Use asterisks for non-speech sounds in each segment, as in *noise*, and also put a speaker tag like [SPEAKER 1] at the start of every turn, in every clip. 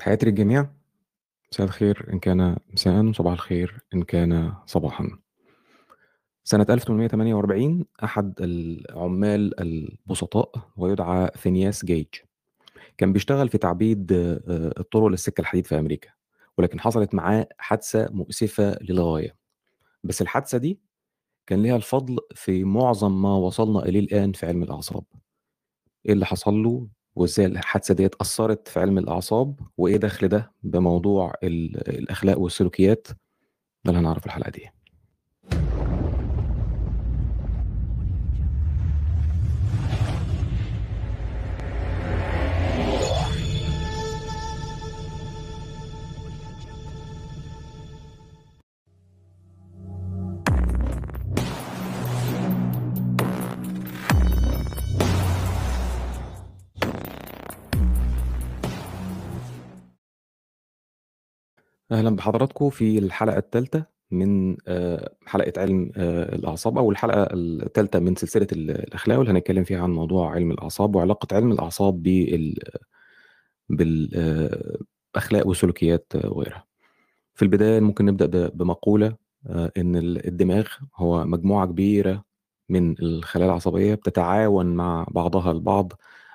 [SPEAKER 1] تحياتي للجميع. مساء الخير إن كان مساء صباح الخير إن كان صباحا. سنة 1848 أحد العمال البسطاء ويدعى فينياس جيج. كان بيشتغل في تعبيد آه، الطرق للسكة الحديد في أمريكا ولكن حصلت معاه حادثة مؤسفة للغاية. بس الحادثة دي كان ليها الفضل في معظم ما وصلنا إليه الآن في علم الأعصاب. إيه اللي حصل له؟ وإزاي الحادثة ديت أثرت في علم الأعصاب وإيه دخل ده بموضوع ال- الأخلاق والسلوكيات؟ ده اللي هنعرفه الحلقة دي. أهلا بحضراتكم في الحلقة الثالثة من آه، حلقة علم آه، الأعصاب أو الحلقة الثالثة من سلسلة ال- الأخلاق واللي هنتكلم فيها عن موضوع علم الأعصاب وعلاقة علم الأعصاب بال بالأخلاق والسلوكيات آه، وغيرها. في البداية ممكن نبدأ بمقولة إن ال- الدماغ هو مجموعة كبيرة من الخلايا العصبية بتتعاون مع بعضها البعض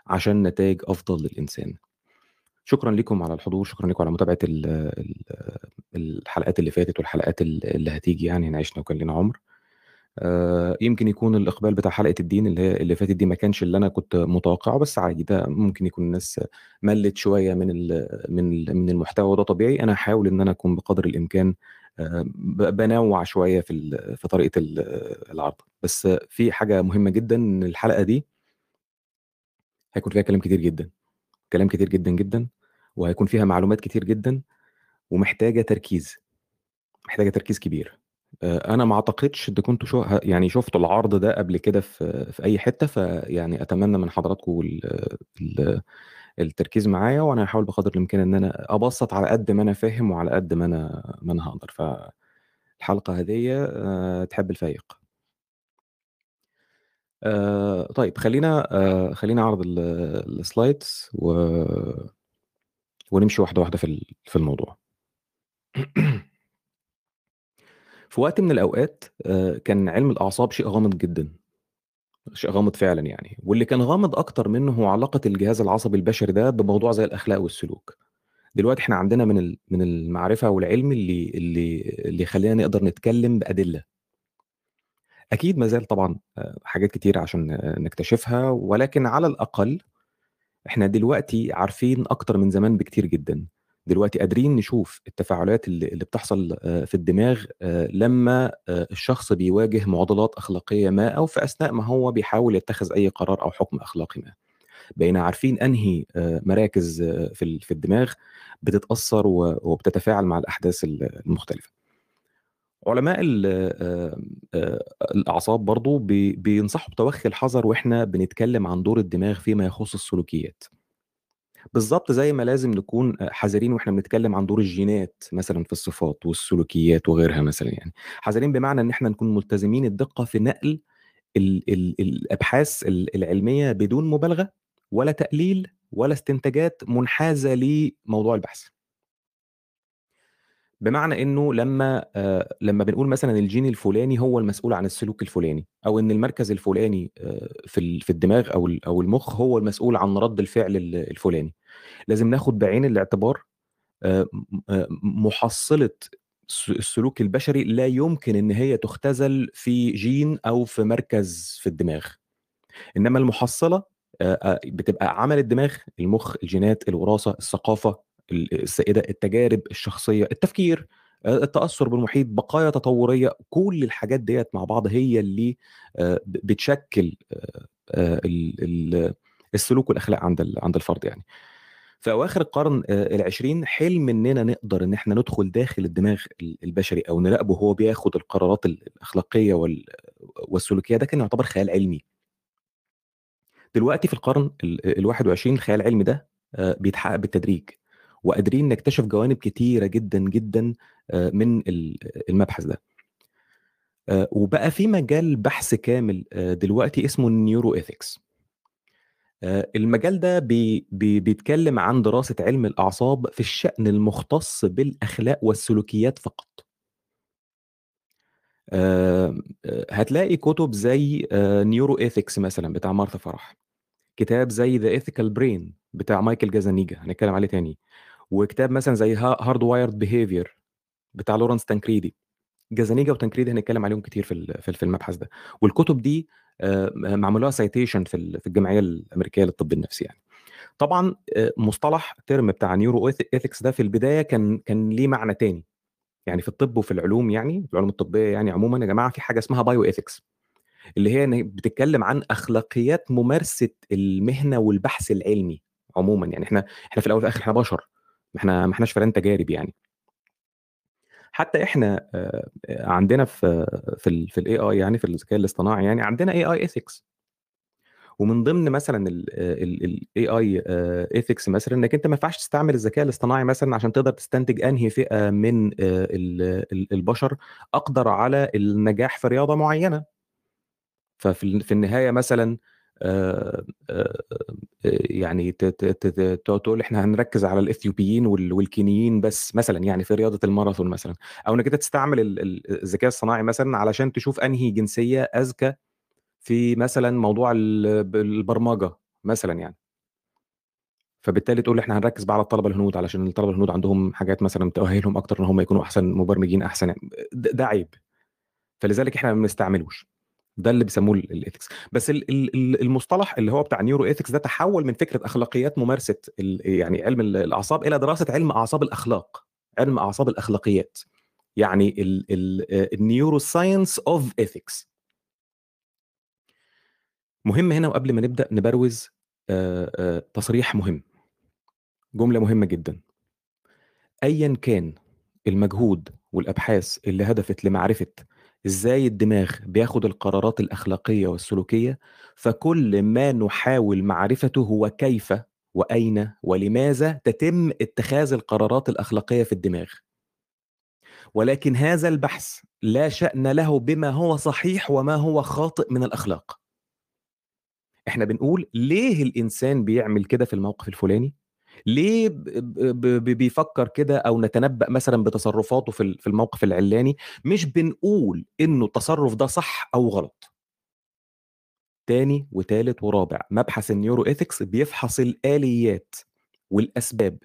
[SPEAKER 1] عشان نتائج أفضل للإنسان. شكرا لكم على الحضور شكرا لكم على ال- الحلقات اللي فاتت والحلقات ال- اللي هتيجي يعني عشنا وكان لنا عمر. آه، يمكن يكون الإقبال بتاع حلقة الدين اللي هي اللي فاتت دي ما كانش اللي أنا كنت متوقعه بس عادي ده ممكن يكون الناس ملت شوية من من من المحتوى وده طبيعي. أنا هحاول إن أنا أكون بقدر الإمكان آه، بنوع شوية في في طريقة ال- العرض. بس في حاجة مهمة جدا إن الحلقة دي هيكون فيها كلام كتير جدا. كلام كتير جدا جدا وهيكون فيها معلومات كتير جدا ومحتاجة تركيز محتاجة تركيز كبير. آه، أنا ما أعتقدش إن كنتوا شو يعني شفتوا العرض ده قبل كده في في أي حتة فيعني أتمنى من حضراتكم ال- ال- التركيز معايا وأنا هحاول بقدر الإمكان إن أنا أبسط على قد ما أنا فاهم وعلى قد ما أنا ما أنا هقدر. فالحلقة هذه آه، تحب الفايق. آه، طيب خلينا آه، خلينا أعرض ال- السلايدز و... ونمشي واحدة واحدة في في الموضوع. *clears throat* في وقت من الأوقات آه، كان علم الأعصاب شيء غامض جدا شيء غامض فعلا يعني. واللي كان غامض أكتر منه هو علاقة الجهاز العصبي البشري ده بموضوع زي الأخلاق والسلوك. دلوقتي إحنا عندنا من من المعرفة والعلم اللي اللي اللي يخلينا نقدر نتكلم بأدلة. أكيد ما زال طبعا آه، حاجات كتير عشان آه، نكتشفها ولكن على الأقل إحنا دلوقتي عارفين أكتر من زمان بكتير جدا. دلوقتي قادرين نشوف التفاعلات اللي بتحصل آه، في الدماغ لما الشخص بيواجه معضلات أخلاقية ما أو في أثناء ما هو بيحاول يتخذ أي قرار أو حكم أخلاقي ما. بقينا عارفين أنهي مراكز في ال- في الدماغ بتتأثر وبتتفاعل مع الأحداث المختلفة. علماء آه، آه، الأعصاب برضو بي- بينصحوا بتوخي الحذر وإحنا بنتكلم عن دور الدماغ فيما يخص السلوكيات. بالظبط زي ما لازم نكون حذرين وإحنا بنتكلم عن دور الجينات مثلا في الصفات والسلوكيات وغيرها مثلا يعني. حذرين بمعنى إن إحنا نكون ملتزمين الدقة في نقل ال ال الأبحاث ال- العلمية بدون مبالغة ولا تقليل ولا استنتاجات منحازة لموضوع البحث. بمعنى إنه لما آه لما بنقول مثلا الجين الفلاني هو المسؤول عن السلوك الفلاني أو إن المركز الفلاني آه في في الدماغ أو أو المخ هو المسؤول عن رد الفعل ال- الفلاني. لازم ناخد بعين الاعتبار آه، آه، محصلة الس- السلوك البشري لا يمكن إن هي تختزل في جين أو في مركز في الدماغ. إنما المحصلة آه، آه، بتبقى عمل الدماغ المخ الجينات الوراثة الثقافة ال- السائدة التجارب الشخصية التفكير التأثر بالمحيط بقايا تطورية كل الحاجات ديت مع بعض هي اللي بتشكل ال- ال- السلوك والأخلاق عند عند الفرد يعني. في أواخر القرن العشرين حلم إننا نقدر إن إحنا ندخل داخل الدماغ ال- البشري أو نراقبه وهو بياخد القرارات ال- الأخلاقية وال- والسلوكية ده كان يعتبر خيال علمي. دلوقتي في القرن ال ال 21 الخيال العلمي ده بيتحقق بالتدريج. وقادرين نكتشف جوانب كتيرة جدا جدا آه، من ال- المبحث ده. آه، وبقى في مجال بحث كامل آه، دلوقتي اسمه ال neuroethics المجال ده بي بي بيتكلم عن دراسة علم الأعصاب في الشأن المختص بالأخلاق والسلوكيات فقط. هتلاقي كتب زي Neuroethics مثلا بتاع مارثا فرح. كتاب زي The Ethical Brain بتاع مايكل جازانيجا هنتكلم عليه تاني. وكتاب مثلا زي Hardwired Behavior بتاع لورنس تانكريدي جازانيجا وتانكريدي هنتكلم عليهم كتير في في المبحث ده. والكتب دي معمول لها citation في في الجمعية الأمريكية للطب النفسي يعني. طبعا مصطلح term بتاع neuroethics ده في البداية كان كان ليه معنى تاني. يعني في الطب وفي العلوم يعني العلوم الطبية يعني عموما يا جماعة في حاجة اسمها bioethics اللي هي بتتكلم عن أخلاقيات ممارسة المهنة والبحث العلمي عموما. يعني إحنا إحنا في الأول وفي الآخر إحنا بشر. ما إحنا ما إحناش فئران تجارب يعني. حتى إحنا عندنا في في ال في ال AI يعني في الذكاء الاصطناعي يعني عندنا AI ethics ومن ضمن مثلا ال AI ethics مثلا إنك أنت ما ينفعش تستعمل الذكاء الاصطناعي مثلا عشان تقدر تستنتج أنهي فئة من البشر أقدر على النجاح في رياضة معينة. ففي في النهاية مثلا يعني تقول إحنا هنركز على الإثيوبيين والكينيين بس مثلا يعني في رياضة الماراثون مثلا. أو إنك أنت تستعمل الذكاء الصناعي مثلا علشان تشوف أنهي جنسية أذكى في مثلا موضوع البرمجة مثلا يعني. فبالتالي تقول إحنا هنركز بقى على الطلبه الهنود علشان الطلبه الهنود عندهم حاجات مثلا تؤهلهم أكتر إن هم يكونوا أحسن مبرمجين أحسن يعني. ده عيب. فلذلك إحنا ما بنستعملوش. ده اللي بيسموه ال ethics بس المصطلح اللي هو بتاع neuroethics ده تحول من فكرة أخلاقيات ممارسة يعني علم الأعصاب إلى دراسة علم أعصاب الأخلاق علم أعصاب الأخلاقيات. يعني ال neuroscience of ethics مهم هنا وقبل ما نبدأ نبروز تصريح مهم. جملة مهمة جدا. ايا كان المجهود والأبحاث اللي هدفت لمعرفة إزاي الدماغ بياخد القرارات الأخلاقية والسلوكية فكل ما نحاول معرفته هو كيف وأين ولماذا تتم اتخاذ القرارات الأخلاقية في الدماغ. ولكن هذا البحث لا شأن له بما هو صحيح وما هو خاطئ من الأخلاق. إحنا بنقول ليه الإنسان بيعمل كده في الموقف الفلاني؟ ليه بيفكر كده أو نتنبأ مثلا بتصرفاته في الموقف الفلاني؟ مش بنقول إنه التصرف ده صح أو غلط. تاني وتالت ورابع مبحث ال neuroethics بيفحص الآليات والأسباب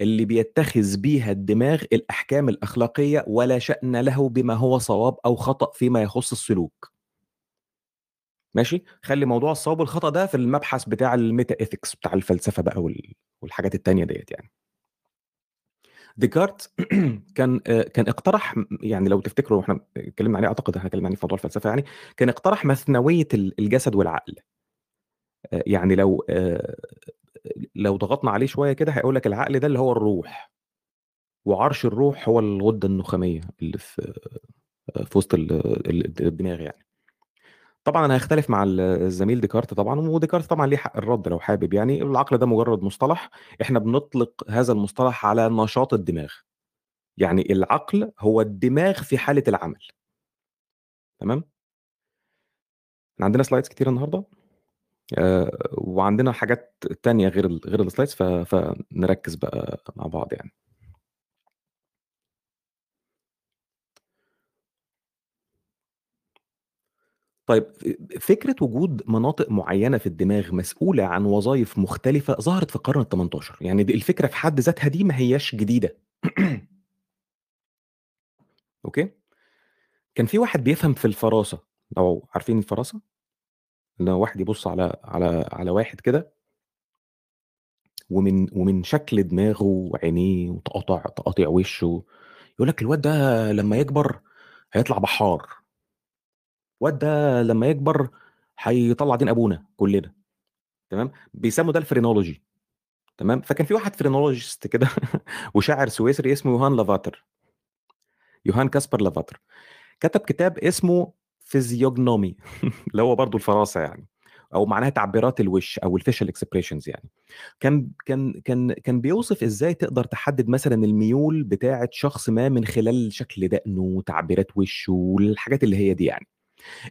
[SPEAKER 1] اللي بيتخذ بيها الدماغ الأحكام الأخلاقية ولا شأن له بما هو صواب أو خطأ فيما يخص السلوك. ماشي؟ خلي موضوع الصواب والخطأ ده في المبحث بتاع ال metaethics بتاع الفلسفة بقى والحاجات التانية ديت يعني. ديكارت *clears throat* كان كان اقترح يعني لو تفتكروا إحنا اتكلمنا عليه أعتقد إحنا اتكلمنا عليه في موضوع الفلسفة يعني كان اقترح مثنوية الجسد والعقل. يعني لو لو ضغطنا عليه شوية كده هيقول لك العقل ده اللي هو الروح. وعرش الروح هو الغدة النخامية اللي في في وسط الدماغ يعني. طبعا أنا هختلف مع الزميل ديكارت طبعا وديكارت طبعا ليه حق الرد لو حابب يعني. العقل ده مجرد مصطلح إحنا بنطلق هذا المصطلح على نشاط الدماغ. يعني العقل هو الدماغ في حالة العمل. تمام؟ إحنا عندنا slides كتير النهارده؟ آه وعندنا حاجات تانية غير ال غير ال slides فنركز بقى مع بعض يعني. طيب فكرة وجود مناطق معينة في الدماغ مسؤولة عن وظائف مختلفة ظهرت في القرن ال18 يعني دي الفكرة في حد ذاتها دي ما هياش جديدة. *clears throat* Okay؟ كان في واحد بيفهم في الفراسة. لو عارفين الفراسة؟ لو واحد يبص على على على واحد كده. ومن ومن شكل دماغه وعينيه وتقاطع تقاطيع وشه. يقول لك الواد ده لما يكبر هيطلع بحار. الواد ده لما يكبر هيطلع دين أبونا كلنا تمام؟ بيسموا ده ال phrenology تمام؟ فكان في واحد phrenologist كده *laughs* وشاعر سويسري اسمه يوهان لافاتر يوهان كاسبر لافاتر كتب كتاب اسمه Physiognomy *laughs* اللي هو برضه الفراسه يعني أو معناها تعبيرات الوش أو ال facial expressions يعني. كان كان كان كان بيوصف إزاي تقدر تحدد مثلا الميول بتاعة شخص ما من خلال شكل دقنه وتعبيرات وشه والحاجات اللي هي دي يعني.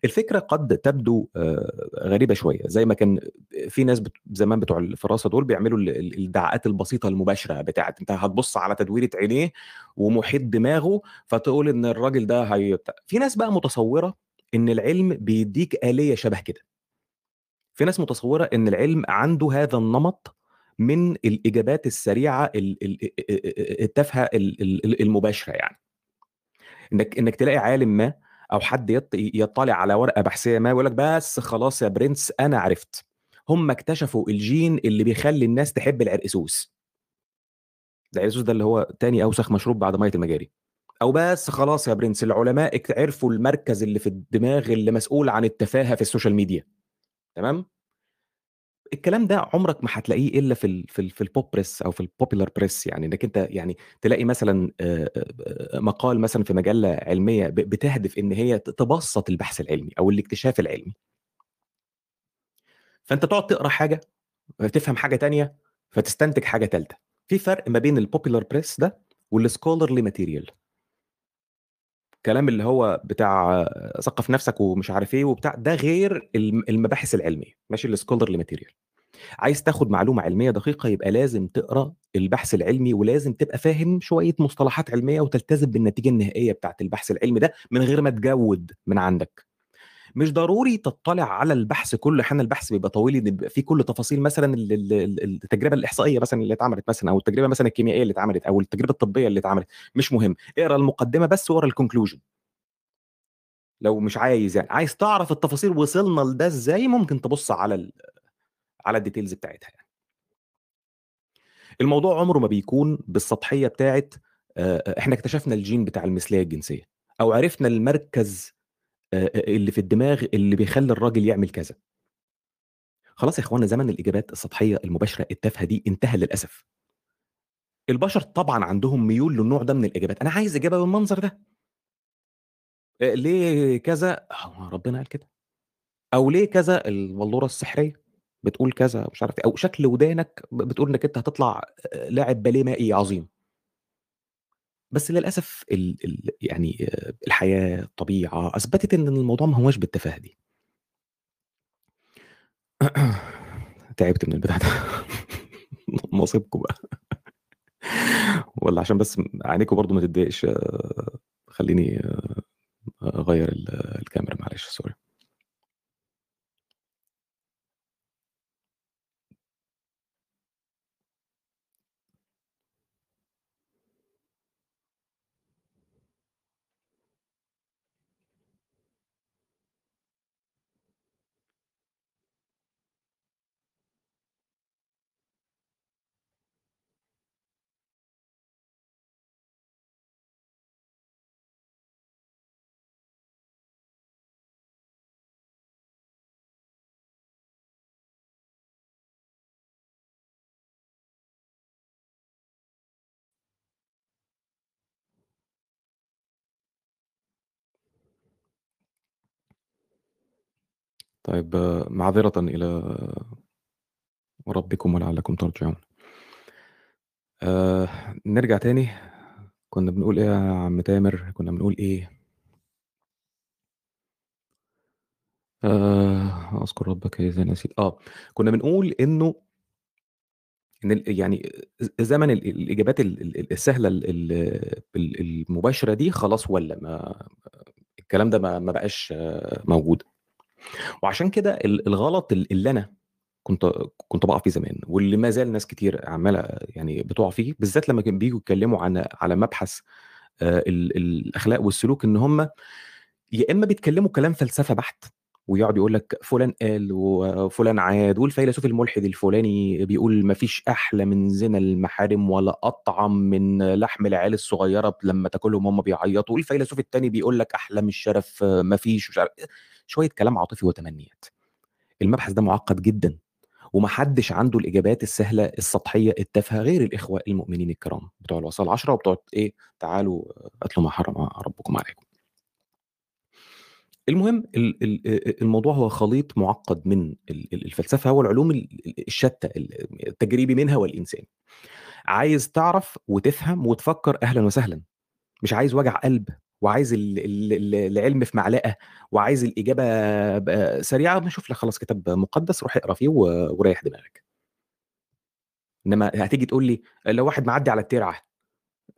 [SPEAKER 1] الفكرة قد تبدو آآ غريبة شوية، زي ما كان في ناس زمان بتوع الفراسة دول بيعملوا ال ال الادعاءات البسيطة المباشرة بتاعة أنت هتبُص على تدويرة عينيه ومحيط دماغه، فتقول إن الراجل ده هي في ناس بقى متصوّرة إن العلم بيدّيك آلية شبه كده. في ناس متصوّرة إن العلم عنده هذا النمط من الإجابات السريعة ال ال آآ التافهة ال ال المباشرة يعني. إنك إنك تلاقي عالم ما أو حد يط يطّلع على ورقة بحثية ما ويقول لك بس خلاص يا برنس أنا عرفت، هم اكتشفوا الجين اللي بيخلّي الناس تحب العرقسوس. العرقسوس ده اللي هو تاني أوسخ مشروب بعد مَيّة المجاري. أو بس خلاص يا برنس العلماء عرفوا المركز اللي في الدماغ اللي مسؤول عن التفاهة في ال social media، تمام؟ الكلام ده عمرك ما هتلاقيه إلا في ال في ال في ال pop press أو في ال popular press يعني إنك أنت يعني تلاقي مثلًا مقال مثلًا في مجلة علمية بتهدف إن هي تبسّط البحث العلمي أو الاكتشاف العلمي. فأنت تقعد تقرأ حاجة، فتفهم حاجة تانية، فتستنتج حاجة تالتة. في فرق ما بين الpopular press ده والscholarly material. الكلام اللي هو بتاع ثقّف نفسك ومش عارف إيه وبتاع، ده غير الم المباحث العلمية، ماشي الscholarly material. عايز تاخد معلومة علمية دقيقة يبقى لازم تقرأ البحث العلمي ولازم تبقى فاهم شوية مصطلحات علمية وتلتزم بالنتيجة النهائية بتاعة البحث العلمي ده من غير ما تجوّد من عندك. مش ضروري تطّلع على البحث كُلّه، أحيانًا البحث بيبقى طويل بيبقى فيه كل تفاصيل مثلًا ال ال ال التجربة الإحصائية مثلًا اللي اتعملت مثلًا أو التجربة مثلًا الكيميائية اللي اتعملت أو التجربة الطبية اللي اتعملت، مش مهم، اقرأ المقدمة بس واقرأ الconclusion. لو مش عايز يعني، عايز تعرف التفاصيل وصلنا لده إزاي، ممكن تبُص على ال على الdetails بتاعتها يعني. الموضوع عمره ما بيكون بالسطحية بتاعة آآ إحنا اكتشفنا الجين بتاع المثلية الجنسية، أو عرفنا المركز اللي في الدماغ اللي بيخلّي الراجل يعمل كذا. خلاص يا إخوانا زمن الإجابات السطحية المباشرة التافهة دي انتهى للأسف. البشر طبعًا عندهم ميول للنوع ده من الإجابات، أنا عايز إجابة بالمنظر ده. ليه كذا؟ هو ربنا قال كده. أو ليه كذا؟ البلورة السحرية بتقول كذا مش عارف إيه، أو شكل ودانك بتقول إنك أنت هتطلع لاعب باليه مائي عظيم. بس للأسف ال ال يعني الحياة، الطبيعة، أثبتت إن الموضوع ما هواش بالتفاهة دي. *clears throat* تعبت من البتاع ده. *laughs* نصيبكم بقى. والّا عشان بس عينيكم برضه ما تتضايقش خلّيني أغيّر ال الكاميرا معلش sorry. طيب معذرةً إلى ربكم ولعلكم ترجعون. آآ نرجع تاني، كنا بنقول إيه يا عم تامر، كنا بنقول إيه؟ آآ أذكر ربك إذا نسيت، آه، كنا بنقول إن ال يعني زمن ال الإجابات ال ال السهلة ال ال ال المباشرة دي خلاص ولّى ما الكلام ده ما بقاش موجود. وعشان كده ال الغلط ال اللي أنا كنت كنت باقع فيه زمان واللي ما زال ناس كتير عمّالة يعني بتُقع فيه، بالذات لمّا كانوا بييجوا يتكلموا عن على مبحث آآ ال الأخلاق والسلوك، إن هم يا إما بيتكلموا كلام فلسفة بحت، ويقعد يقول لك فلان قال وفلان عاد، والفيلسوف الملحد الفلاني بيقول ما فيش أحلى من زنا المحارم ولا أطعم من لحم العيال الصغيرة لمّا تاكلهم وهُم بيعيطوا، والفيلسوف التاني بيقول لك أحلى من الشرف ما فيش ومش عارف شوية كلام عاطفي وتمنيات. المبحث ده معقد جدًا، وما حدش عنده الإجابات السهلة السطحية التافهة غير الإخوة المؤمنين الكرام بتوع الوصايا ال10 وبتوع إيه، تعالوا أتلوا ما حرم ربكم عليكم. المهم الموضوع هو خليط معقد من ال ال الفلسفة والعلوم ال الشتى ال التجريبي منها والإنساني. عايز تعرف وتفهم وتفكر أهلًا وسهلًا، مش عايز وجع قلب وعايز ال ال ال العلم في معلقة وعايز الإجابة ب سريعة، باشوف لك خلاص كتاب مقدس روح اقرأ فيه وريّح دماغك. إنما هتيجي تقول لي لو واحد معدّي على الترعة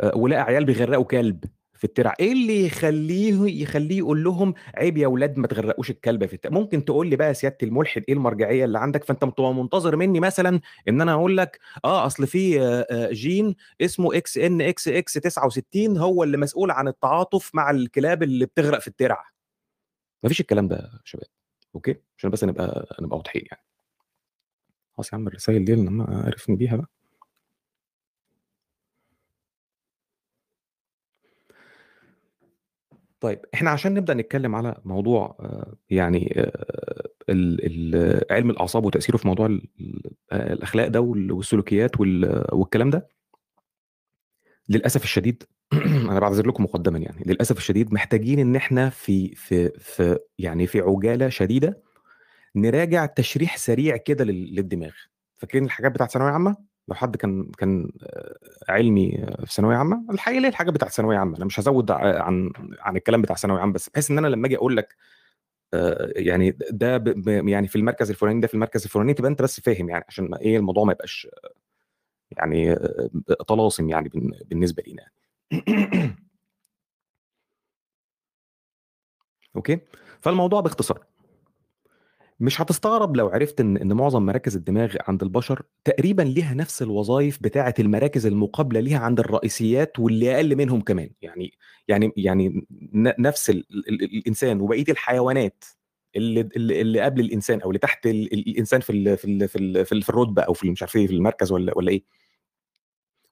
[SPEAKER 1] آآ ولقى عيال بيغرّقوا كلب في الترعة، إيه اللي يخلّيه يخلّيه يقول لهم عيب يا ولاد ما تغرّقوش الكلب في الت ممكن تقول لي بقى يا سيادة المُلحد إيه المرجعية اللي عندك، فأنت بتبقى منتظر منّي مثلًا إن أنا أقول لك آه أصل في آآ جين اسمه XNXX69 هو اللي مسؤول عن التعاطف مع الكلاب اللي بتغرق في الترعة. ما فيش الكلام ده يا شباب، okay؟ عشان بس نبقى نبقى واضحين يعني. خلاص يا عم الرسايل دي لمّا عرفني بيها بقى. طيب إحنا عشان نبدأ نتكلم على موضوع آآ يعني ال علم الأعصاب وتأثيره في موضوع آآ الأخلاق ده وال والسلوكيات وال والكلام ده للأسف الشديد *clears throat* أنا باعتذر لكم مقدمًا يعني، للأسف الشديد محتاجين إن إحنا في في في يعني في عُجالة شديدة نراجع تشريح سريع كده لل للدماغ. فاكرين الحاجات بتاعة ثانوية عامة؟ لو حد كان كان علمي في ثانوية عامة، الحقيقة اللي هي الحاجات بتاعة ثانوية عامة، أنا مش هازوّد ع عن عن الكلام بتاع ثانوية عامة، بس بحيث إن أنا لمّا آجي أقول لك آآ يعني ده ب يعني في المركز الفلاني، ده في المركز الفلاني، تبقى أنت بس فاهم يعني عشان ما إيه الموضوع ما يبقاش يعني طلاسم يعني بالن بالنسبة لينا يعني. *coughs* أوكي؟ فالموضوع باختصار مش هتستغرب لو عرفت إن إن معظم مراكز الدماغ عند البشر تقريبًا ليها نفس الوظايف بتاعة المراكز المقابلة ليها عند الرئيسيات واللي أقل منهم كمان، يعني يعني يعني نفس ال ال الإنسان وبقية الحيوانات اللي اللي قبل الإنسان أو اللي تحت ال الإنسان في ال في ال في ال في في الرُتبة أو في مش عارف إيه، في المركز والّا والّا إيه.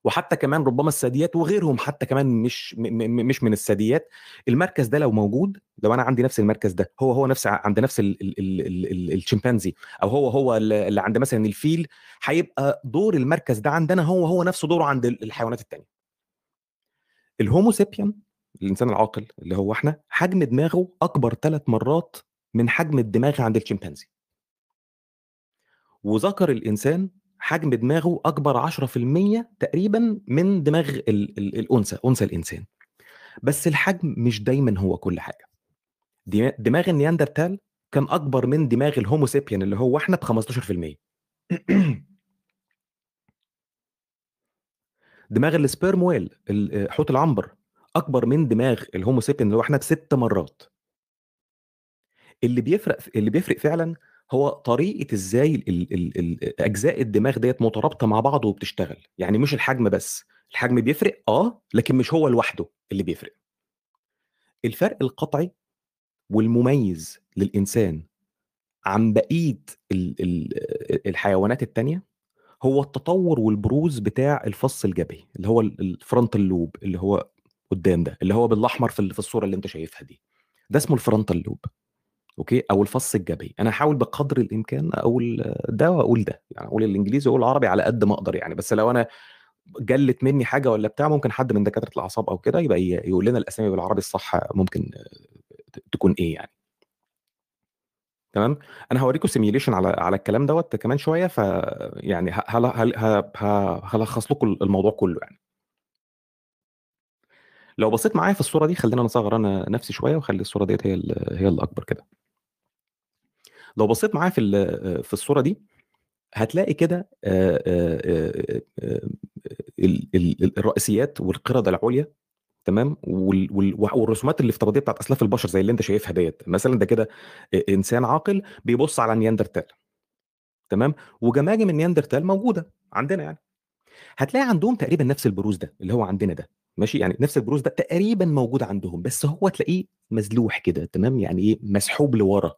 [SPEAKER 1] وحتى كمان ربما الثدييات وغيرهم حتى كمان مش مش من الثدييات، المركز ده لو موجود، لو أنا عندي نفس المركز ده، هو، هو نفس عند نفس ال ال ال ال ال الشمبانزي أو هو، هو ال اللي عند مثلًا الفيل، هيبقى دور المركز ده عندنا هو، هو نفس دوره عند ال الحيوانات التانية. الhomo sapien الإنسان العاقل اللي هو إحنا، حجم دماغه أكبر 3 مرات من حجم الدماغ عند الشمبانزي. وذكر الإنسان حجم دماغه أكبر 10% تقريبًا من دماغ ال ال الأنثى، أنثى الإنسان. بس الحجم مش دايمًا هو كل. دما دماغ النياندرتال كان أكبر من دماغ sapien اللي هو إحنا ب15%. *clears throat* دماغ الsperm whale ال حوت العنبر أكبر من دماغ sapien اللي هو إحنا ب6 مرات. اللي بيفرق اللي بيفرق فعلًا هو طريقة إزاي ال ال ال أجزاء الدماغ ديّة مترابطة مع بعض وبتشتغل، يعني مش الحجم بس، الحجم بيفرق آه، لكن مش هو لوحده اللي بيفرق. الفرق القطعي والمميز للإنسان عن ال الحيوانات التانية، هو التطور والبروز بتاع الفَص الجبهي، اللي هو ال الfrontal lobe اللي هو قدّام ده، اللي هو بالأحمر في ال في الصورة اللي أنت شايفها دي. ده اسمه الfrontal lobe أوكي، أو الفَص الجبهي. أنا هاحاول بقدر الإمكان أقول ده وأقول ده، يعني أقول الإنجليزي وأقول العربي على قد ما أقدر يعني، بس لو أنا جَلِّت منّي حاجة والّا بتاع ممكن حد من دكاترة الأعصاب أو كده يبقى يقول لنا الأسامي بالعربي الصح ممكن تكون إيه يعني. تمام؟ أنا هاوريكم simulation على على الكلام دوّة كمان شوية، فيعني ه هل هل ه ه هالخّص لكم الموضوع كلّه يعني. لو بصيت معايا في الصورة دي خلّينا نصغّر أنا نفسي شوية وأخلّي الصورة ديّة هي هي الأكبر كده. لو بصيت معايا في في الصورة دي، هتلاقي كده الرئيسيات والقردة العُليا تمام، وال وال والرسومات الافتراضية بتاعة أسلاف البشر زي اللي أنت شايفها ديّة، مثلًا ده كده أ إنسان عاقل بيبُص على نياندرتال. تمام، وجماجم النياندرتال موجودة عندنا يعني. هتلاقي عندهم تقريبًا نفس البروز ده، اللي هو عندنا ده، ماشي، يعني نفس البروز ده تقريبًا موجود عندهم، بس هو تلاقيه مزلوح كده تمام، يعني إيه، مسحوب لورا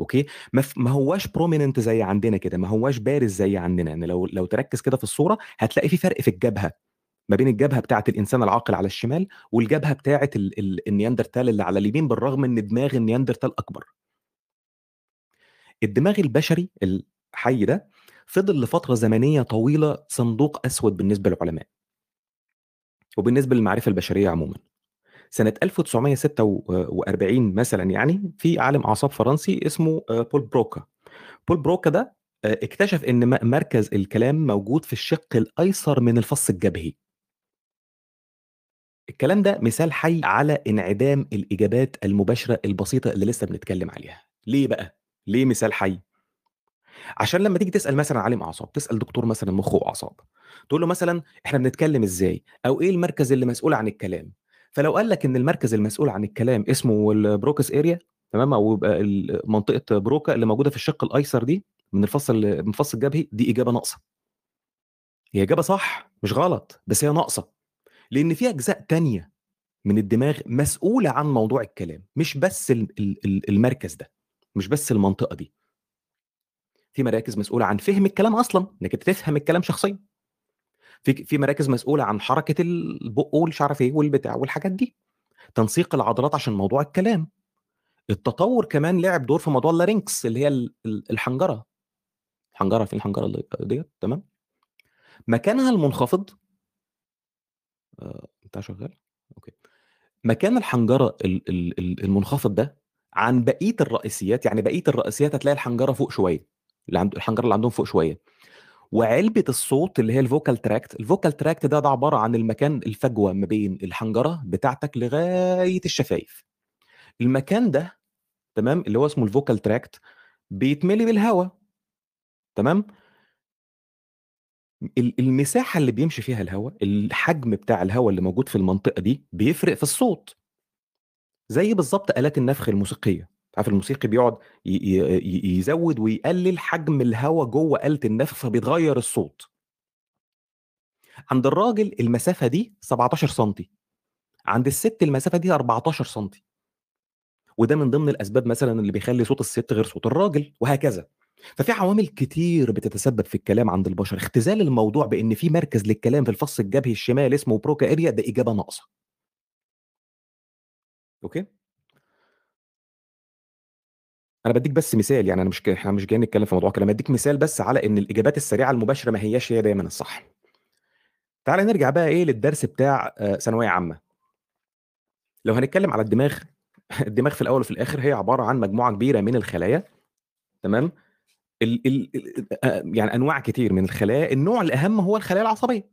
[SPEAKER 1] okay، ما ف ما هواش prominent زي عندنا كده، ما هواش بارز زي عندنا، يعني لو لو تركّز كده في الصورة هتلاقي في فرق في الجبهة، ما بين الجبهة بتاعة الإنسان العاقل على الشمال، والجبهة بتاعة ال ال النياندرتال اللي على اليمين، بالرغم إن دماغ النياندرتال أكبر. الدماغ البشري الحي ده، فضل لفترة زمنية طويلة صندوق أسود بالنسبة للعلماء. وبالنسبة للمعرفة البشرية عمومًا. سنة 1946 مثلًا يعني، في عالم أعصاب فرنسي اسمه آآ بول بروكا. بول بروكا ده آآ اكتشف م مركز الكلام موجود في الشِق الأيسر من الفَص الجبهي. الكلام ده مثال حي على انعدام الإجابات المباشرة البسيطة اللي لسه بنتكلم عليها، ليه بقى؟ ليه مثال حي؟ عشان لمّا تيجي تسأل مثلًا عالم أعصاب، تسأل دكتور مثلًا مُخ وأعصاب، تقول له مثلًا إحنا بنتكلم إزاي؟ أو إيه المركز اللي مسؤول عن الكلام؟ فلو قال لك إن المركز المسؤول عن الكلام اسمه ال Broca's area تمام، ال منطقة بروكا اللي موجودة في الشق الأيسر دي من الفص ال من الفص الجبهي، دي إجابة ناقصة. هي إجابة صح، مش غلط، بس هي ناقصة، لإن في أجزاء تانية من الدماغ مسؤولة عن موضوع الكلام، مش بس ال ال ال المركز ده، مش بس المنطقة دي. في مراكز مسؤولة عن فهم الكلام أصلًا، إنك أنت تفهم الكلام شخصيًا. في في مراكز مسؤولة عن حركة البُق والمش عارف إيه والبتاع والحاجات دي، تنسيق العضلات عشان موضوع الكلام. التطور كمان لعب دور في موضوع الlarynx اللي هي ال ال الحنجرة. الحنجرة فين الحنجرة ال ديّة تمام؟ مكانها المنخفض آآ بتاع شغال؟ أوكي. مكان الحنجرة ال ال ال المنخفض ده عن بقية الرئيسيات، يعني بقية الرئيسيات هتلاقي الحنجرة فوق شوية، اللي عند الحنجرة اللي عندهم فوق شوية. وعلبة الصوت اللي هي الvocal tract، الvocal tract ده ده عبارة عن المكان الفجوة ما بين الحنجرة بتاعتك لغاية الشفايف. المكان ده تمام، اللي هو اسمه الvocal tract بيتملي بالهوا. تمام؟ ال المساحة اللي بيمشي فيها الهوا، الحجم بتاع الهوا اللي موجود في المنطقة دي بيفرق في الصوت. زي بالضبط آلات النفخ الموسيقية، عارف الموسيقي بيقعد يزوّد ويقلل حجم الهوا جوّه آلة النفخ فبيتغيّر الصوت. عند الراجل المسافة دي 17 سنتي، عند الست المسافة دي 14 سنتي. وده من ضمن الأسباب مثلًا اللي بيخلّي صوت الست غير صوت الراجل وهكذا. ففي عوامل كتير بتتسبب في الكلام عند البشر، اختزال الموضوع بإن في مركز للكلام في الفص الجبهي الشمال اسمه broca area ده إجابة ناقصة. okay؟ أنا بادّيك بس مثال، يعني أنا مش إحنا مش جايين نتكلم في موضوع كلام، بادّيك مثال بس على إن الإجابات السريعة المباشرة ما هياش هي دايمًا الصح. تعالَ نرجع بقى إيه للدرس بتاع آآ ثانوية عامة. لو هنتكلم على الدماغ، *laughs* الدماغ في الأول وفي الآخر هي عبارة عن مجموعة كبيرة من الخلايا تمام؟ ال ال ال آآ يعني أنواع كتير من الخلايا، النوع الأهم هو الخلايا العصبية.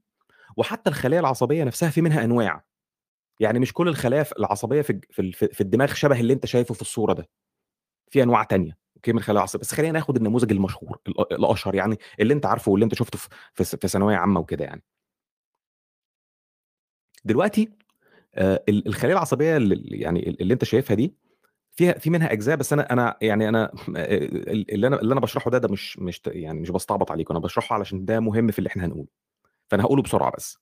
[SPEAKER 1] وحتى الخلايا العصبية نفسها في منها أنواع. يعني مش كل الخلايا العصبية في في الدماغ شبه اللي أنت شايفه في الصورة ده. في أنواع تانية أوكي من الخلايا العصبية، بس خلّينا ناخد النموذج المشهور الأ الأشهر يعني اللي أنت عارفه واللي أنت شُفته في ث في ثانوية عامة وكده يعني. دلوقتي آآ ال الخلايا العصبية ال ال يعني ال اللي أنت شايفها دي، فيها في منها أجزاء بس أنا أنا يعني آآ ال اللي أنا اللي أنا باشرحه ده، ده مش مش يعني مش باستعبط عليكم، أنا باشرحه علشان ده مهم في اللي إحنا هنقوله. فأنا هاقوله بسرعة بس.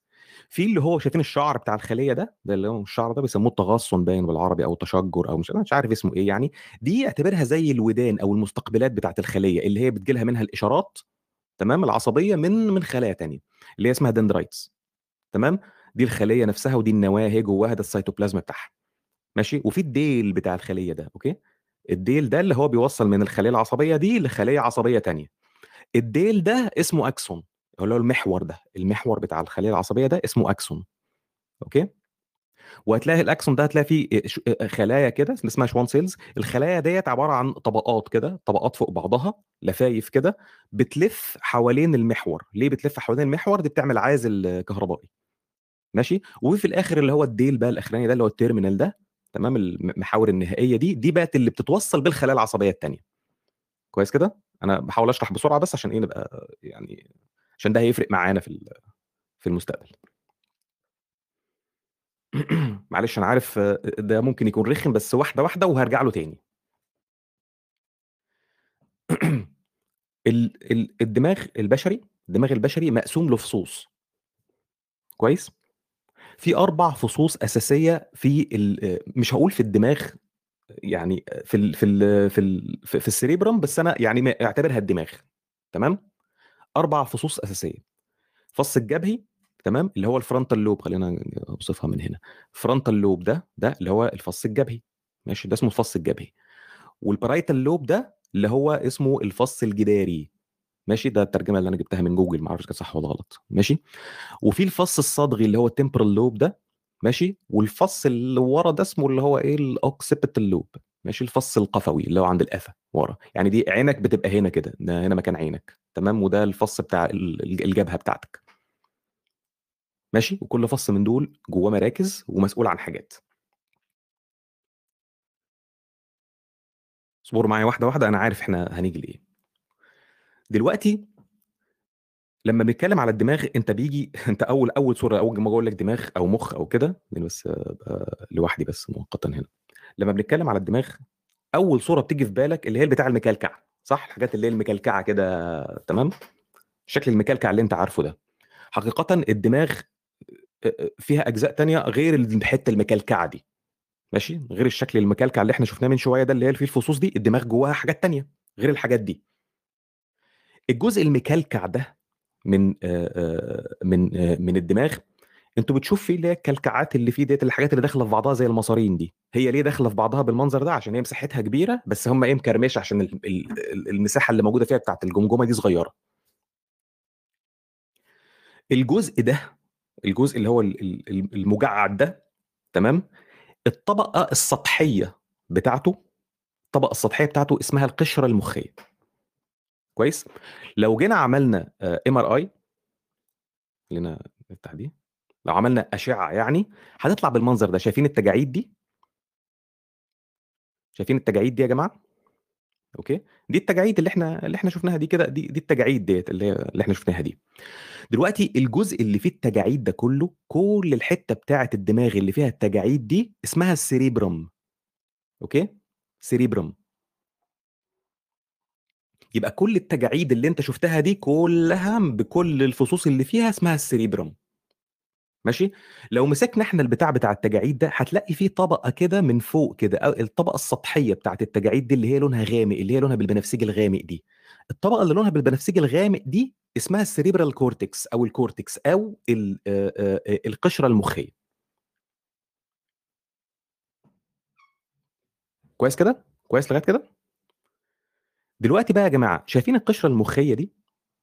[SPEAKER 1] في اللي هو شايفين الشعر بتاع الخلية ده، ده اللي هو الشعر ده بيسموه التغصن باين بالعربي أو التشجُّر أو مش عارف اسمه إيه يعني، دي اعتبرها زي الودان أو المستقبلات بتاعة الخلية، اللي هي بتيجي لها منها الإشارات تمام، العصبية من من خلايا تانية، اللي هي اسمها dendrites تمام، دي الخلية نفسها ودي النواة أهي جواها ده السيتوبلازم بتاعها. ماشي، وفي الديل بتاع الخلية ده أوكي، الديل ده اللي هو بيوصّل من الخلية العصبية دي لخلية عصبية تانية. الديل ده اسمه axon. اللي هو المحور ده، المحور بتاع الخلية العصبية ده اسمه axon okay، وهتلاقي ال axon ده هتلاقي فيه ش آآ خلايا كده اسمها schwann cells الخلايا ديّة عبارة عن طبقات كده، طبقات فوق بعضها، لفايف كده، بتلِف حوالين المحور، ليه بتلِف حوالين المحور؟ دي بتعمل عازل كهربائي ماشي، وفي الآخر اللي هو الديل بقى الأخراني ده اللي هو ال terminal ده تمام، الم المحاور النهائية دي، دي بقت اللي بتتوصّل بالخلايا العصبية التانية. كويس كده؟ أنا باحاول أشرح بسرعة بس عشان إيه نبقى يعني عشان ده هيفرق معانا في في المستقبل. *clears throat* معلش أنا عارف ده ممكن يكون رخم بس واحدة، واحدة وهارجع له تاني. *clears throat* ال ال الدماغ البشري الدماغ البشري مقسوم لفصوص. كويس؟ في 4 فصوص أساسية في آآ مش هاقول في الدماغ يعني في ال في ال في ال في الcerebrum بس أنا يعني أعتبرها الدماغ تمام؟ 4 فصوص أساسية. الفص الجبهي تمام، اللي هو الfrontal lobe خلّينا أوصفها من هنا. frontal lobe ده، ده اللي هو الفص الجبهي ماشي، ده اسمه الفص الجبهي. والparietal lobe ده اللي هو اسمه الفص الجداري ماشي، ده الترجمة اللي أنا جبتها من جوجل ما أعرفش كانت صح والّا غلط ماشي. وفي الفص الصدغي اللي هو الtemporal lobe ده ماشي، والفص اللي ورا ده اسمه اللي هو إيه الoccipital lobe ماشي، الفص القفوي اللي هو عند القفا ورا، يعني دي عينك بتبقى هنا كده، ده هنا مكان عينك تمام، وده الفص بتاع ال الج الجبهة بتاعتك. ماشي؟ وكل فص من دول جواه مراكز ومسؤول عن حاجات. اصبروا معايا واحدة واحدة أنا عارف إحنا هنيجي لإيه. دلوقتي لما بنتكلم على الدماغ أنت بيجي *laughs* أنت أول أول صورة أول ما أقول لك دماغ أو مخ أو كده يعني بس ابقى لوحدي بس مؤقتا هنا. لما بنتكلم على الدماغ أول صورة بتيجي في بالك اللي هي بتاع المكلكع صح؟ الحاجات اللي هي المكلكعة كده تمام؟ الشكل المكلكع اللي أنت عارفه ده. حقيقه الدماغ فيها أجزاء تانية غير الحته المكلكعة دي. ماشي؟ غير الشكل المكلكع اللي إحنا شفناه من شوية ده اللي هي فيه الفصوص دي الدماغ جواها حاجات تانية غير الحاجات دي. الجزء المكلكع ده من من من الدماغ أنتوا بتشوف فيه اللي هي الكلكعات اللي فيه ديت الحاجات اللي داخلة في بعضها زي المصارين دي هي ليه داخلة في بعضها بالمنظر ده؟ عشان هي مساحتها كبيرة بس هم إيه مكرمشة عشان المساحة اللي موجودة فيها بتاعت الجمجمة دي صغيرة. الجزء ده الجزء اللي هو المجعد ده تمام؟ الطبقة السطحية بتاعته الطبقة السطحية بتاعته اسمها القشرة المخية. كويس؟ لو جينا عملنا MRI خلينا نفتح دي. لو عملنا أشعة يعني هتطلع بالمنظر ده. شايفين التجاعيد دي؟ شايفين التجاعيد دي يا جماعة؟ okay. دي التجاعيد اللي إحنا اللي إحنا شفناها دي كده دي دي التجاعيد ديت اللي اللي إحنا شفناها دي. دلوقتي الجزء اللي فيه التجاعيد ده كله كل الحتة بتاعة الدماغ اللي فيها التجاعيد دي اسمها ال cerebrum. okay؟ cerebrum. يبقى كل التجاعيد اللي أنت شفتها دي كلها بكل الفصوص اللي فيها اسمها ال cerebrum. ماشي؟ لو مسكنا إحنا البتاع بتاع التجاعيد ده هتلاقي فيه طبقة كده من فوق كده أو الطبقة السطحية بتاعت التجاعيد دي اللي هي لونها غامق اللي هي لونها بالبنفسجي الغامق دي. الطبقة اللي لونها بالبنفسجي الغامق دي اسمها ال cerebral cortex أو ال cortex أو القشرة المخية. كويس كده؟ كويس لغاية كده؟ دلوقتي بقى يا جماعة شايفين القشرة المخية دي؟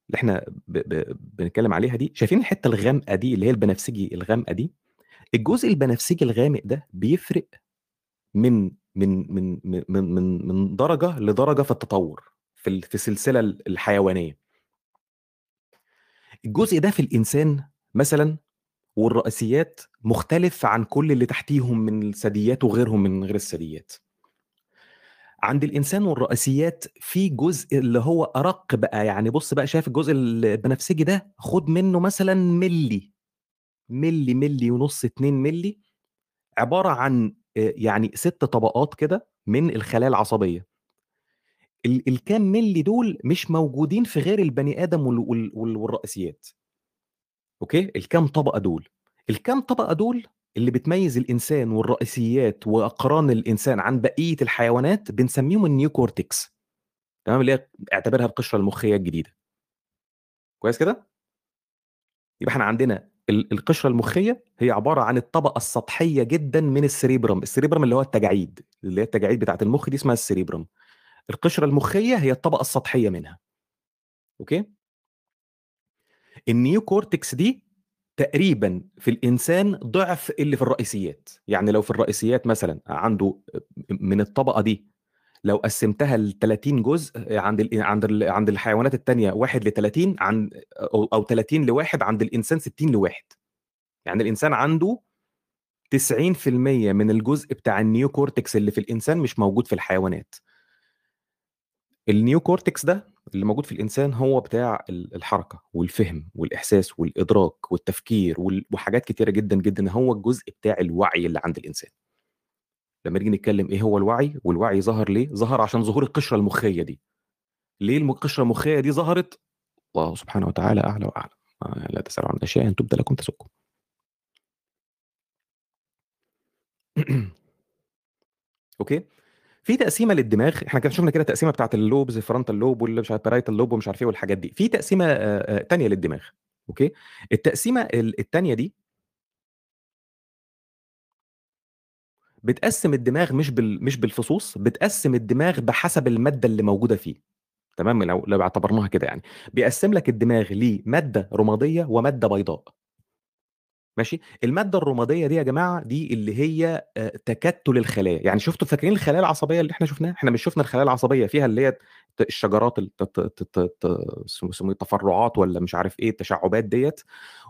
[SPEAKER 1] اللي إحنا ب ب بنتكلم عليها دي شايفين الحتة الغامقة دي اللي هي البنفسجي الغامقة دي؟ الجزء البنفسجي الغامق ده بيفرق من من من من من من درجة لدرجة في التطور في في السلسلة الحيوانية. الجزء ده في الإنسان مثلا والرئيسيات مختلف عن كل اللي تحتيهم من الثدييات وغيرهم من غير الثدييات عند الإنسان والرئيسيات في جزء اللي هو أرق بقى. يعني بص بقى شايف الجزء البنفسجي ده خد منه مثلا ملي ملي ملي ونص 2 ملي عبارة عن يعني ست طبقات كده من الخلايا العصبية. الكام ملي دول مش موجودين في غير البني آدم والرئيسيات. okay؟ الكام طبقة دول. الكام طبقة دول اللي بتميز الإنسان والرئيسيات وأقران الإنسان عن بقية الحيوانات بنسميهم ال neocortex تمام؟ اللي هي اعتبرها القشرة المخية الجديدة. كويس كده؟ يبقى إحنا عندنا القشرة المخية هي عبارة عن الطبقة السطحية جدا من ال cerebrum. ال cerebrum اللي هو التجاعيد اللي هي التجاعيد بتاعه المخ دي اسمها ال cerebrum. القشرة المخية هي الطبقة السطحية منها. okay؟ ال neocortex دي تقريبا في الإنسان ضعف اللي في الرئيسيات. يعني لو في الرئيسيات مثلا عنده من الطبقة دي لو قسمتها ل 30 جزء عند ال عند ال عند الحيوانات الثانية 1 ل 30 عن أو 30 لواحد عند الإنسان 60 لواحد. يعني الإنسان عنده 90% من الجزء بتاع ال neocortex اللي في الإنسان مش موجود في الحيوانات. ال neocortex ده اللي موجود في الإنسان هو بتاع الحركة والفهم والإحساس والإدراك والتفكير وحاجات كتيرة جدا جدا هو الجزء بتاع الوعي اللي عند الإنسان. لما نيجي نتكلم إيه هو الوعي؟ والوعي ظهر ليه؟ ظهر عشان ظهور القشرة المخية دي. ليه القشرة المخية دي ظهرت؟ الله سبحانه وتعالى أعلى وأعلم لا تسألوا عن أشياء إن تبد لكم تسؤكم. *clears throat* okay؟ في تقسيمة للدماغ إحنا كده شفنا كده تقسيمة بتاعت ال lobes frontal lobe واللي مش عارف lobe ومش عارف إيه والحاجات دي. في تقسيمة تانية للدماغ. okay؟ التقسيمة التانية دي بتقسم الدماغ مش بال مش بالفصوص بتقسم الدماغ بحسب المادة اللي موجودة فيه. تمام؟ لو لو اعتبرناها كده يعني. بيقسم لك الدماغ لمادة رمادية ومادة بيضاء. ماشي؟ المادة الرمادية دي يا جماعة دي اللي هي آه، تكتل الخلايا. يعني شفتوا فاكرين الخلايا العصبية اللي إحنا شفناها؟ إحنا مش شفنا الخلايا العصبية فيها اللي هي الشجرات الت- ت- ت- ت- ت- اسمه اسمه إيه؟ التفرعات ولا مش عارف إيه التشعبات ديت.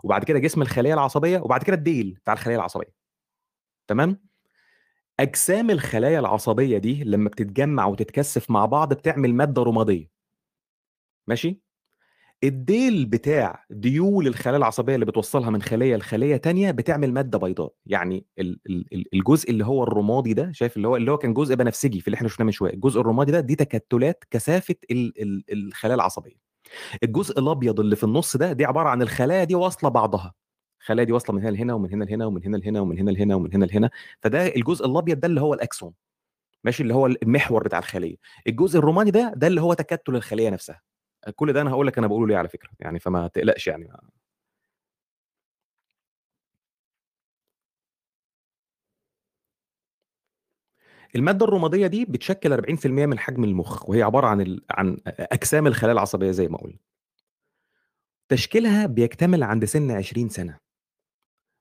[SPEAKER 1] وبعد كده جسم الخليه العصبية وبعد كده الديل بتاع الخليه العصبية. تمام؟ أجسام الخلايا العصبية دي لما بتتجمع وتتكثف مع بعض بتعمل مادة رمادية. ماشي؟ الديل بتاع ديول الخلايا العصبية اللي بتوصلها من خلية لخلية تانية بتعمل مادة بيضاء. يعني ال- ال- ال- الجزء اللي هو الرمادي ده شايف اللي هو اللي هو كان جزء بنفسجي في اللي إحنا شفناه من شوية. الجزء الرمادي ده دي تكتلات كثافة ال- ال- الخلايا العصبية. الجزء الأبيض اللي في النص ده دي عبارة عن الخلايا دي واصلة بعضها. الخلايا دي واصلة من هنا لهنا ومن هنا لهنا ومن هنا لهنا ومن هنا لهنا ومن هنا لهنا. فده الجزء الأبيض ده اللي هو الأكسون. ماشي؟ اللي هو المحور بتاع الخلية. الجزء الروماني ده ده اللي هو تكتل الخلية نفسها. كل ده أنا هقول لك أنا بقوله ليه على فكرة يعني فما تقلقش يعني. المادة الرمادية دي بتشكل 40% من حجم المخ وهي عبارة عن ال... عن اجسام الخلايا العصبية زي ما قلنا. تشكيلها بيكتمل عند سن 20 سنة.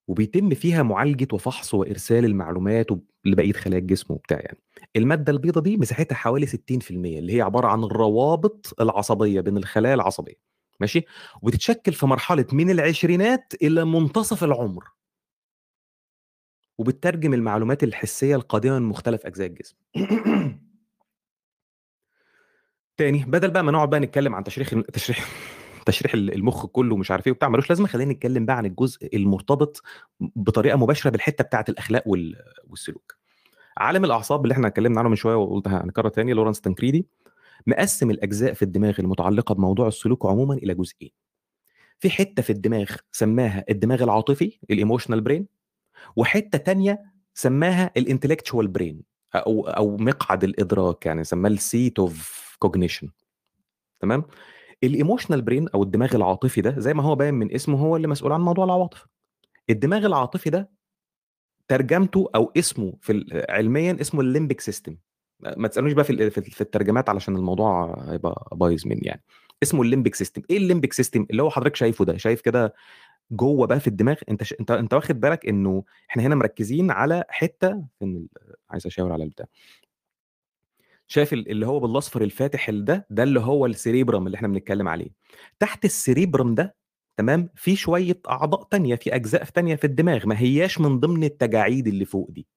[SPEAKER 1] وبيتم فيها معالجة وفحص وإرسال المعلومات لبقية خلايا الجسم وبتاع يعني. المادة البيضاء دي مساحتها حوالي 60% اللي هي عبارة عن الروابط العصبية بين الخلايا العصبية. ماشي؟ وبتتشكل في مرحلة من العشرينات إلى منتصف العمر. وبتترجم المعلومات الحسية القادمه من مختلف أجزاء الجسم. *clears throat* تاني بدل بقى ما نقعد بقى نتكلم عن تشريح تشريح تشريح المخ كله ومش عارف إيه وبتاع ملوش لازمة خلينا نتكلم بقى عن الجزء المرتبط بطريقة مباشرة بالحتة بتاعة الأخلاق وال- والسلوك. عالم الأعصاب اللي إحنا اتكلمنا عنه من شوية وقلت هنكرر تاني لورنس تنكريدي مقسم الأجزاء في الدماغ المتعلقة بموضوع السلوك عموما إلى جزئين. في حتة في الدماغ سماها الدماغ العاطفي ال emotional brain وحتة تانية سماها ال intellectual brain أو أو مقعد الإدراك يعني سماه ال seat of cognition تمام؟ ال emotional brain أو الدماغ العاطفي ده زي ما هو باين من اسمه هو اللي مسؤول عن موضوع العواطف. الدماغ العاطفي ده ترجمته أو اسمه في علميا اسمه ال limbic system ما تسالونيش بقى في في الترجمات علشان الموضوع هيبقى بايظ مني يعني. اسمه ال limbic system إيه ال limbic system اللي هو حضرتك شايفه ده. شايف كده جوه بقى في الدماغ. أنت ش... أنت أنت واخد بالك إنه إحنا هنا مركزين على حتة إن. عايز أشاور على البتاع. شايف ال- اللي هو بالأصفر الفاتح ال ده ده اللي هو ال cerebrum اللي إحنا بنتكلم عليه. تحت ال cerebrum ده تمام في شوية أعضاء تانية في أجزاء تانية في الدماغ ما هياش من ضمن التجاعيد اللي فوق دي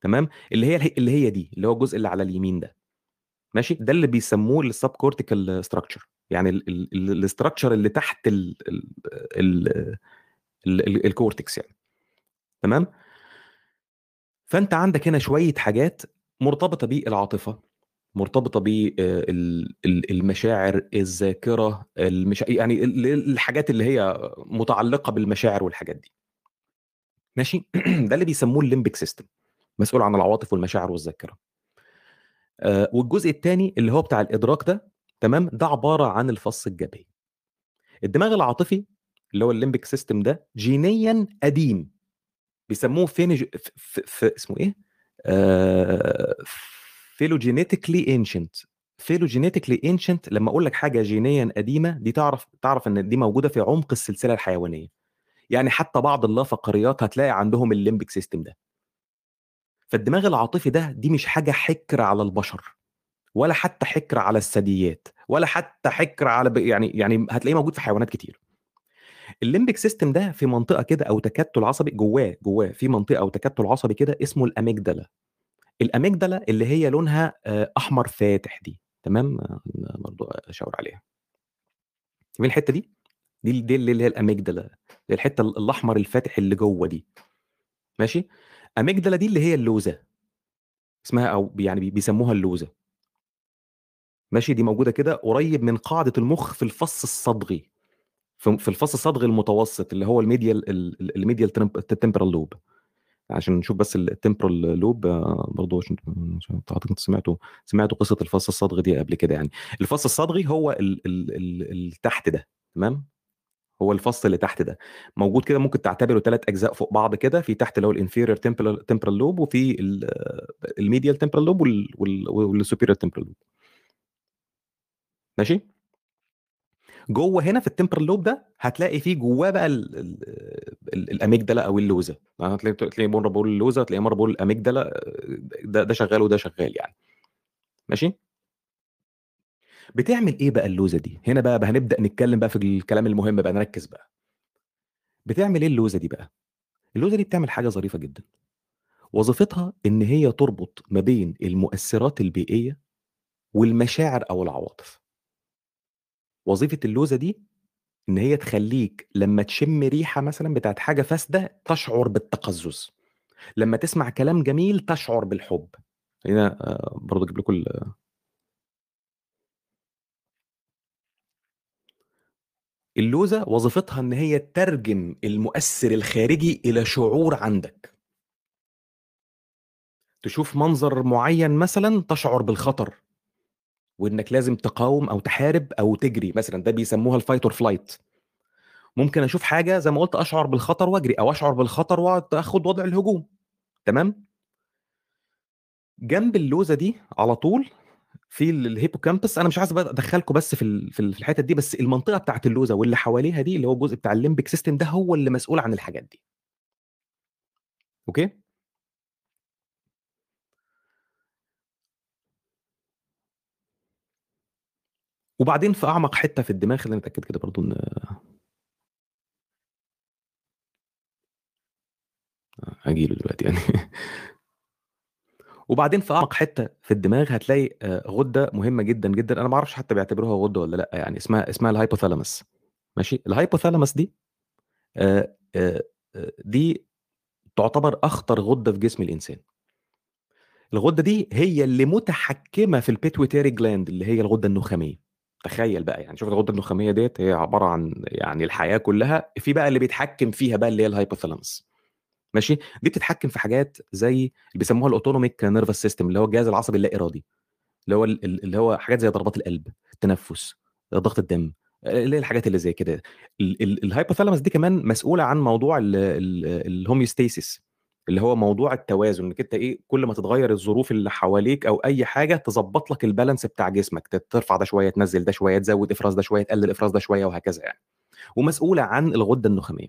[SPEAKER 1] تمام؟ اللي هي اللي هي دي اللي هو الجزء اللي على اليمين ده. ماشي؟ ده اللي بيسموه ال subcortical structure يعني ال structure اللي تحت ال ال ال ال ال ال cortex يعني. تمام؟ فأنت عندك هنا شوية حاجات مرتبطة بالعاطفة مرتبطة بالمشاعر الذاكرة المش... يعني ال- ال- الحاجات اللي هي متعلقة بالمشاعر والحاجات دي. ماشي؟ *clears throat* ده اللي بيسموه ال limbic system مسؤول عن العواطف والمشاعر والذاكرة. آه، والجزء الثاني اللي هو بتاع الإدراك ده تمام؟ ده عبارة عن الفص الجبهي. الدماغ العاطفي اللي هو ال limbic system ده جينيا قديم بيسموه فينج ف... ف... ف... اسمه إيه؟ آه... phylogenetically ancient phylogenetically ancient لما أقول لك حاجة جينيا قديمة دي تعرف تعرف إن دي موجودة في عمق السلسلة الحيوانية. يعني حتى بعض اللافقريات هتلاقي عندهم ال limbic system ده. فالدماغ العاطفي ده دي مش حاجة حكر على البشر ولا حتى حكر على الثدييات ولا حتى حكر على. يعني يعني هتلاقيه موجود في حيوانات كتير. ال limbic system ده في منطقة كده أو تكتل عصبي جواه جواه في منطقة أو تكتل عصبي كده اسمه ال amygdala. الاميجدلا اللي هي لونها آه، أحمر فاتح دي تمام؟ برضو أشاور عليها. من الحتة دي؟ دي دي اللي هي الاميجدلا الحتة الأحمر الفاتح اللي جوه دي. ماشي؟ اميجدلا دي اللي هي اللوزة. اسمها أو يعني بيسموها اللوزة. ماشي؟ دي موجودة كده قريب من قاعدة المخ في الفص الصدغي. في الفص الصدغي المتوسط اللي هو الميديال ال medial temporal lobe. عشان نشوف بس ال temporal lobe برضه عشان اعتقد انت سمعتوا سمعتوا قصة الفص الصدغي دي قبل كده يعني. الفص الصدغي هو ال ال ال اللي تحت ده تمام؟ هو الفص اللي تحت ده. موجود كده ممكن تعتبره ثلاث أجزاء فوق بعض كده. في تحت اللي هو ال inferior temporal lobe وفي ال medial temporal lobe وال superior temporal lobe ماشي؟ جوه هنا في التمبرال لوب ده هتلاقي فيه جواه بقى ال ال ال الاميجدلا أو اللوزة. يعني هتلاقي تلاقي مره بقول اللوزة تلاقي مره بقول الاميجدلا ده ده شغال وده شغال يعني. ماشي؟ بتعمل إيه بقى اللوزة دي؟ هنا بقى هنبدأ نتكلم بقى في الكلام المهم بقى نركز بقى. بتعمل إيه اللوزة دي بقى؟ اللوزة دي بتعمل حاجة ظريفة جدا. وظيفتها إن هي تربط ما بين المؤثرات البيئية والمشاعر أو العواطف. وظيفة اللوزة دي إن هي تخليك لما تشم ريحة مثلا بتاعت حاجة فاسدة تشعر بالتقزز. لما تسمع كلام جميل تشعر بالحب. هنا آه، برضه أجيب لكم ال- اللوزة وظيفتها إن هي تترجم المؤثر الخارجي إلى شعور عندك. تشوف منظر معين مثلا تشعر بالخطر. وإنك لازم تقاوم أو تحارب أو تجري مثلا ده بيسموها ال fight or flight ممكن أشوف حاجة زي ما قلت أشعر بالخطر وأجري أو أشعر بالخطر واخد وضع الهجوم. تمام؟ جنب اللوزة دي على طول في ال- ال hippocampus أنا مش عايز ادخلكم بس في في ال- في الحته دي بس المنطقة بتاعت اللوزة واللي حواليها دي اللي هو الجزء بتاع ال limbic system ده هو اللي مسؤول عن الحاجات دي. Okay؟ وبعدين في أعمق حتة في الدماغ خلينا نتأكد كده برضو إن هجيله دلوقتي يعني. وبعدين في أعمق حتة في الدماغ هتلاقي آه، غدة مهمة جدا جدا. أنا ما أعرفش حتى بيعتبروها غدة ولا لأ يعني اسمها اسمها ال hypothalamus ماشي؟ ال hypothalamus دي آه، آه، دي تعتبر أخطر غدة في جسم الإنسان. الغدة دي هي اللي متحكمة في ال pituitary gland اللي هي الغدة النخامية. تخيل بقى يعني شوف الغدة النخامية ديت هي عبارة عن يعني الحياة كلها في بقى اللي بيتحكم فيها بقى اللي هي ال hypothalamus ماشي؟ دي بتتحكم في حاجات زي اللي بيسموها ال autonomic nervous system اللي هو الجهاز العصبي اللا إرادي اللي هو ال- ال- اللي هو حاجات زي ضربات القلب التنفس ضغط الدم اللي هي الحاجات اللي زي كده. ال- ال- ال hypothalamus دي كمان مسؤولة عن موضوع ال- ال- ال homeostasis اللي هو موضوع التوازن إنك أنت إيه كل ما تتغير الظروف اللي حواليك أو أي حاجة تظبط لك ال balance بتاع جسمك ترفع ده شوية تنزل ده شوية تزود إفراز ده شوية تقلل إفراز ده شوية وهكذا يعني. ومسؤولة عن الغدة النخامية.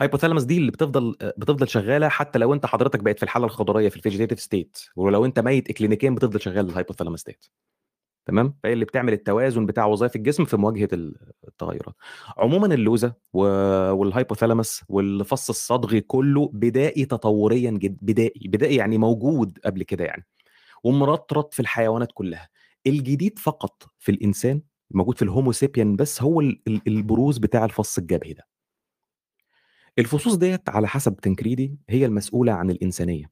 [SPEAKER 1] hypothalamus دي اللي بتفضل بتفضل شغالة حتى لو أنت حضرتك بقيت في الحالة الخضريه في ال vegetative state ولو أنت ميت اكلينيكيا بتفضل شغال ال hypothalamus ديت تمام؟ فهي اللي بتعمل التوازن بتاع وظائف الجسم في مواجهة ال- التغيرات. عموما اللوزة وال hypothalamus والفص الصدغي كله بدائي تطوريا جدا بدائي بدائي يعني موجود قبل كده يعني ومرطرط في الحيوانات كلها. الجديد فقط في الإنسان موجود في ال Homo sapien بس هو ال- ال- البروز بتاع الفص الجبهي ده. الفصوص ديت على حسب تانكريدي هي المسؤولة عن الإنسانية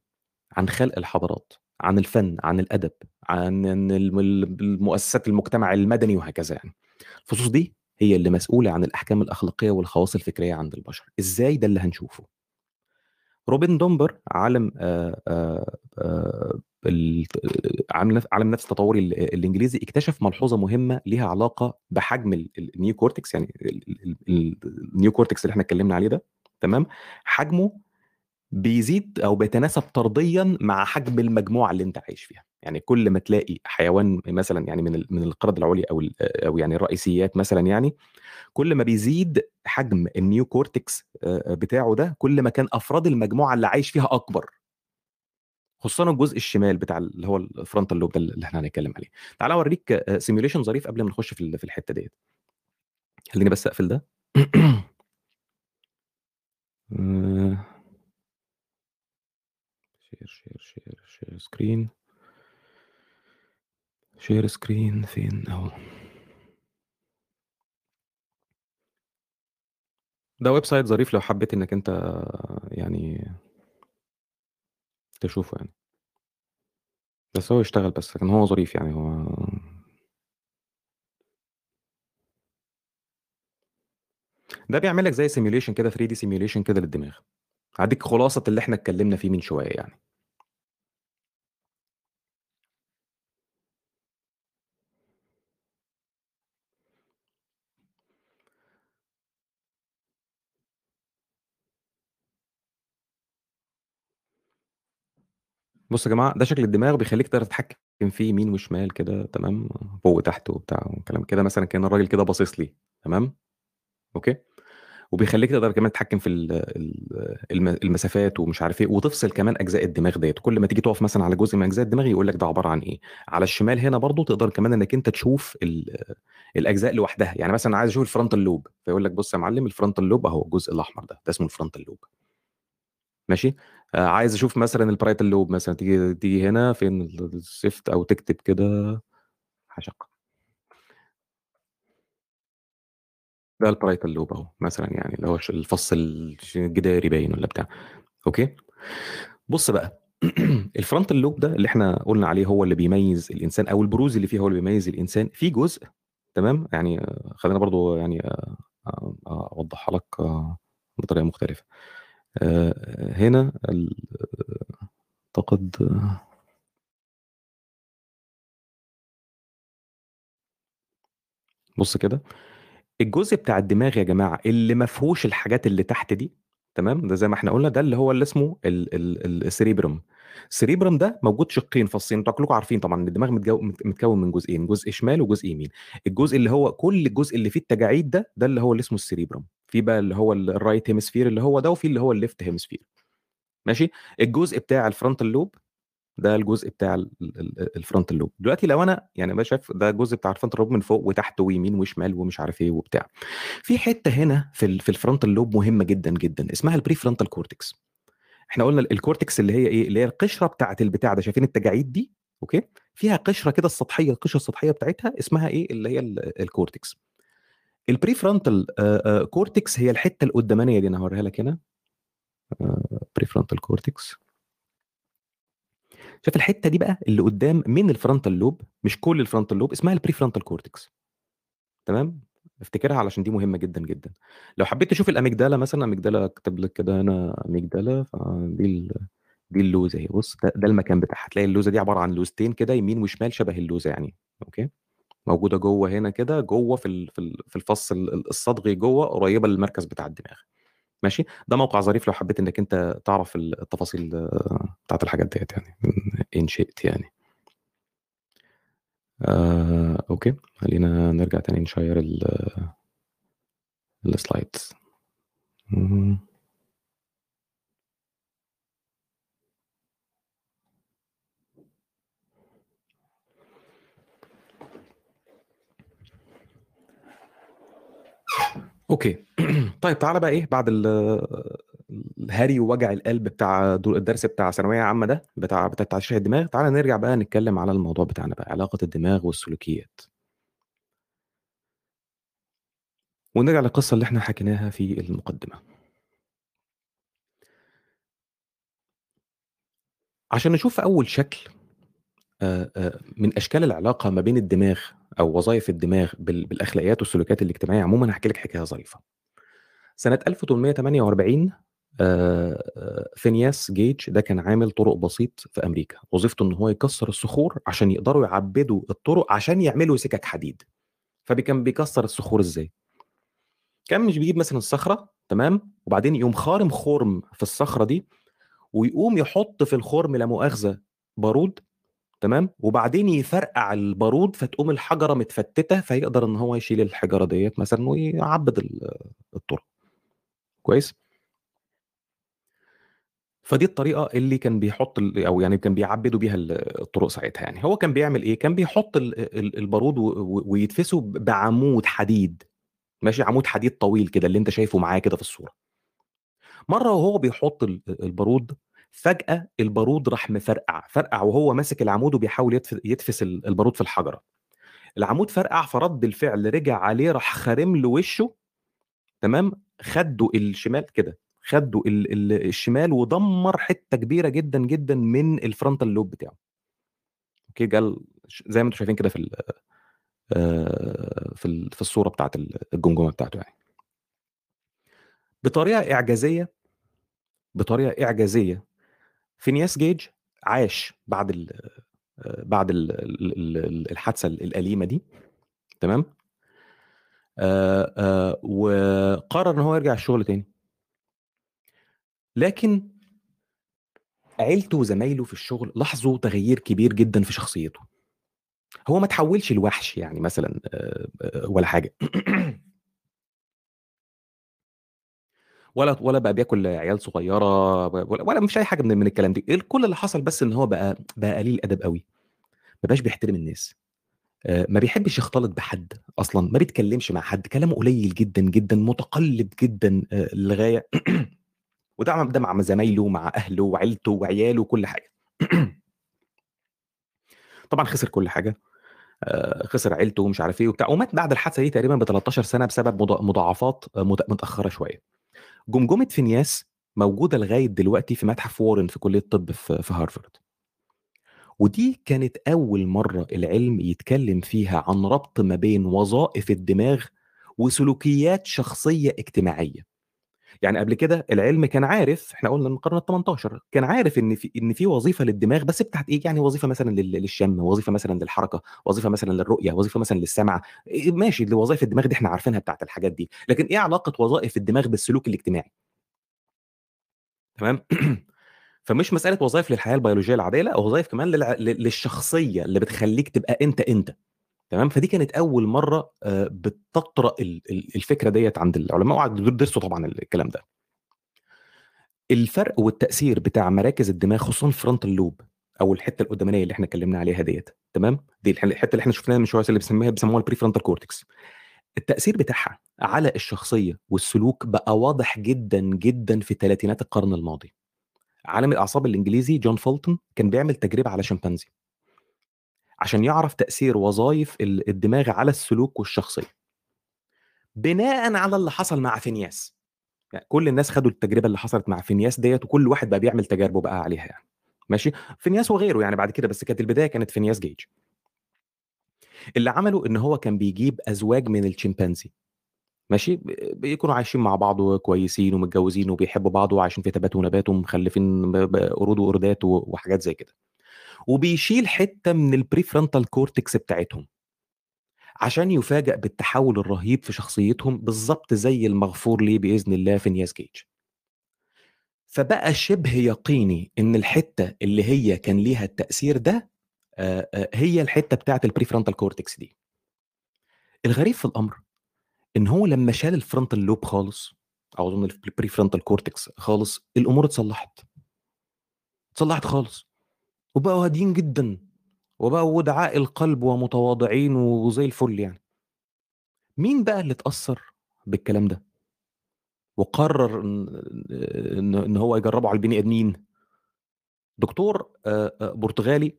[SPEAKER 1] عن خلق الحضارات. عن الفن عن الأدب عن المؤسسات المجتمع المدني وهكذا يعني. الفصوص دي هي اللي مسؤولة عن الأحكام الأخلاقية والخواص الفكرية عند البشر. إزاي ده اللي هنشوفه؟ روبن دنبار عالم آه آه آه ال- عالم نف- عالم نفس التطوري ال- الإنجليزي اكتشف ملحوظة مهمة ليها علاقة بحجم ال- ال- ال neocortex يعني ال- ال- ال- ال neocortex اللي إحنا اتكلمنا عليه ده تمام؟ حجمه بيزيد أو بيتناسب طرديا مع حجم المجموعة اللي أنت عايش فيها. يعني كل ما تلاقي حيوان مثلا يعني من من القرد العليا أو أو يعني الرئيسيات مثلا يعني كل ما بيزيد حجم ال neocortex آه، بتاعه ده كل ما كان أفراد المجموعة اللي عايش فيها أكبر. خصوصا الجزء الشمال بتاع اللي هو ال frontal lobe ده اللي إحنا هنتكلم عليه. تعال أوريك simulation ظريف قبل ما نخش في في الحتة ديت. خليني بس أقفل ده. *clears throat* آه، share share share screen. Share screen فين أهو؟ ده website ظريف لو حبيت إنك أنت يعني تشوفه يعني. بس هو يشتغل بس لكن هو ظريف يعني هو ده بيعمل لك زي simulation كده 3D simulation كده للدماغ. هديك خلاصة اللي إحنا اتكلمنا فيه من شوية يعني. بصوا يا جماعة ده شكل الدماغ بيخليك تقدر تتحكم فيه يمين وشمال كده تمام فوق وتحت وبتاع وكلام كده مثلا كأن الراجل كده باصص لي تمام؟ okay؟ وبيخليك تقدر كمان تتحكم في ال- ال- الم- المسافات ومش عارف إيه وتفصل كمان أجزاء الدماغ ديت. كل ما تيجي تقف مثلا على جزء من أجزاء الدماغ يقول لك ده عبارة عن إيه؟ على الشمال هنا برضو تقدر كمان إنك أنت تشوف ال- الأجزاء لوحدها. يعني مثلا عايز أشوف ال frontal lobe فيقول لك بص يا معلم ال frontal lobe أهو الجزء الأحمر ده ده اسمه ال frontal lobe ماشي؟ عايز أشوف مثلا ال parietal lobe مثلا تيجي تيجي هنا فين السيفت أو تكتب كده؟ حشق ده ال parietal lobe أهو مثلا يعني اللي هو الفص الجداري باين ولا بتاع. okay؟ بص بقى *clears throat* ال frontal lobe ده اللي إحنا قلنا عليه هو اللي بيميز الإنسان أو البروز اللي فيه هو اللي بيميز الإنسان في جزء. تمام؟ يعني آه، خلينا برضو يعني آه، آه، آه، أوضحها لك آه، بطريقة مختلفة. آه، هنا ال- اعتقد آه، بص كده. الجزء بتاع الدماغ يا جماعة اللي ما فيهوش الحاجات اللي تحت دي تمام؟ ده زي ما إحنا قلنا ده اللي هو اللي اسمه ال- ال- ال- ال cerebrum. ال cerebrum ده موجود شقين فصين أنتوا كلكم عارفين طبعا إن الدماغ متكون من جزئين جزء شمال وجزء يمين. الجزء اللي هو كل الجزء اللي فيه التجاعيد ده ده اللي هو اللي اسمه ال cerebrum. في بقى اللي هو ال- ال right hemisphere اللي هو ده وفي اللي هو ال left hemisphere ماشي؟ الجزء بتاع ال frontal lobe ده الجزء بتاع ال- ال- ال frontal lobe دلوقتي لو أنا يعني بقى شايف ده الجزء بتاع ال frontal lobe من فوق وتحت ويمين وشمال ومش عارف إيه وبتاع. في حتة هنا في في ال frontal lobe مهمة جدا جدا اسمها ال prefrontal cortex إحنا قلنا ال- ال cortex اللي هي إيه؟ اللي هي القشرة بتاعه البتاع ده. شايفين التجاعيد دي؟ okay؟ فيها قشرة كده السطحية القشرة السطحية بتاعتها اسمها إيه؟ اللي هي ال- ال cortex ال prefrontal cortex هي الحتة القدامانية دي أنا هوريها لك هنا. prefrontal cortex شايف الحتة دي بقى اللي قدام من ال frontal lobe مش كل ال frontal lobe اسمها ال prefrontal cortex تمام؟ افتكرها علشان دي مهمة جدا جدا. لو حبيت تشوف ال amygdala مثلا amygdala أكتب لك كده هنا amygdala فدي ال... دي اللوزة أهي. بص ده, ده المكان بتاعها. هتلاقي اللوزة دي عبارة عن لوزتين كده يمين وشمال شبه اللوزة يعني. okay؟ موجودة جوه هنا كده جوه في. في ال- في الفص ال- الصدغي جوه قريبة للمركز بتاع الدماغ. ماشي؟ ده موقع ظريف لو حبيت إنك أنت تعرف التفاصيل آه، بتاعت الحاجات ديت يعني إن شئت يعني. آه، okay. خلينا نرجع تاني ن share ال- ال slides. أوكي. *clears throat* طيب تعالى بقى إيه بعد ال- الهري ووجع القلب بتاع الدرس بتاع ثانوية عامة ده بتاع بتاع تشريح الدماغ تعالى نرجع بقى نتكلم على الموضوع بتاعنا بقى علاقة الدماغ والسلوكيات. ونرجع للقصة اللي إحنا حكيناها في المقدمة. عشان نشوف أول شكل من أشكال العلاقة ما بين الدماغ أو وظائف الدماغ بال- بالأخلاقيات والسلوكيات الاجتماعية عموما هحكي لك حكاية ظريفة. سنة 1848 آه، آه، فينياس جيج ده كان عامل طرق بسيط في أمريكا. وظيفته إن هو يكسر الصخور عشان يقدروا يعبدوا الطرق عشان يعملوا سكك حديد. فكان بيكسر الصخور إزاي؟ كان مش بيجيب مثلا الصخره تمام؟ وبعدين يقوم خارم خرم في الصخرة دي ويقوم يحط في الخرم لا مؤاخذة بارود تمام؟ وبعدين يفرقع البارود فتقوم الحجرة متفتتة فيقدر إن هو يشيل الحجرة ديت مثلا ويعبد ال- الطرق كويس؟ فدي الطريقة اللي كان بيحط أو يعني كان بيعبدوا بيها ال- الطرق ساعتها يعني. هو كان بيعمل إيه؟ كان بيحط ال- ال- البارود ويدفسه بعمود حديد. ماشي؟ عمود حديد طويل كده اللي أنت شايفه معاه كده في الصورة. مرة وهو بيحط ال- البارود فجأة البارود راح مفرقع فرقع وهو ماسك العمود وبيحاول يدف- يدفس ال- البارود في الحجرة. العمود فرقع فرد الفعل رجع عليه راح خارم له وشه تمام؟ خده الشمال كده خده ال- ال- الشمال ودمر حتة كبيرة جدا جدا من ال frontal lobe بتاعه. okay؟ قال زي ما أنتم شايفين كده في آه، في في الصورة بتاعت الجمجمة بتاعته يعني. بطريقة إعجازية بطريقة إعجازية فينياس جيج عاش بعد ال آه، بعد ال- ال- ال- الحادثة الأليمة دي تمام آه، آه، وقرر إن هو يرجع الشغل تاني لكن عيلته وزمايله في الشغل لاحظوا تغيير كبير جدًا في شخصيته. هو ما اتحولش لوحش يعني مثلًا آآ ولا حاجة. *clears throat* ولا ولا بقى بياكل عيال صغيرة ولا ولا ما فيش أي حاجة من من الكلام دي، كل اللي حصل بس إن هو بقى بقى قليل الأدب أوي، ما بقاش بيحترم الناس، آآ ما بيحبش يختلط بحد أصلًا، ما بيتكلمش مع حد، كلامه قليل جدًا، جدًا، متقلب جدًا آآ للغاية. *coughs* وده ده مع زمايله ومع أهله وعيلته وعياله وكل حاجة. *coughs* طبعًا خسر كل حاجة، آآ خسر عيلته ومش عارف إيه وبتاع، ومات بعد الحادثة دي تقريبًا ب13 سنة بسبب مضا مضاعفات مت متأخرة جمجمة فينياس موجودة لغاية دلوقتي في متحف وارن في كلية الطب في هارفارد. ودي كانت أول مرّة العلم يتكلم فيها عن ربط ما بين وظائف الدماغ وسلوكيات شخصية اجتماعية. يعني قبل كده العلم كان عارف إحنا قُلنا من القرن ال18 كان عارف إن في إن في وظيفة للدماغ بس بتاعة إيه، يعني وظيفة مثلًا لل للشم، وظيفة مثلًا للحركة، وظيفة مثلًا للرؤية، وظيفة مثلًا للسمع، آآ ماشي دي وظايف الدماغ دي إحنا عارفينها بتاعة الحاجات دي، لكن إيه علاقة وظائف الدماغ بالسلوك الاجتماعي؟ تمام؟ *clears throat* فمش مسألة وظايف للحياة البيولوجية العادية، لأ وظايف كمان للع ل للشخصية اللي بتخلّيك تبقى أنت، أنت، تمام؟ فدي كانت أول مرّة آآ بتطرأ ال ال الفكرة ديّة عند العلماء وقعدوا درسوا طبعًا الكلام ده. الفرق والتأثير بتاع مراكز الدماغ خصوصًا الfrontal lobe أو الحتة القدامانية اللي إحنا اتكلمنا عليها ديّة، تمام؟ دي الح الحتة اللي إحنا شُفناها من شوية اللي بنسميها بيسموها الprefrontal cortex. التأثير بتاعها على الشخصية والسلوك بقى واضح جدًا، جدًا في تلاتينات القرن الماضي. عالم الأعصاب الإنجليزي جون فولتون كان بيعمل تجربة على شمبانزي. عشان يعرف تأثير وظايف ال الدماغ على السلوك والشخصية. بناءً على اللي حصل مع فينياس. يعني كل الناس خدوا التجربة اللي حصلت مع فينياس ديّة وكل واحد بقى بيعمل تجاربه بقى عليها يعني، ماشي؟ فينياس وغيره يعني بعد كده، بس كانت البداية كانت فينياس جيج. اللي عمله إن هو كان بيجيب أزواج من الشمبانزي، ماشي؟ بيكونوا عايشين مع بعض وكويسين ومتجوزين وبيحبوا بعض وعايشين في تبات ونبات ومخلفين قرود وقردات وحاجات زي كده. وبيشيل حتة من ال prefrontal cortex بتاعتهم. عشان يُفاجأ بالتحول الرهيب في شخصيتهم بالضبط زي المغفور ليه بإذن الله فينياس جيج. فبقى شبه يقيني إن الحتة اللي هي كان ليها التأثير ده آآ آآ هي الحتة بتاعة الprefrontal cortex دي. الغريب في الأمر إن هو لمّا شال الfrontal lobe خالص أظن الف الprefrontal cortex خالص، الأمور اتصلّحت. اتصلّحت خالص. وبقوا هاديين جدًا، وبقوا ودعاء القلب ومتواضعين وزي الفل يعني. مين بقى اللي اتأثّر بالكلام ده؟ وقرر إن إن هو يجرّبه على البني آدمين؟ دكتور آآ آآ برتغالي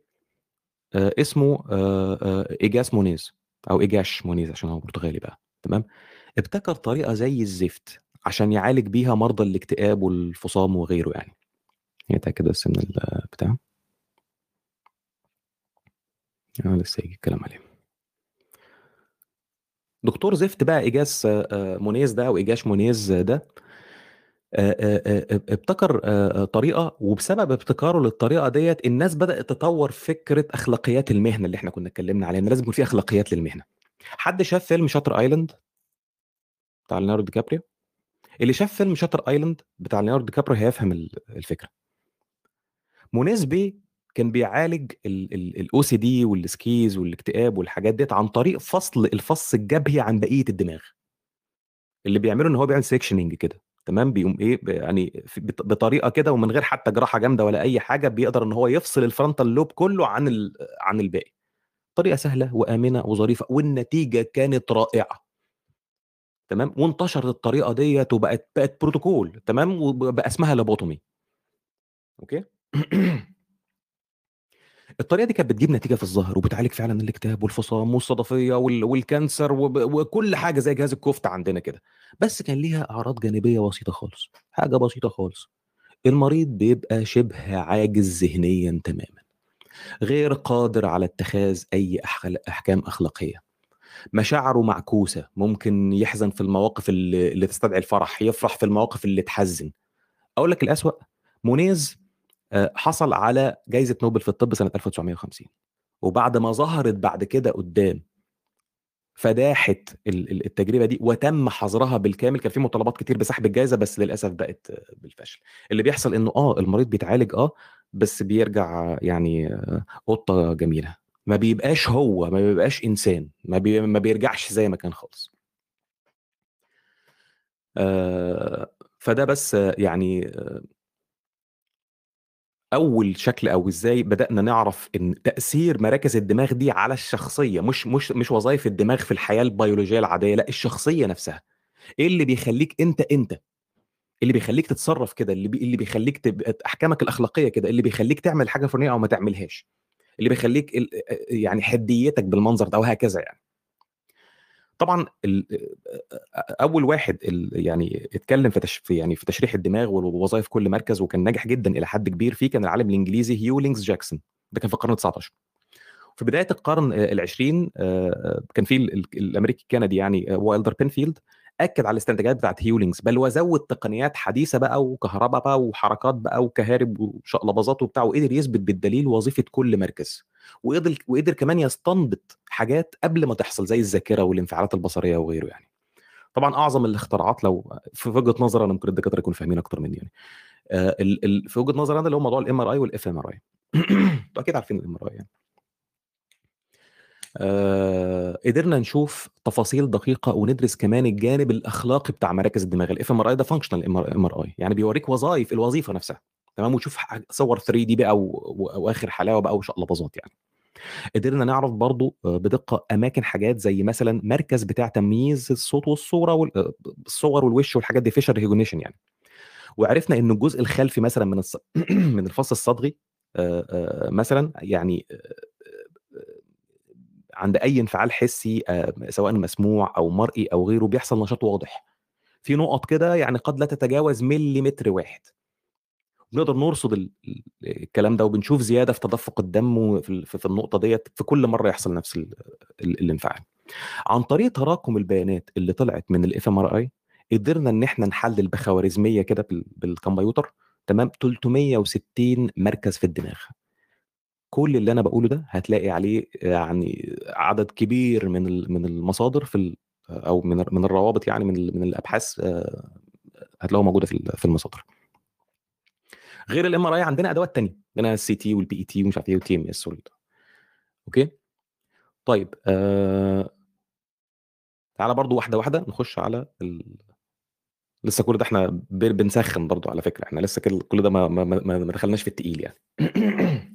[SPEAKER 1] آآ اسمه إيجاس مونيز أو إيجاش مونيز عشان هو برتغالي بقى، تمام؟ ابتكر طريقة زي الزفت عشان يعالج بيها مرضى الاكتئاب والفصام وغيره يعني. نتأكد بس من البتاع. آه لسه هييجي الكلام عليه. دكتور زفت بقى إيجاس آآ مونيز ده أو إيجاش مونيز ده آآ ابتكر آآ طريقة وبسبب ابتكاره للطريقة ديّة الناس بدأت تطوّر فكرة أخلاقيات المهنة اللي إحنا كنا اتكلمنا عليها، إن لازم يكون في أخلاقيات للمهنة. حد شاف فيلم Shutter Island؟ بتاع ليوناردو دي كابريو؟ اللي شاف فيلم شاتر أيلاند بتاع ليوناردو دي كابريو هيفهم ال الفكرة. كان بيعالج ال ال الOCD والschiz والاكتئاب والحاجات ديّة عن طريق فصل الفص الجبهي عن بقية الدماغ. اللي بيعمله إن هو بيعمل sectioning كده، تمام؟ بيقوم ب يعني ف بط بطريقة كده ومن غير حتى جراحة جامدة ولا أي حاجة، بيقدر إن هو يفصل الfrontal lobe كله عن ال عن الباقي. طريقة سهلة وآمنة وظريفة والنتيجة كانت رائعة. تمام؟ وانتشرت الطريقة ديّة وبقت بقت بروتوكول تمام؟ وب بقى اسمها lobotomy. أوكي؟ *clears throat* الطريقة دي كانت بتجيب نتيجة في الظاهر وبتعالج فعلًا الاكتئاب والفصام والصدفية وال وال cancer وكل حاجة زي جهاز الكفتة عندنا كده، بس كان ليها أعراض جانبية بسيطة خالص، حاجة بسيطة خالص. المريض بيبقى شبه عاجز ذهنيًا تمامًا، غير قادر على اتخاذ أي أحل أحكام أخلاقية. مشاعره معكوسة، ممكن يحزن في المواقف ال اللي تستدعي الفرح، يفرح في المواقف اللي تحزن. أقول لك الأسوأ، مونيز آآ حصل على جايزة نوبل في الطب سنة 1950 وبعد ما ظهرت بعد كده قدّام فداحة ال ال التجربة دي وتم حظرها بالكامل، كان في مطالبات كتير بسحب الجايزة بس للأسف بقت بالفشل. اللي بيحصل إنه آه، المريض بيتعالج آه، بس بيرجع يعني قطة جميلة. ما بيبقاش هو ما بيبقاش إنسان ما, بي ما بيرجعش زي ما كان خالص. آه فده بس يعني أول شكل أو إزاي بدأنا نعرف إن تأثير مراكز الدماغ دي على الشخصية مش مش مش وظائف الدماغ في الحياة البيولوجية العادية لأ الشخصية نفسها إيه اللي بيخليك أنت أنت اللي بيخليك تتصرف كده اللي بي... اللي بيخليك تبقى أحكامك الأخلاقية كده اللي بيخليك تعمل حاجة فلانية أو ما تعملهاش اللي بيخليك. يعني حديتك بالمنظر ده وهكذا يعني طبعا. أول واحد. يعني اتكلم في, تش... يعني في تشريح الدماغ ووظائف كل مركز وكان ناجح جدا إلى حد كبير فيه كان العالم الإنجليزي هيولينجز جاكسون ده كان في القرن 19 في بداية القرن العشرين كان في الأمريكي الكندي يعني وايلدر بينفيلد اكد على الاستنتاجات بتاعت هيولينجز بل وزود تقنيات حديثة بقى وكهرباء بقى وحركات بقى وكهارب وشقلباظات وبتاع وقدر يثبت بالدليل وظيفة كل مركز. وقدر وقدر كمان يستنبط حاجات قبل ما تحصل زي الذاكرة والانفعالات البصرية وغيره يعني. طبعا أعظم الاختراعات لو في وجهة نظر أنا ممكن الدكاترة يكونوا فاهمين أكتر مني يعني. آه ال ال في وجهة نظر أنا اللي هو موضوع ال MRI وال fMRI أكيد عارفين ال MRI يعني. آه قدرنا نشوف تفاصيل دقيقة وندرس كمان الجانب الأخلاقي بتاع مراكز الدماغ الاف ام ار اي ده فانكشنال ام ار اي يعني بيوريك وظائف الوظيفة نفسها. تمام؟ وتشوف صور 3D بقى واخر حلاوة بقى وشقلباظات يعني. قدرنا نعرف برضو بدقة أماكن حاجات زي مثلا مركز بتاع تمييز الصوت والصورة والصور والوش والحاجات دي feature recognition يعني. وعرفنا إن الجزء الخلفي مثلا من الص... *clears throat* من الفص الصدغي مثلا يعني عند أي انفعال حسي سواء مسموع أو مرئي أو غيره بيحصل نشاط واضح. في نقط كده يعني قد لا تتجاوز مليمتر واحد. بنقدر نرصد الكلام ده وبنشوف زيادة في تدفق الدم في النقطة ديت في كل مرة يحصل نفس الانفعال. عن طريق تراكم البيانات اللي طلعت من ال fMRI قدرنا إن إحنا نحلل بخوارزمية كده بالكمبيوتر تمام؟ 360 مركز في الدماغ. كل اللي أنا بقوله ده هتلاقي عليه يعني عدد كبير من من المصادر في أو من من الروابط يعني من من الأبحاث هتلاقوها موجودة في المصادر. غير ال MRI عندنا أدوات تانية عندنا ال CT وال PET ومش عارف إيه وال TMS okay؟ طيب آه... تعالى برضو واحدة واحدة نخش على ال... لسه كل ده إحنا بنسخن برضو على فكرة إحنا لسه كل ده ما, ما, ما دخلناش في التقيل يعني. *clears throat*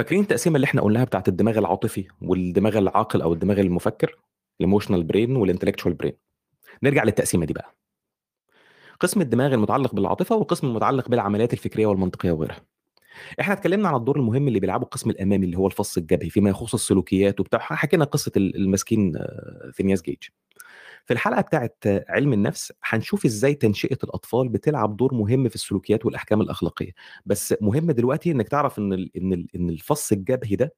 [SPEAKER 1] فاكرين التقسيمة اللي إحنا قلناها بتاعت الدماغ العاطفي والدماغ العاقل أو الدماغ المفكر؟ ال emotional brain وال intellectual brain نرجع للتقسيمة دي بقى. قسم الدماغ المتعلق بالعاطفة والقسم المتعلق بالعمليات الفكرية والمنطقية وغيرها. إحنا اتكلمنا عن الدور المهم اللي بيلعبه القسم الأمامي اللي هو الفص الجبهي فيما يخص السلوكيات وبتاع. حكينا قصة المسكين فينياس جيج في الحلقة بتاعت علم النفس هنشوف إزاي تنشئه الاطفال بتلعب دور مهم في السلوكيات والاحكام الاخلاقيه بس مهم دلوقتي انك تعرف ان ان ان الفص الجبهي ده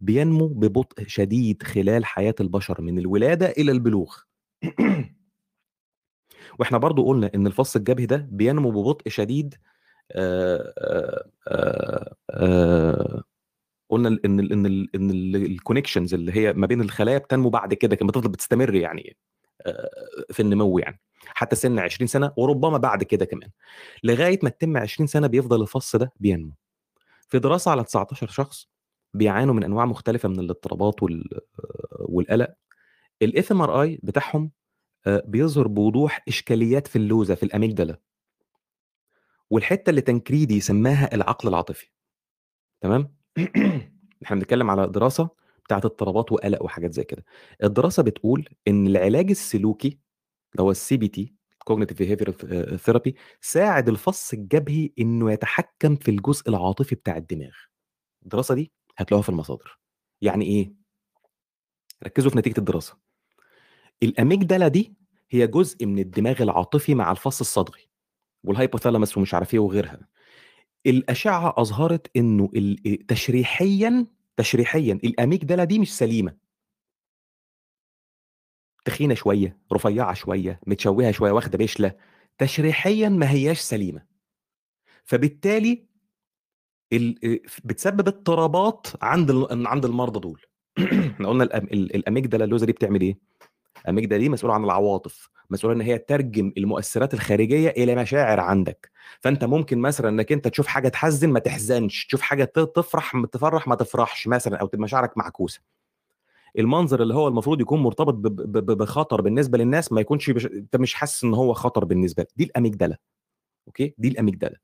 [SPEAKER 1] بينمو ببطء شديد خلال حياه البشر من الولاده إلى البلوغ وإحنا برضو قلنا ان الفص الجبهي ده بينمو ببطء شديد آآ آآ قلنا ان ال ان ال ان ال connections اللي هي ما بين الخلايا بتنمو بعد كده كما تفضل بتستمر يعني في النمو يعني حتى سن 20 سنة وربما بعد كده كمان لغاية ما تتم 20 سنة بيفضل الفص ده بينمو. في دراسة على 19 شخص بيعانوا من أنواع مختلفة من الاضطرابات والقلق ال fMRI بتاعهم بيظهر بوضوح إشكاليات في اللوزة في ال amygdala والحتة اللي تنكريدي سماها العقل العاطفي. تمام؟ *clears throat* إحنا بنتكلم على دراسة بتاعت اضطرابات وقلق وحاجات زي كده. الدراسة بتقول إن العلاج السلوكي اللي هو ال CBT cognitive behavior therapy ساعد الفص الجبهي إنه يتحكم في الجزء العاطفي بتاع الدماغ. الدراسة دي هتلاقوها في المصادر. يعني إيه؟ ركزوا في نتيجة الدراسة. ال amygdala دي هي جزء من الدماغ العاطفي مع الفص الصدغي وال hypothalamus ومش عارف إيه وغيرها. الأشعة أظهرت إنه تشريحيا تشريحيا. الاميجدالا دي مش سليمة. تخينة شوية رفيعة شوية متشوهة شوية واخدة بشلة. تشريحيا ما هياش سليمة. فبالتالي بتسبب اضطرابات عند عند المرضى دول. *clears throat* إحنا قلنا الاميجدالا اللوزه دي بتعمل إيه؟ الاميجدالا دي مسؤوله عن العواطف مسؤوله إن هي تترجم المؤثرات الخارجية إلى مشاعر عندك. فأنت ممكن مثلا إنك أنت تشوف حاجة تحزن ما تحزنش تشوف حاجة ت- تفرح تفرح ما تفرحش مثلا أو تبقى مشاعرك معكوسة. المنظر اللي هو المفروض يكون مرتبط بخطر بالنسبة للناس ما يكونش بش... أنت مش حاسس إن هو خطر بالنسبة لك. دي الاميجدالا أوكي؟ دي الاميجدالا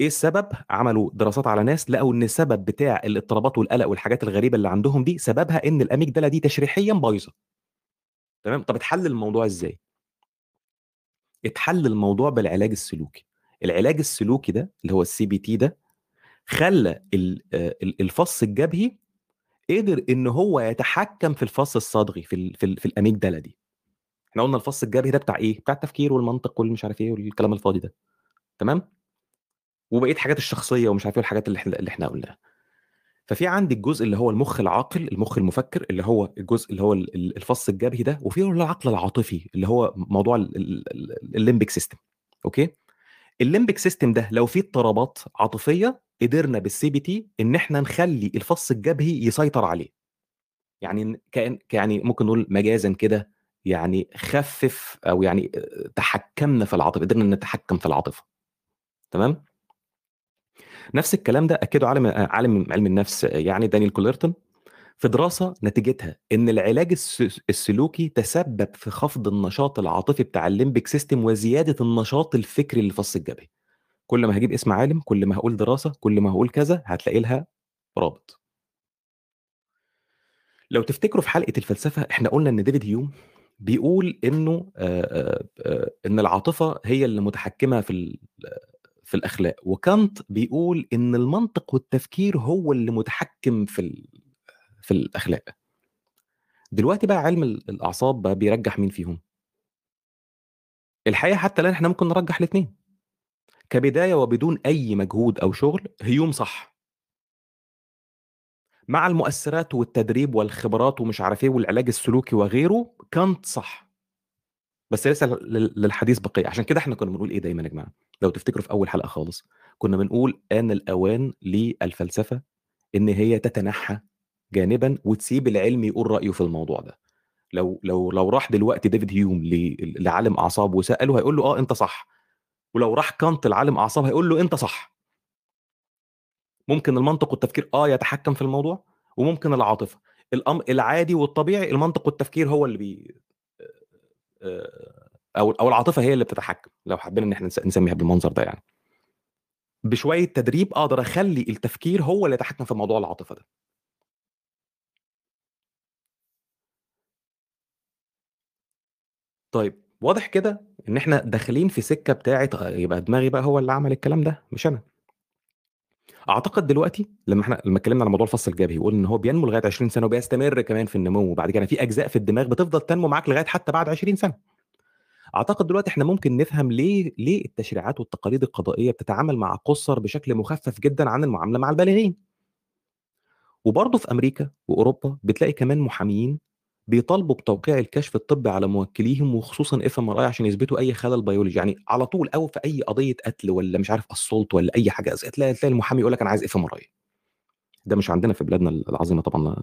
[SPEAKER 1] إيه السبب؟ عملوا دراسات على ناس لقوا إن السبب بتاع الإضطرابات والقلق والحاجات الغريبة اللي عندهم دي سببها إن الاميجدالا دي تشريحيا بايظة. تمام؟ طب اتحل الموضوع إزاي؟ اتحل الموضوع بالعلاج السلوكي. العلاج السلوكي ده اللي هو ال CBT ده خلى ال- ال- الفص الجبهي قدر إن هو يتحكم في الفص الصدغي في ال في, في ال amygdala دي. إحنا قلنا الفص الجبهي ده بتاع إيه؟ بتاع التفكير والمنطق والمش عارف إيه والكلام الفاضي ده. تمام؟ وبقية حاجات الشخصية ومش عارف إيه الحاجات اللي إحنا اللي إحنا قلناها. ففي عندي الجزء اللي هو المخ العاقل المخ المفكر اللي هو الجزء اللي هو ال- ال- الفص الجبهي ده وفي العقل العاطفي اللي هو موضوع ال- ال- ال- ال limbic system okay؟ ال limbic system ده لو فيه اضطرابات عاطفية قدرنا بال CBT إن إحنا نخلي الفص الجبهي يسيطر عليه. يعني كأن يعني ممكن نقول مجازا كده يعني خفف أو يعني تحكمنا في العاطفة قدرنا نتحكم في العاطفة. تمام؟ نفس الكلام ده أكده عالم عالم علم النفس يعني دانيال كوليرتون في دراسة نتيجتها إن العلاج الس- السلوكي تسبب في خفض النشاط العاطفي بتاع ال limbic system وزيادة النشاط الفكري للفص الجبهي. كل ما هجيب اسم عالم كل ما هقول دراسة كل ما هقول كذا هتلاقي لها رابط. لو تفتكروا في حلقة الفلسفة إحنا قلنا إن ديفيد هيوم بيقول إنه آه، آه، إن العاطفة هي اللي متحكمة في في الأخلاق وكانت بيقول إن المنطق والتفكير هو اللي متحكم في في الأخلاق. دلوقتي بقى علم ال- الأعصاب بقى بيرجح مين فيهم؟ الحقيقة حتى الآن إحنا ممكن نرجح الاثنين كبداية وبدون أي مجهود أو شغل هيوم صح. مع المؤثرات والتدريب والخبرات ومش عارف إيه والعلاج السلوكي وغيره كانت صح. بس لسه لل- للحديث بقية. عشان كده إحنا كنا بنقول إيه دايما يا جماعة؟ لو تفتكروا في أول حلقة خالص كنا بنقول آن الأوان للفلسفة إن هي تتنحى جانبا وتسيب العلم يقول رأيه في الموضوع ده. لو لو لو راح دلوقتي ديفيد هيوم لعالم أعصاب وسأله هيقول له آه أنت صح. ولو راح كانت لعالم أعصاب هيقول له أنت صح. ممكن المنطق والتفكير آه يتحكم في الموضوع وممكن العاطفة. الامر العادي والطبيعي المنطق والتفكير هو اللي بي أو أو العاطفة هي اللي بتتحكم لو حابين إن إحنا نس- نسميها بالمنظر ده يعني. بشوية تدريب أقدر أخلي التفكير هو اللي يتحكم في موضوع العاطفة ده. طيب واضح كده إن إحنا داخلين في سكة بتاعة آه، يبقى دماغي بقى هو اللي عمل الكلام ده مش أنا. أعتقد دلوقتي لما إحنا لما اتكلمنا على موضوع الفص الجبهي وقلنا إن هو بينمو لغاية 20 سنة وبيستمر كمان في النمو وبعد كده في أجزاء في الدماغ بتفضل تنمو معاك لغاية حتى بعد 20 سنة. أعتقد دلوقتي إحنا ممكن نفهم ليه ليه التشريعات والتقاليد القضائية بتتعامل مع قُصّر بشكل مخفف جدا عن المعاملة مع البالغين. وبرضه في أمريكا وأوروبا بتلاقي كمان محاميين بيطالبوا بتوقيع الكشف الطبي على موكليهم وخصوصا fMRI عشان يثبتوا أي خلل بيولوجي. يعني على طول أو في أي قضية قتل ولا مش عارف assault ولا أي حاجة تلاقي تلاقي المحامي يقول لك أنا عايز fMRI ده مش عندنا في بلادنا العظيمة طبعا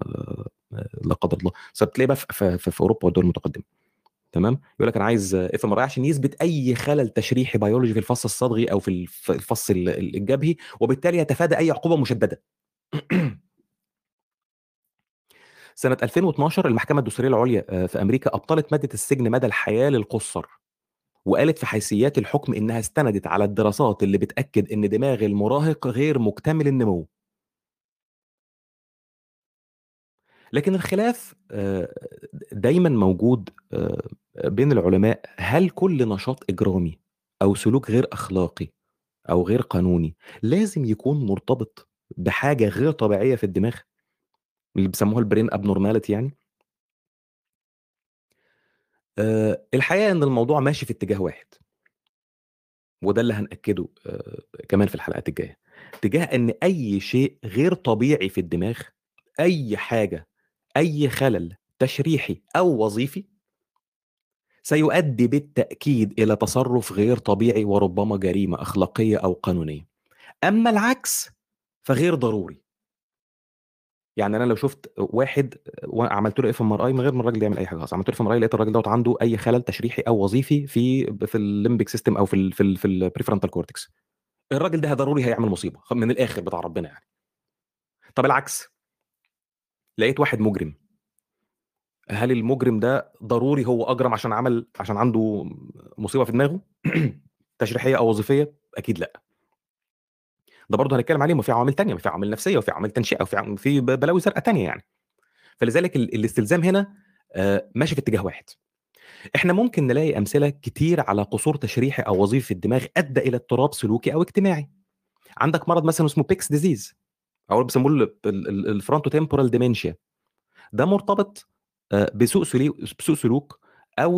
[SPEAKER 1] لا- قدر الله. بس بتلاقي بقى في, في, في أوروبا والدول المتقدمة. تمام؟ يقول لك أنا عايز fMRI عشان يثبت أي خلل تشريحي بيولوجي في الفص الصدغي أو في الف- الفص ال- ال- الجبهي وبالتالي يتفادى أي عقوبة مشددة. *clears throat* سنة 2012 المحكمة الدستورية العليا آه، في أمريكا أبطلت مادة السجن مدى الحياة للقُصّر وقالت في حيثيات الحكم إنها استندت على الدراسات اللي بتأكد إن دماغ المراهق غير مكتمل النمو. لكن الخلاف آه، دايما موجود آه، بين العلماء هل كل نشاط إجرامي أو سلوك غير أخلاقي أو غير قانوني لازم يكون مرتبط بحاجة غير طبيعية في الدماغ؟ اللي بيسموها ال brain abnormality يعني. آه، الحقيقة إن الموضوع ماشي في اتجاه واحد. وده اللي هنأكده آه، كمان في الحلقات الجاية. اتجاه إن أي شيء غير طبيعي في الدماغ أي حاجة أي خلل تشريحي أو وظيفي سيؤدي بالتأكيد إلى تصرف غير طبيعي وربما جريمة أخلاقية أو قانونية. أما العكس فغير ضروري. يعني أنا لو شُفت واحد وعملت له FMRI من غير ما الراجل يعمل أي حاجة أصلًا، عملت له FMRI لقيت الراجل دوّة عنده أي خلل تشريحي أو وظيفي في في الlimbic system أو في ال في ال في الprefrontal cortex الراجل ده ضروري هيعمل مصيبة، خ من الآخر بتاع ربنا يعني. طب العكس لقيت واحد مجرم. هل المجرم ده ضروري هو أجرم عشان عمل عشان عنده مصيبة في دماغه *clears throat* تشريحية أو وظيفية؟ أكيد لأ. ده برضه هنتكلم عليه ما في عوامل تانية، ما في عوامل نفسية وفي عوامل تنشئة وفي عم في بلاوي زرقا تانية يعني. فلذلك ال الاستلزام هنا آآ ماشي في اتجاه واحد. إحنا ممكن نلاقي أمثلة كتير على قصور تشريحي أو وظيفي في الدماغ أدّى إلى اضطراب سلوكي أو اجتماعي. عندك مرض مثلًا اسمه Pick's disease أو بيسموه ال ال ال الfrontotemporal dementia ده مرتبط آآ بسوء سلوك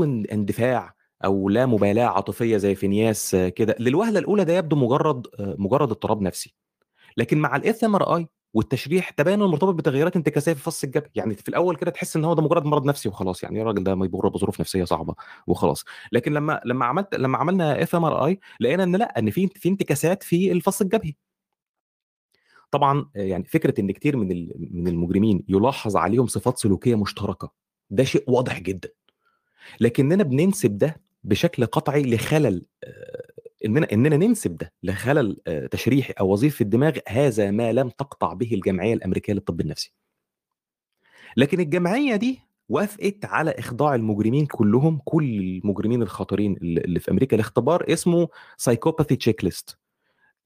[SPEAKER 1] ان اندفاع أو لا مبالاة عاطفية زي في نياس كده، للوهلة الأولى ده يبدو مجرد آآ مجرد اضطراب نفسي. لكن مع الFMRI والتشريح تبين إنه مرتبط بتغيرات انتكاسية في فص الجبهي، يعني في الأول كده تحس إن هو ده مجرد مرض نفسي وخلاص، يعني الراجل ده مجبور بظروف نفسية صعبة وخلاص. لكن لمّا لمّا عملت لمّا عملنا FMRI لقينا إن لأ، إن في في انتكاسات في الفص الجبهي. طبعًا يعني فكرة إن كتير من من المجرمين يُلاحظ عليهم صفات سلوكية مشتركة، ده شيء واضح جدًا. لكننا بننسب ده بشكل قطعي لخلل آآ إننا إننا ننسب ده لخلل آآ تشريحي أو وظيفي في الدماغ، هذا ما لم تقطع به الجمعية الأمريكية للطب النفسي. لكن الجمعية دي وافقت على إخضاع المجرمين كلّهم، كل المجرمين الخطيرين ال اللي في أمريكا لاختبار اسمه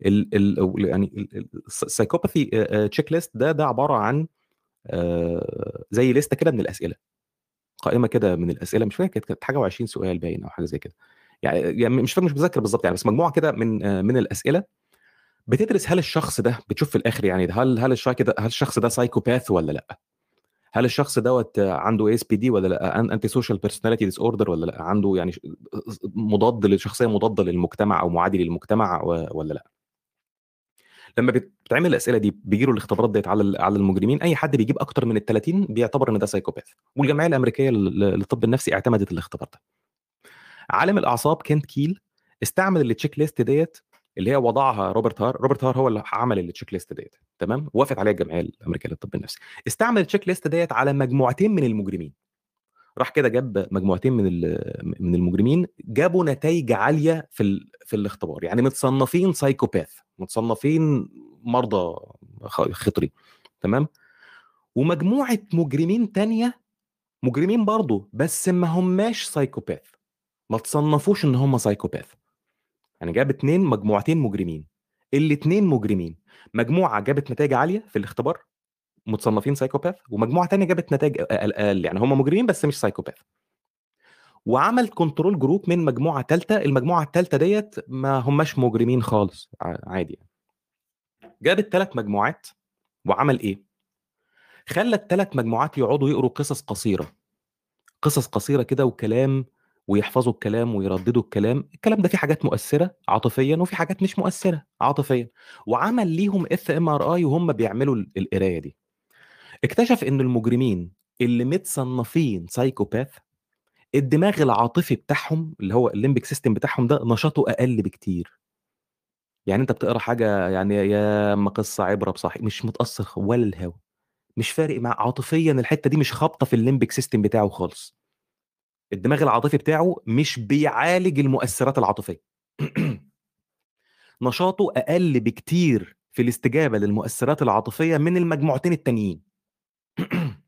[SPEAKER 1] ال ال أو يعني ال ال الس psychopathy آآ checklist ده ده عبارة عن آآ زي ليستة كده من الأسئلة. قائمة كده من الأسئلة مش فاكر كانت حاجة و20 سؤال باين أو حاجة زي كده. يعني يعني مش فاكر مش متذكر بالضبط يعني، بس مجموعة كده من من الأسئلة بتدرس هل الشخص ده بتشوف في الآخر يعني هل هل الش كده هل الشخص ده psychopath والّا لأ؟ هل الشخص دوّة عنده ASPD والّا لأ؟ أن antisocial personality disorder والّا لأ؟ عنده يعني مضاد لشخصية مضادة للمجتمع أو معادي للمجتمع و والّا لأ؟ لمّا بتتعمل الأسئلة دي بييجي له الاختبارات ديّة على ال على المجرمين، أي حد بيجيب أكتر من ال30 بيعتبر إن ده والجمعية الأمريكية لل للطب النفسي اعتمدت الاختبار ده. عالم الأعصاب كنت كيل استعمل الcheck list ديّة اللي هي وضعها روبرت هار، روبرت هار هو اللي عمل الcheck list ديّة تمام، وافقت عليها الجمعية الأمريكية للطب النفسي. استعمل الcheck list ديّة على مجموعتين من المجرمين. راح كده جاب مجموعتين من ال من المجرمين، جابوا نتايج عالية في ال في الاختبار، يعني متصنفين psychopath متصنفين مرضى خطري تمام، ومجموعة مجرمين تانية مجرمين برضه بس ما هماش psychopath ما اتصنفوش إن هم psychopath. يعني جاب 2 مجموعتين مجرمين، ال2 مجرمين، مجموعة جابت نتايج عالية في الاختبار متصنفين psychopath ومجموعة تانية جابت نتايج أقل أقل، يعني هم مجرمين بس مش psychopath. وعمل control group من مجموعة تالتة، المجموعة التالتة ديّة ما هماش مجرمين خالص عادي يعني. جاب ال3 مجموعات وعمل إيه؟ خلّى ال3 مجموعات يقعدوا يقروا قصص قصيرة. قصص قصيرة كده وكلام ويحفظوا الكلام ويرددوا الكلام، الكلام ده فيه حاجات مؤثرة عاطفيًا وفيه حاجات مش مؤثرة عاطفيًا، وعمل ليهم FMRI وهُم بيعملوا ال القراية دي. اكتشف إن المجرمين اللي متصنفين psychopath الدماغ العاطفي بتاعهم اللي هو الlimbic system بتاعهم ده نشاطه أقل بكتير. يعني أنت بتقرأ حاجة يعني يا أمّا قصة عبرة بصح مش متأثر خ ولا الهوا، مش فارق معاه عاطفيًا الحتة دي مش خابطة في الlimbic system بتاعه خالص. الدماغ العاطفي بتاعه مش بيعالج المؤثرات العاطفية. *clears throat* نشاطه أقل بكتير في الاستجابة للمؤثرات العاطفية من المجموعتين التانيين. *clears throat*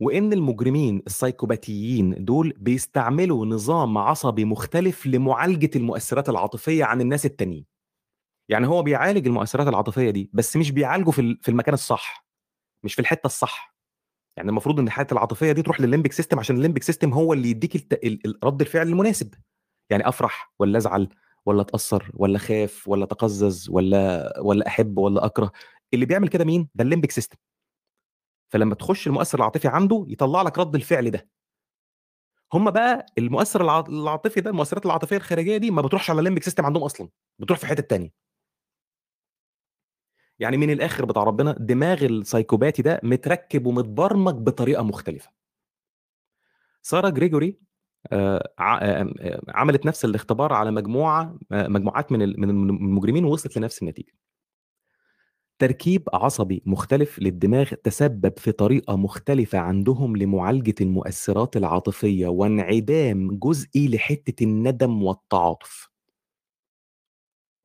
[SPEAKER 1] وإن المجرمين السايكوباتيين دول بيستعملوا نظام عصبي مختلف لمعالجة المؤثرات العاطفية عن الناس التانيين. يعني هو بيعالج المؤثرات العاطفية دي، بس مش بيعالجه في ال في المكان الصح، مش في الحتة الصح. يعني المفروض إن الحالة العاطفية دي تروح للlimbic system عشان الlimbic system هو اللي يدّيك رد الفعل المناسب. يعني أفرح والّا أزعل والّا أتأثر والّا أخاف والّا أتقزز والّا والّا أحب والّا أكره، اللي بيعمل كده مين؟ ده الlimbic system. فلمّا تخش المؤثر العاطفي عنده يطلّع لك رد الفعل ده. هم بقى المؤثر الع العاطفي ده المؤثرات العاطفية الخارجية دي ما بتروحش على الlimbic system عندهم أصلًا، بتروح في حتت تانية. يعني من الآخر بتاع ربنا دماغ السايكوباتي ده متركب ومتبرمج بطريقة مختلفة. سارة جريجوري ع آمم آآ عملت نفس الاختبار على مجموعة آآ مجموعات من ال من الم المجرمين ووصلت لنفس النتيجة. تركيب عصبي مختلف للدماغ تسبب في طريقة مختلفة عندهم لمعالجة المؤثرات العاطفية وانعدام جزئي لحتة الندم والتعاطف.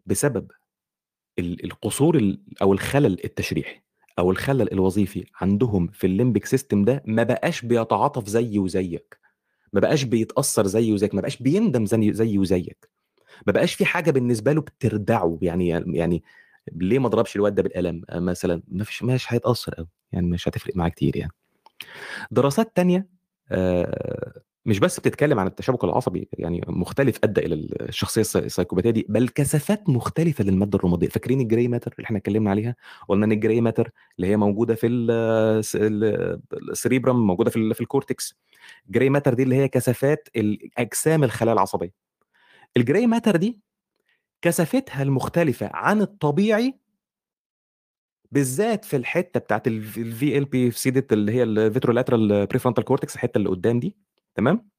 [SPEAKER 1] بسبب ال- القصور ال- أو الخلل التشريحي أو الخلل الوظيفي عندهم في ال limbic system ده ما بقاش بيتعاطف زي وزيك. ما بقاش بيتأثر زي وزيك. ما بقاش بيندم زي وزيك. ما بقاش في حاجة بالنسبة له بتردعه. يعني يعني ليه ما ضربش الواد ده بالقلم؟ آه، مثلا ما فيش مش هيتأثر قوي يعني مش هتفرق معاه كتير يعني. دراسات تانية آه، مش بس بتتكلم عن التشابك العصبي يعني مختلف ادى إلى الشخصية الس- السايكوباتية دي بل كثافات مختلفة للمادة الرمادية. فاكرين ال gray matter اللي إحنا اتكلمنا عليها؟ قلنا إن ال gray matter اللي هي موجودة في ال- ال- ال cerebrum موجودة في في ال cortex. ال gray matter دي اللي هي كثافات الاجسام الخلايا العصبية. ال gray matter دي كثافتها المختلفة عن الطبيعي بالذات في الحتة بتاعت ال VLPC اللي هي ال ventrolateral prefrontal cortex الحتة اللي قدام دي تمام؟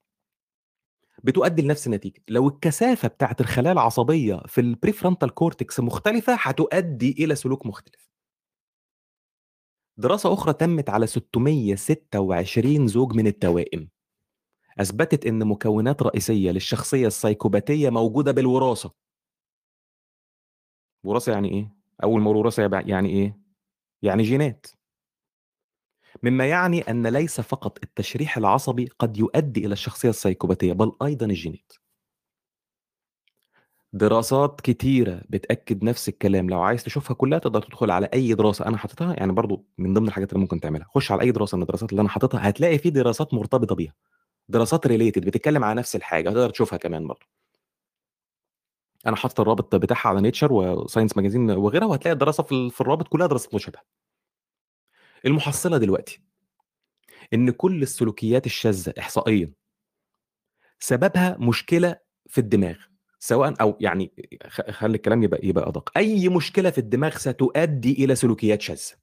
[SPEAKER 1] بتؤدي لنفس النتيجة. لو الكثافة بتاعت الخلايا العصبية في ال prefrontal cortex مختلفة هتؤدي إلى سلوك مختلف. دراسة أخرى تمت على 626 زوج من التوائم. أثبتت إن مكونات رئيسية للشخصية السايكوباتية موجودة بالوراثة. وراثه يعني إيه؟ أول ما وراثه يعني إيه؟ يعني جينات. مما يعني أن ليس فقط التشريح العصبي قد يؤدي إلى الشخصية السايكوباتية بل أيضا الجينات. دراسات كتيرة بتأكد نفس الكلام. لو عايز تشوفها كلها تقدر تدخل على أي دراسة أنا حاططها يعني برضو من ضمن الحاجات اللي ممكن تعملها. خش على أي دراسة من الدراسات اللي أنا حاططها هتلاقي في دراسات مرتبطة بيها. دراسات related بتتكلم على نفس الحاجة تقدر تشوفها كمان برضو. أنا حاطط الرابط بتاعها على Nature و Science magazine وغيرها وهتلاقي الدراسة في ال- في الرابط كلها دراسات مشابهة. المحصلة دلوقتي إن كل السلوكيات الشاذة إحصائيا سببها مشكلة في الدماغ سواء أو يعني خلي الكلام يبقى يبقى أدق. أي مشكلة في الدماغ ستؤدي إلى سلوكيات شاذة.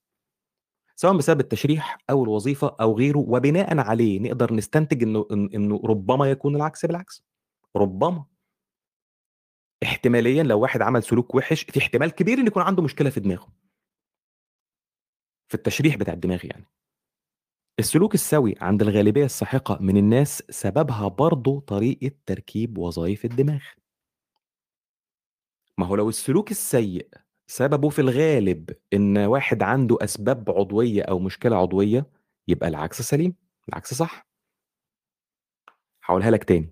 [SPEAKER 1] سواء بسبب التشريح أو الوظيفة أو غيره وبناء عليه نقدر نستنتج إنه إنه ربما يكون العكس بالعكس. ربما. احتماليا لو واحد عمل سلوك وحش في احتمال كبير إن يكون عنده مشكلة في دماغه. في التشريح بتاع الدماغ يعني. السلوك السوي عند الغالبية الساحقة من الناس سببها برضه طريقة تركيب وظائف الدماغ. ما هو لو السلوك السيء سببه في الغالب إن واحد عنده أسباب عضوية أو مشكلة عضوية يبقى العكس سليم. العكس صح. هقولها لك تاني.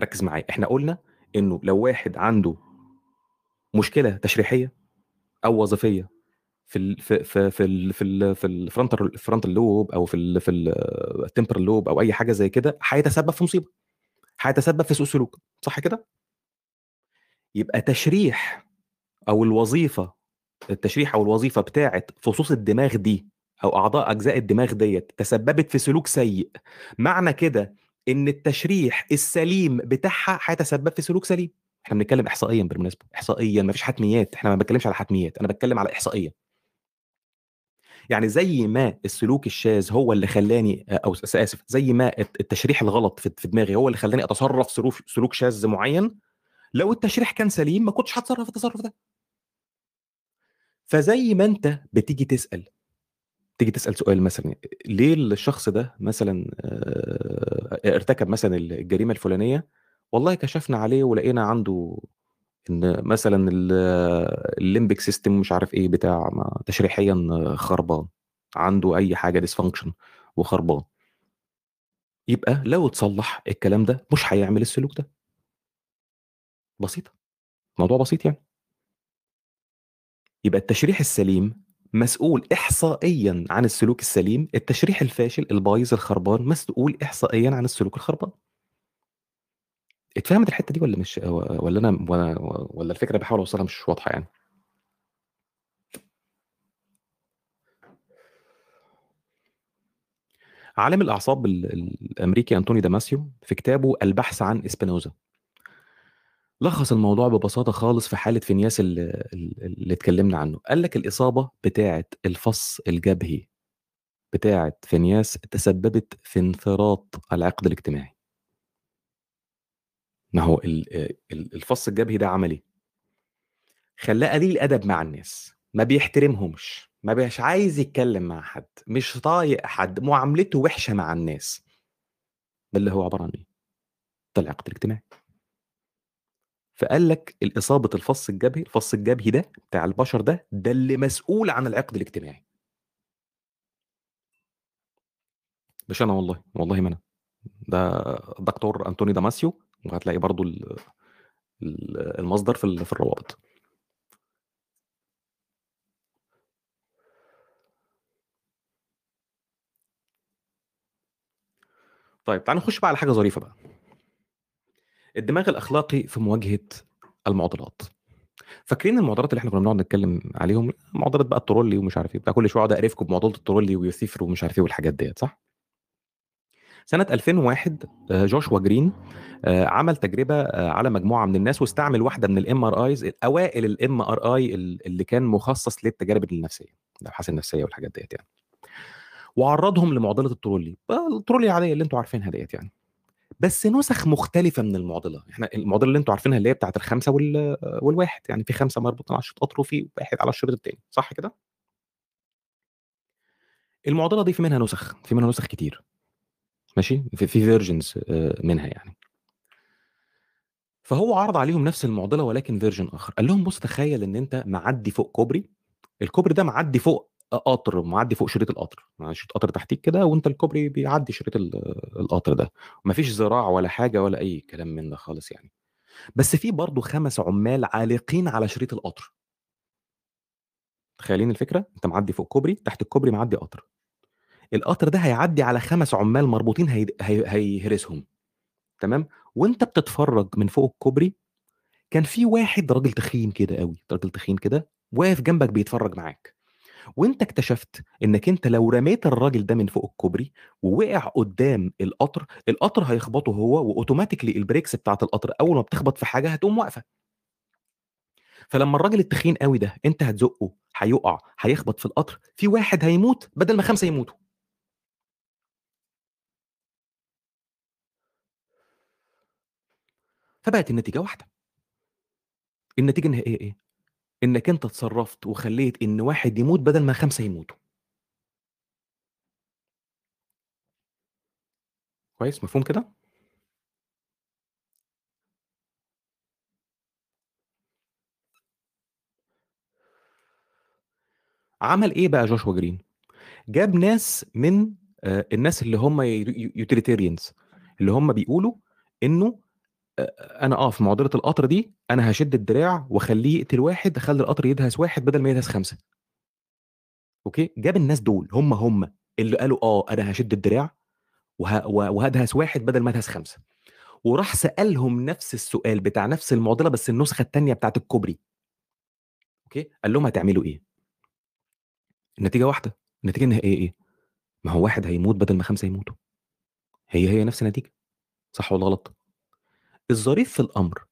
[SPEAKER 1] ركز معايا. إحنا قلنا إنه لو واحد عنده مشكلة تشريحية أو وظيفية في ال في في في في في ال frontal ال frontal lobe أو في ال في ال temporal lobe أو أي حاجة زي كده هيتسبب في مصيبة. هيتسبب في سوء سلوك. صح كده؟ يبقى تشريح أو الوظيفة التشريح أو الوظيفة بتاعه فصوص الدماغ دي أو أعضاء أجزاء الدماغ ديت تسببت في سلوك سيء معنى كده إن التشريح السليم بتاعها هيتسبب في سلوك سليم. إحنا بنتكلم احصائيا بالمناسبة احصائيا مفيش حتميات إحنا ما بنتكلمش على حتميات أنا بتكلم على احصائيا. يعني زي ما السلوك الشاذ هو اللي خلاني أو س- آسف زي ما التشريح الغلط في في دماغي هو اللي خلاني أتصرف سلوك سلوك شاذ معين لو التشريح كان سليم ما كنتش هتصرف التصرف ده. فزي ما أنت بتيجي تسأل تيجي تسأل سؤال مثلا ليه الشخص ده مثلا آه، ارتكب مثلا الجريمة الفلانية؟ والله كشفنا عليه ولقينا عنده إن مثلا ال- ال limbic system مش عارف إيه بتاع تشريحيا خربان عنده أي حاجة dysfunction وخربان. يبقى لو اتصلح الكلام ده مش هيعمل السلوك ده. بسيطة. موضوع بسيط يعني. يبقى التشريح السليم مسؤول احصائيا عن السلوك السليم التشريح الفاشل البايظ الخربان مسؤول احصائيا عن السلوك الخربان. اتفهمت الحتة دي ولا مش ولا أنا ولا, ولا الفكرة بحاول أوصلها مش واضحة يعني؟ عالم الأعصاب ال- ال- الأمريكي انتوني داماسيو في كتابه البحث عن إسبينوزا. لخص الموضوع ببساطة خالص في حالة فينياس اللي, اللي اتكلمنا عنه. قال لك الإصابة بتاعة الفص الجبهي بتاعة فينياس تسببت في انفراط العقد الاجتماعي. ما هو ال- ال- الفص الجبهي ده عمل إيه؟ خلاه قليل أدب مع الناس ما بيحترمهمش ما بيبقاش عايز يتكلم مع حد مش طايق حد معاملته وحشة مع الناس. ده اللي هو عبارة عن إيه؟ ده العقد الاجتماعي. فقال لك الإصابة الفص الجبهي الفص الجبهي ده بتاع البشر ده ده اللي مسؤول عن العقد الاجتماعي. مش أنا والله والله ما أنا. ده دكتور أنتوني داماسيو وهتلاقي برضو ال- ال- المصدر في في الروابط. طيب تعال نخش بقى على حاجة ظريفة بقى. الدماغ الأخلاقي في مواجهة المعضلات. فاكرين المعضلات اللي إحنا كنا بنقعد نتكلم عليهم؟ معضله بقى الترولي ومش عارف إيه بتاع كل شوية أقعد أقرفكم بمعضلة الترولي ويوسيفر ومش عارف إيه والحاجات ديت صح؟ سنة 2001 آه، جوشوا جرين آه، عمل تجربة آه، على مجموعة من الناس واستعمل واحدة من ال MRIs اوائل ال MRI اللي كان مخصص للتجارب النفسية الأبحاث النفسية والحاجات ديت يعني. وعرضهم لمعضلة ال trolley ال trolley العادية اللي أنتوا عارفينها ديت يعني. بس نسخ مختلفة من المعضلة. إحنا المعضلة اللي أنتوا عارفينها اللي هي بتاعت الخمسة وال... والواحد. يعني في خمسة مربوطين على الشريط قطر وفي واحد على الشريط التاني. صح كده؟ المعضلة دي في منها نسخ. في منها نسخ كتير. ماشي؟ في في versions منها يعني. فهو عرض عليهم نفس المعضلة ولكن version آخر. قال لهم بص تخيل إن أنت معدي فوق كوبري. الكوبري ده معدي فوق قطر معدي فوق شريط القطر يعني شريط قطر تحتيك كده وأنت الكوبري بيعدي شريط ال- القطر ده. مفيش زراع ولا حاجة ولا أي كلام من ده خالص يعني. بس في برضه خمس عمال عالقين على شريط القطر. تخيلين الفكرة؟ أنت معدي فوق كوبري تحت الكوبري معدي قطر. القطر ده هيعدي على خمس عمال مربوطين هي... هي... هيهرسهم. تمام؟ وأنت بتتفرج من فوق الكوبري كان في واحد راجل تخين كده قوي راجل تخين كده واقف جنبك بيتفرج معاك. وانت اكتشفت إنك أنت لو رميت الراجل ده من فوق الكوبري ووقع قدام القطر القطر هيخبطه هو وأوتوماتيكلي البريكس بتاعت القطر أول ما بتخبط في حاجة هتقوم واقفة. فلما الراجل التخين قوي ده أنت هتزقه هيقع هيخبط في القطر في واحد هيموت بدل ما خمسة يموتوا. فبقت النتيجة واحدة. النتيجة النهائية إيه؟ إنك أنت اتصرفت وخليت إن واحد يموت بدل ما خمسة يموتوا. كويس مفهوم كده؟ عمل إيه بقى جوشوا جرين؟ جاب ناس من آه، الناس اللي هم utilitarians اللي هم بيقولوا إنه آه، أنا آه في معضلة القطر دي أنا هشد الدراع وأخليه يقتل واحد أخلي القطر يدهس واحد بدل ما يدهس خمسة. okay؟ جاب الناس دول هم هم اللي قالوا آه أنا هشد الدراع وه... وه- وهدهس واحد بدل ما ادهس خمسة. وراح سألهم نفس السؤال بتاع نفس المعضلة بس النسخة الثانية بتاعت الكوبري. okay؟ قال لهم هتعملوا إيه؟ النتيجة واحدة. النتيجة النهائيه إيه؟ ما هو واحد هيموت بدل ما خمسة يموتوا. هي هي نفس النتيجة. صح ولا غلط؟ الظريف في الأمر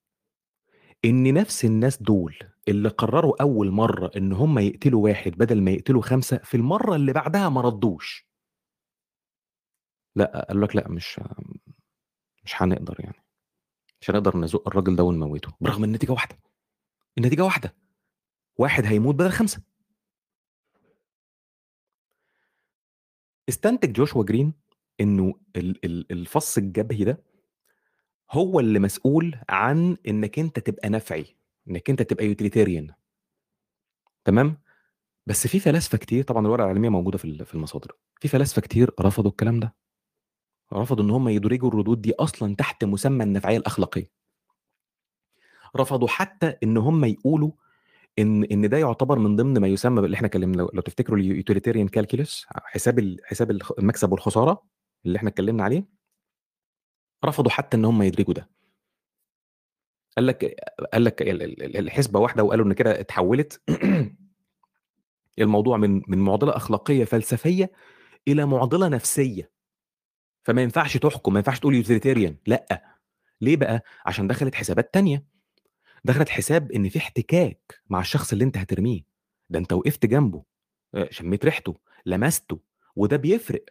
[SPEAKER 1] إن نفس الناس دول اللي قرروا أول مرة إن هم يقتلوا واحد بدل ما يقتلوا خمسة في المرة اللي بعدها ما ردوش. لأ قالوا لك لأ مش مش هنقدر يعني. مش هنقدر نزق الراجل ده ونموته برغم إن النتيجة واحدة. النتيجة واحدة. واحد هيموت بدل خمسة. استنتج جوشوا جرين إنه ال- ال- الفص الجبهي ده هو اللي مسؤول عن إنك أنت تبقى نفعي إنك أنت تبقى utilitarian تمام؟ بس في فلاسفة كتير طبعا الورقة العلمية موجودة في ال- في المصادر. في فلاسفة كتير رفضوا الكلام ده. رفضوا إن هم يدرجوا الردود دي أصلا تحت مسمى النفعيه الأخلاقية. رفضوا حتى إن هم يقولوا إن إن ده يعتبر من ضمن ما يسمى اللي إحنا اتكلمنا لو, لو تفتكروا ال utilitarian calculus حساب حساب المكسب والخسارة اللي إحنا اتكلمنا عليه. رفضوا حتى إن هم يدرجوا ده. قال لك قال لك ال- ال- الحسبة واحدة وقالوا إن كده اتحولت. *clears throat* الموضوع من من معضلة أخلاقية فلسفية إلى معضلة نفسية. فما ينفعش تحكم ما ينفعش تقول utilitarian لأ. ليه بقى؟ عشان دخلت حسابات تانية. دخلت حساب إن في احتكاك مع الشخص اللي أنت هترميه. ده أنت وقفت جنبه آه، شميت ريحته لمسته وده بيفرق.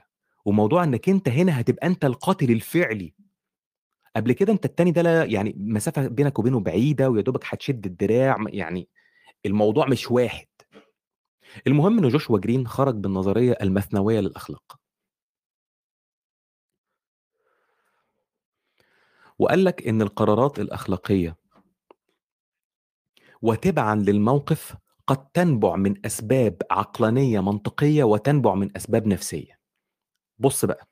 [SPEAKER 1] وموضوع إنك أنت هنا هتبقى أنت القاتل الفعلي. قبل كده أنت التاني ده لا يعني مسافة بينك وبينه بعيدة ويا دوبك هتشد الدراع يعني الموضوع مش واحد المهم إن جوشوا جرين خرج بالنظرية المثنوية للأخلاق. وقال لك إن القرارات الأخلاقية وتبعًا للموقف قد تنبع من أسباب عقلانية منطقية وتنبع من أسباب نفسية. بُص بقى.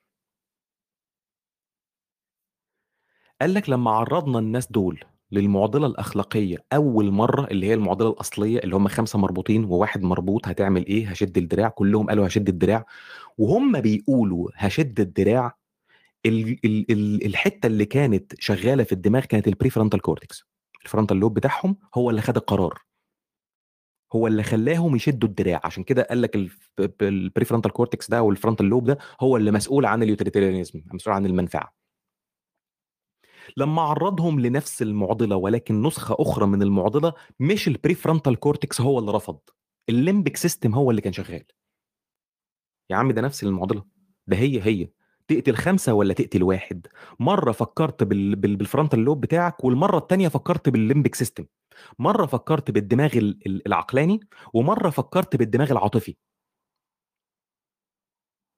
[SPEAKER 1] قال لك لمّا عرّضنا الناس دول للمعضلة الأخلاقية أول مرّة اللي هي المعضلة الأصلية اللي هم 5 مربوطين و1 مربوط هتعمل إيه؟ هاشِد الدراع، كلّهم قالوا هاشِد الدراع، وهُم بيقولوا هاشِد الدراع ال ال ال الحتّة اللي كانت شغّالة في الدماغ كانت الprefrontal cortex الfrontal lobe بتاعهم هو اللي خَد القرار. هو اللي خلّاهم يشدّوا الدراع، عشان كده قال لك الprefrontal cortex ده والfrontal lobe ده هو اللي مسؤول عن الutilitarianism مسؤول عن المنفعة. لمّا عرّضهم لنفس المعضلة ولكن نسخة أخرى من المعضلة، مش الprefrontal cortex هو اللي رفض، الlimbic system هو اللي كان شغّال. يا عم ده نفس المعضلة، ده هي، هي، تقتل 5 والّا تقتل 1 مرّة فكّرت بال بال بالfrontal lobe بتاعك والمرّة التانية فكّرت بالlimbic system. مرّة فكّرت بالدماغ ال ال العقلاني ومرّة فكّرت بالدماغ العاطفي.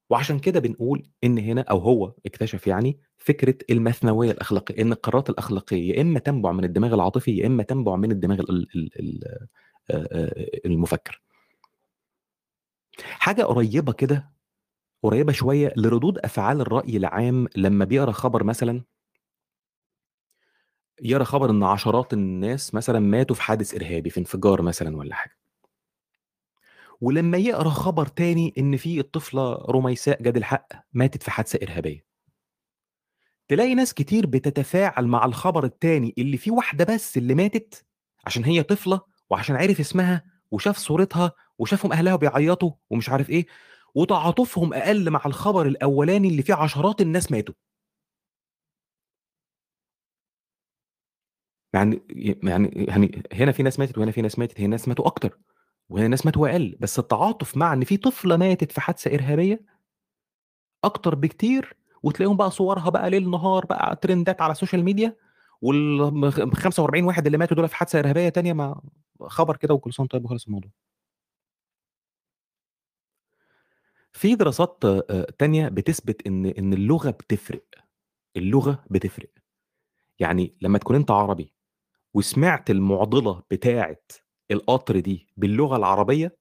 [SPEAKER 1] وعشان كده بنقول إن هنا أو هو اكتشف يعني فكرة المثنوية الأخلاقية، إن القرارات الأخلاقية يا إما تنبع من الدماغ العاطفي، يا إما تنبع من الدماغ المفكّر. حاجة قريّبة كده، قريّبة شوية لردود أفعال الرأي العام لمّا بيقرأ خبر مثلًا يقرأ خبر إن عشرات الناس مثلًا ماتوا في حادث إرهابي، في انفجار مثلًا والّا حاجة. ولمّا يقرأ خبر تاني إن في الطفلة رُميساء جاد الحق ماتت في حادثة إرهابية. تلاقي ناس كتير بتتفاعل مع الخبر التاني اللي فيه واحدة بس اللي ماتت، عشان هي طفلة وعشان عرف اسمها وشاف صورتها وشافهم أهلها بيعيّطوا ومش عارف إيه، وتعاطفهم أقل مع الخبر الأولاني اللي فيه عشرات الناس ماتوا. يعني يعني يعني هنا في ناس ماتت وهنا في ناس ماتت، هنا ناس ماتوا أكتر وهنا ناس ماتوا أقل، بس التعاطف مع إن في طفلة ماتت في حادثة إرهابية أكتر بكتير، وتلاقيهم بقى صورها بقى ليل نهار بقى trendات على ال social media، وال م خ 45 واحد اللي ماتوا دول في حادثة إرهابية تانية ما خبر كده وكل وأنت طيب وخلص الموضوع. في دراسات تانية بتثبت إن إن اللغة بتفرق، اللغة بتفرق. يعني لمّا تكون أنت عربي وسمعت المعضلة بتاعة القطر دي باللغة العربية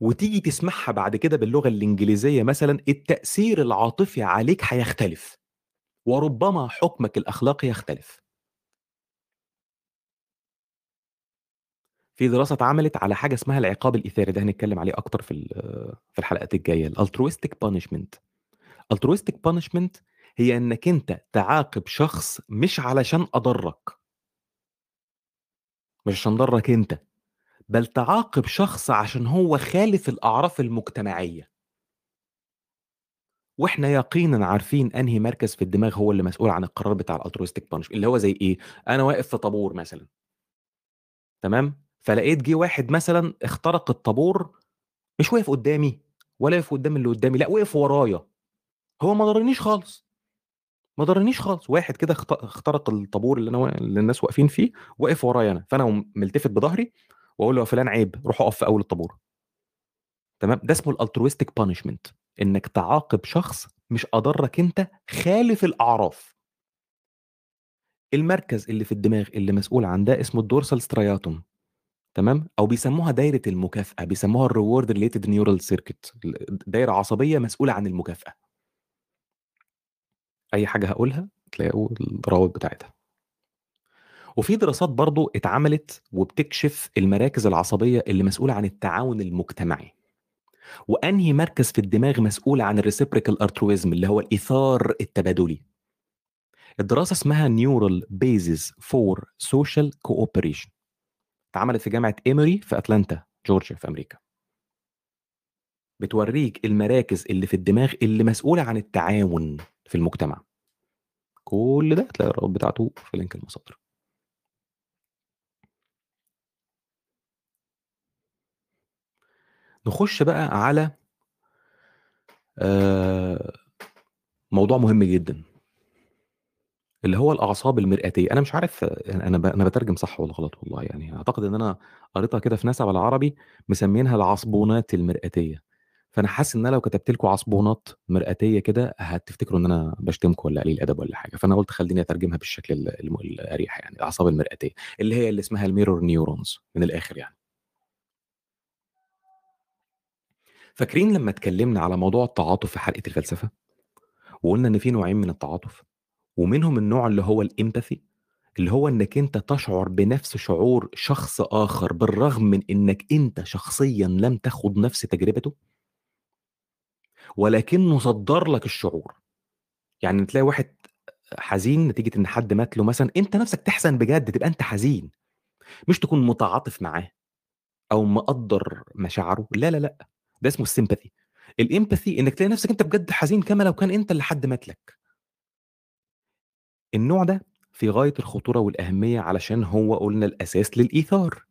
[SPEAKER 1] وتيجي تسمعها بعد كده باللغة الإنجليزية مثلًا، التأثير العاطفي عليك هيختلف، وربما حكمك الأخلاقي يختلف. في دراسة اتعملت على حاجة اسمها العقاب الإيثاري، ده هنتكلم عليه أكتر في في الحلقات الجاية الaltruistic punishment. altruistic punishment هي إنك أنت تعاقب شخص مش علشان أضرّك. مش عشان ضرّك أنت، بل تعاقب شخص عشان هو خالف الأعراف المجتمعية. وإحنا يقينًا عارفين أنهي مركز في الدماغ هو اللي مسؤول عن القرار بتاع الaltruistic punishment اللي هو زي إيه، أنا واقف في طابور مثلًا. تمام، فلقيت جِه واحد مثلًا اخترق الطابور، مش وقف قدّامي ولا وقف قدّام اللي قدّامي، لأ وقف ورايا. هو ما ضرنيش خالص. ما ضرنيش خالص، واحد كده اخت اخترق الطابور اللي أنا وا اللي الناس واقفين فيه، وقف ورايا فأنا أقوم ملتفت بضهري وأقول له: "يا فلان عيب، روح اقف في أول الطابور." تمام، ده اسمه الaltruistic punishment. إنك تعاقب شخص مش أضرّك أنت، خالف الأعراف. المركز اللي في الدماغ اللي مسؤول عن ده اسمه الdorsal striatum تمام، أو بيسموها دايرة المكافأة، بيسموها الreward related neural circuit. ال دايرة عصبية مسؤولة عن المكافأة. أي حاجة هاقولها تلاقوا الروابط بتاعتها. وفي دراسات برضه اتعملت وبتكشف المراكز العصبية اللي مسؤولة عن التعاون المجتمعي. وأنهي مركز في الدماغ مسؤول عن الreciprocal altruism اللي هو الإيثار التبادلي. الدراسة اسمها neural basis for social cooperation اتعملت في جامعة إيموري في أتلانتا، جورجيا في أمريكا. بتورّيك المراكز اللي في الدماغ اللي مسؤولة عن التعاون في المجتمع. كل ده هتلاقي الروابط بتاعته في لينك المصادر. نخش بقى على آآ موضوع مهم جدًا. اللي هو الأعصاب المرئتية، أنا مش عارف أنا أنا ب أنا باترجم صح والّا غلط والله يعني، أعتقد إن أنا قريتها كده في ناسا بالعربي مسميينها العصبونات المرئتية، فأنا حاسس إن أنا لو كتبت لكم عصبونات مرئتية كده هتفتكروا إن أنا باشتمكم والّا قليل أدب والّا حاجة، فأنا قُلت خلّيني أترجمها بالشكل ال الم الأريح يعني، الأعصاب المرئتية، اللي هي اللي اسمها الmirror neurons من الآخر يعني. فاكرين لمّا اتكلمنا على موضوع التعاطف في حلقة الفلسفة؟ وقُلنا إن في نوعين من التعاطف، ومنهم النوع اللي هو الempathy اللي هو إنك أنت تشعر بنفس شعور شخص آخر بالرغم من إنك أنت شخصيًا لم تخُض نفس تجربته؟ ولكنه صدّر لك الشعور، يعني تلاقي واحد حزين نتيجة إن حد مات له مثلًا، أنت نفسك تحزن بجد، تبقى أنت حزين، مش تكون متعاطف معاه أو مقدّر مشاعره، لا، لا، لأ، ده اسمه الsympathy الempathy إنك تلاقي نفسك أنت بجد حزين كما لو كان أنت اللي حد مات لك. النوع ده في غاية الخطورة والأهمية علشان هو قُلنا الأساس للإيثار.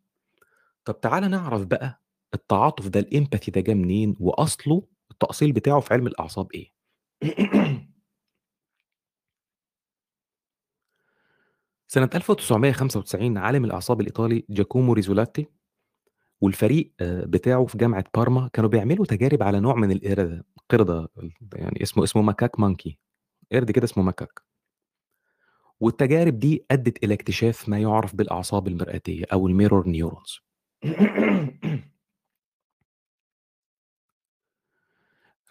[SPEAKER 1] طب تعالَ نعرف بقى التعاطف ده الempathy ده جه منين وأصله التأصيل بتاعه في علم الأعصاب إيه؟ *clears throat* سنة 1995 عالم الأعصاب الإيطالي جاكومو ريزولاتي والفريق آآ بتاعه في جامعة بارما كانوا بيعملوا تجارب على نوع من القردة قردة يعني اسمه اسمه macaque monkey قرد كده اسمه ماكاك. والتجارب دي أدّت إلى اكتشاف ما يُعرف بالأعصاب المرآتية أو ال mirror *clears throat* neurons.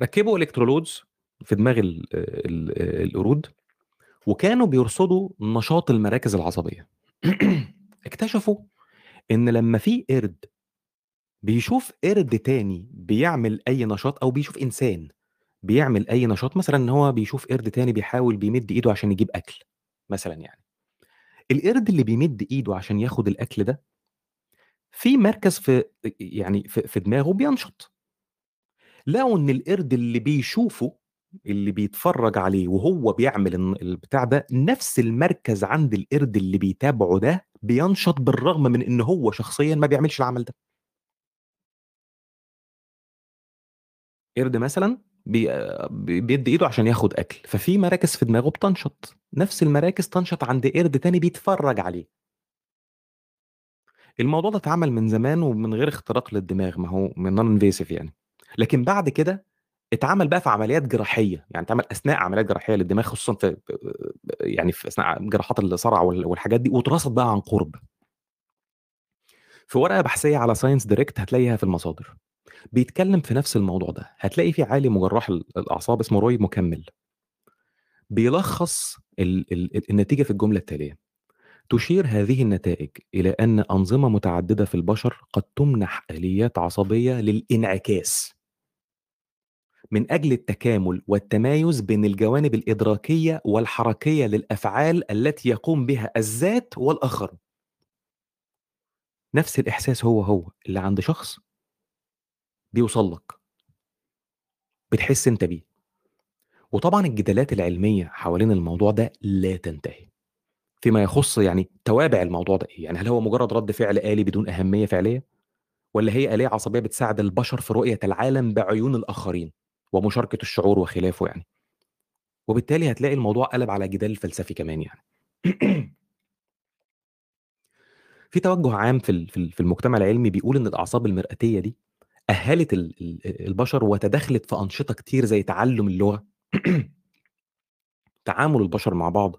[SPEAKER 1] ركّبوا electrodes في دماغ ال ال القرود، وكانوا بيرصدوا نشاط المراكز العصبية. *clears throat* اكتشفوا إن لمّا في قرد بيشوف قرد تاني بيعمل أي نشاط أو بيشوف إنسان بيعمل أي نشاط، مثلًا إن هو بيشوف قرد تاني بيحاول بيمِد إيده عشان يجيب أكل مثلًا يعني. القرد اللي بيمِد إيده عشان ياخد الأكل ده في مركز في يعني في دماغه بينشط. لقوا إن القرد اللي بيشوفه، اللي بيتفرّج عليه وهو بيعمل البتاع ده، نفس المركز عند القرد اللي بيتابعه ده بينشط بالرغم من إن هو شخصيًا ما بيعملش العمل ده. قرد مثلًا بي بي بيدّي إيده عشان ياخد أكل، ففي مراكز في دماغه بتنشط، نفس المراكز تنشط عند قرد تاني بيتفرّج عليه. الموضوع ده اتعمل من زمان ومن غير اختراق للدماغ، ما هو من non invasive يعني، لكن بعد كده اتعمل بقى في عمليات جراحية، يعني اتعمل أثناء عمليات جراحية للدماغ خصوصًا في يعني في أثناء جراحات الصرع وال والحاجات دي، واترصد بقى عن قُرب. في ورقة بحثية على science direct هتلاقيها في المصادر، بيتكلم في نفس الموضوع ده، هتلاقي في عالم وجراح ال الأعصاب اسمه روي مُكمّل. بيلخّص ال ال النتيجة في الجملة التالية: "تشير هذه النتائج إلى أن أنظمة متعددة في البشر قد تُمنح آليات عصبية للإنعكاس." من أجل التكامل والتمايز بين الجوانب الإدراكية والحركية للأفعال التي يقوم بها الذات والآخرون. نفس الإحساس هو، هو اللي عند شخص بيوصل لك. بتحس أنت بيه. وطبعًا الجدالات العلمية حوالين الموضوع ده لا تنتهي. فيما يخُص يعني توابع الموضوع ده إيه، يعني هل هو مجرد رد فعل آلي بدون أهمية فعلية؟ والّا هي آلية عصبية بتساعد البشر في رؤية العالم بعيون الآخرين، ومشاركة الشعور وخلافه يعني. وبالتالي هتلاقي الموضوع قَلَب على جدال فلسفي كمان يعني. *clears throat* في توجُّه عام في ال في ال في المجتمع العلمي بيقول إن الأعصاب المرئتية دي ال البشر وتداخلت في أنشطة كتير زي تعلُّم اللغة *clears throat* تعامل البشر مع بعض،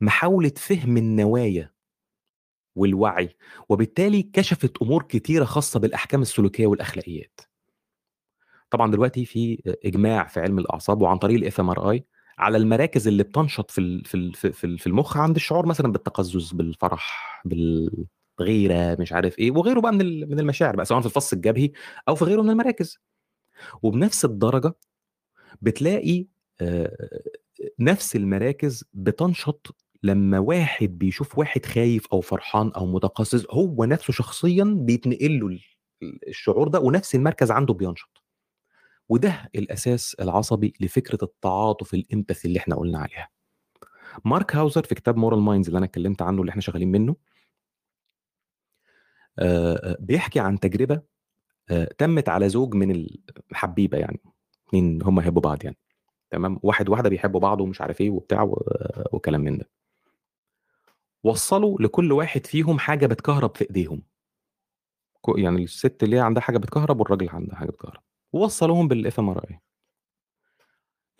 [SPEAKER 1] محاولة فهم النوايا والوعي، وبالتالي كشفت أمور كتيرة خاصة بالأحكام السلوكية والأخلاقيات. طبعًا دلوقتي في أ إجماع في علم الأعصاب وعن طريق الFMRI على المراكز اللي بتنشط في في في في ال في المُخ عند الشعور مثلًا بالتقزُّز، بالفرح، بالغيرة، مش عارف إيه، وغيره بقى من من المشاعر بقى سواء في الفَص الجبهي أو في غيره من المراكز. وبنفس الدرجة بتلاقي نفس المراكز بتنشط لمّا واحد بيشوف واحد خايف أو فرحان أو متقزّز، هو نفسه شخصيًا بيتنقل له ال ال الشعور ده ونفس المركز عنده بينشط. وده الأساس العصبي لفكرة التعاطف الempathy اللي إحنا قُلنا عليها. مارك هاوزر في كتاب moral minds اللي أنا اتكلمت عنه اللي إحنا شغالين منه آآ بيحكي عن تجربة آآ تمِّت على زوج من ال حبّيبة يعني، اتنين هم يحبّوا بعض يعني، تمام، واحد وواحدة بيحبّوا بعض ومش عارف إيه وبتاع وكلام من ده. وصّلوا لكل واحد فيهم حاجة بتكهرب في إيديهم. ك يعني الست اللي هي عندها حاجة بتكهرب والراجل اللي عنده حاجة بتكهرب، ووصّلوهم بالFMRI.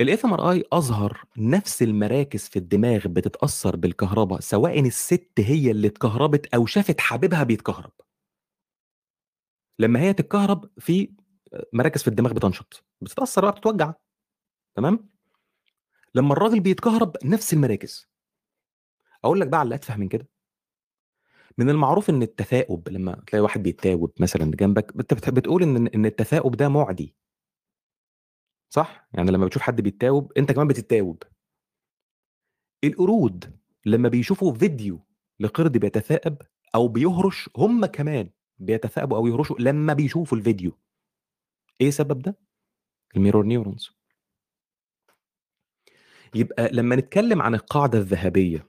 [SPEAKER 1] الFMRI أظهر نفس المراكز في الدماغ بتتأثّر بالكهربا سواء الست هي اللي اتكهربت أو شافت حبيبها بيتكهرب. لمّا هي تتكهرب في مراكز في الدماغ بتنشط، بتتأثّر بقى بتتوجّع، تمام؟ لمّا الراجل بيتكهرب نفس المراكز. أقول لك بقى على اللي أتفه من كده. من المعروف إن التثاؤب لمّا تلاقي واحد بيتاوب مثلًا جنبك بت بتقول إن إن التثاؤب ده مُعدي. صح؟ يعني لمّا بتشوف حد بيتاوب أنت كمان بتتاوب. القرود لمّا بيشوفوا فيديو لقرد بيتثاءب أو بيهرش هم كمان بيتثاءبوا أو يهرشوا لمّا بيشوفوا الفيديو. إيه سبب ده؟ الmirror neurons. يبقى لمّا نتكلم عن القاعدة الذهبية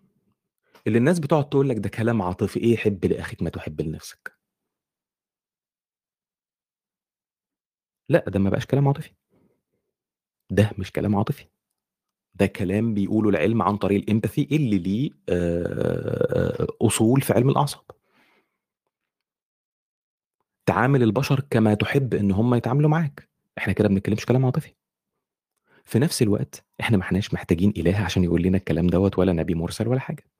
[SPEAKER 1] اللي الناس بتقعد تقول لك ده كلام عاطفي، إيه حِب لأخيك ما تحب لنفسك. لأ، ده ما بقاش كلام عاطفي. ده مش كلام عاطفي. ده كلام بيقوله العلم عن طريق الempathy اللي ليه أصول في علم الأعصاب. تعامل البشر كما تحب إن هم يتعاملوا معاك، إحنا كده ما بنتكلمش كلام عاطفي. في نفس الوقت إحنا ما إحناش محتاجين إله عشان يقول لنا الكلام دوّة ولا نبي مرسل ولا حاجة.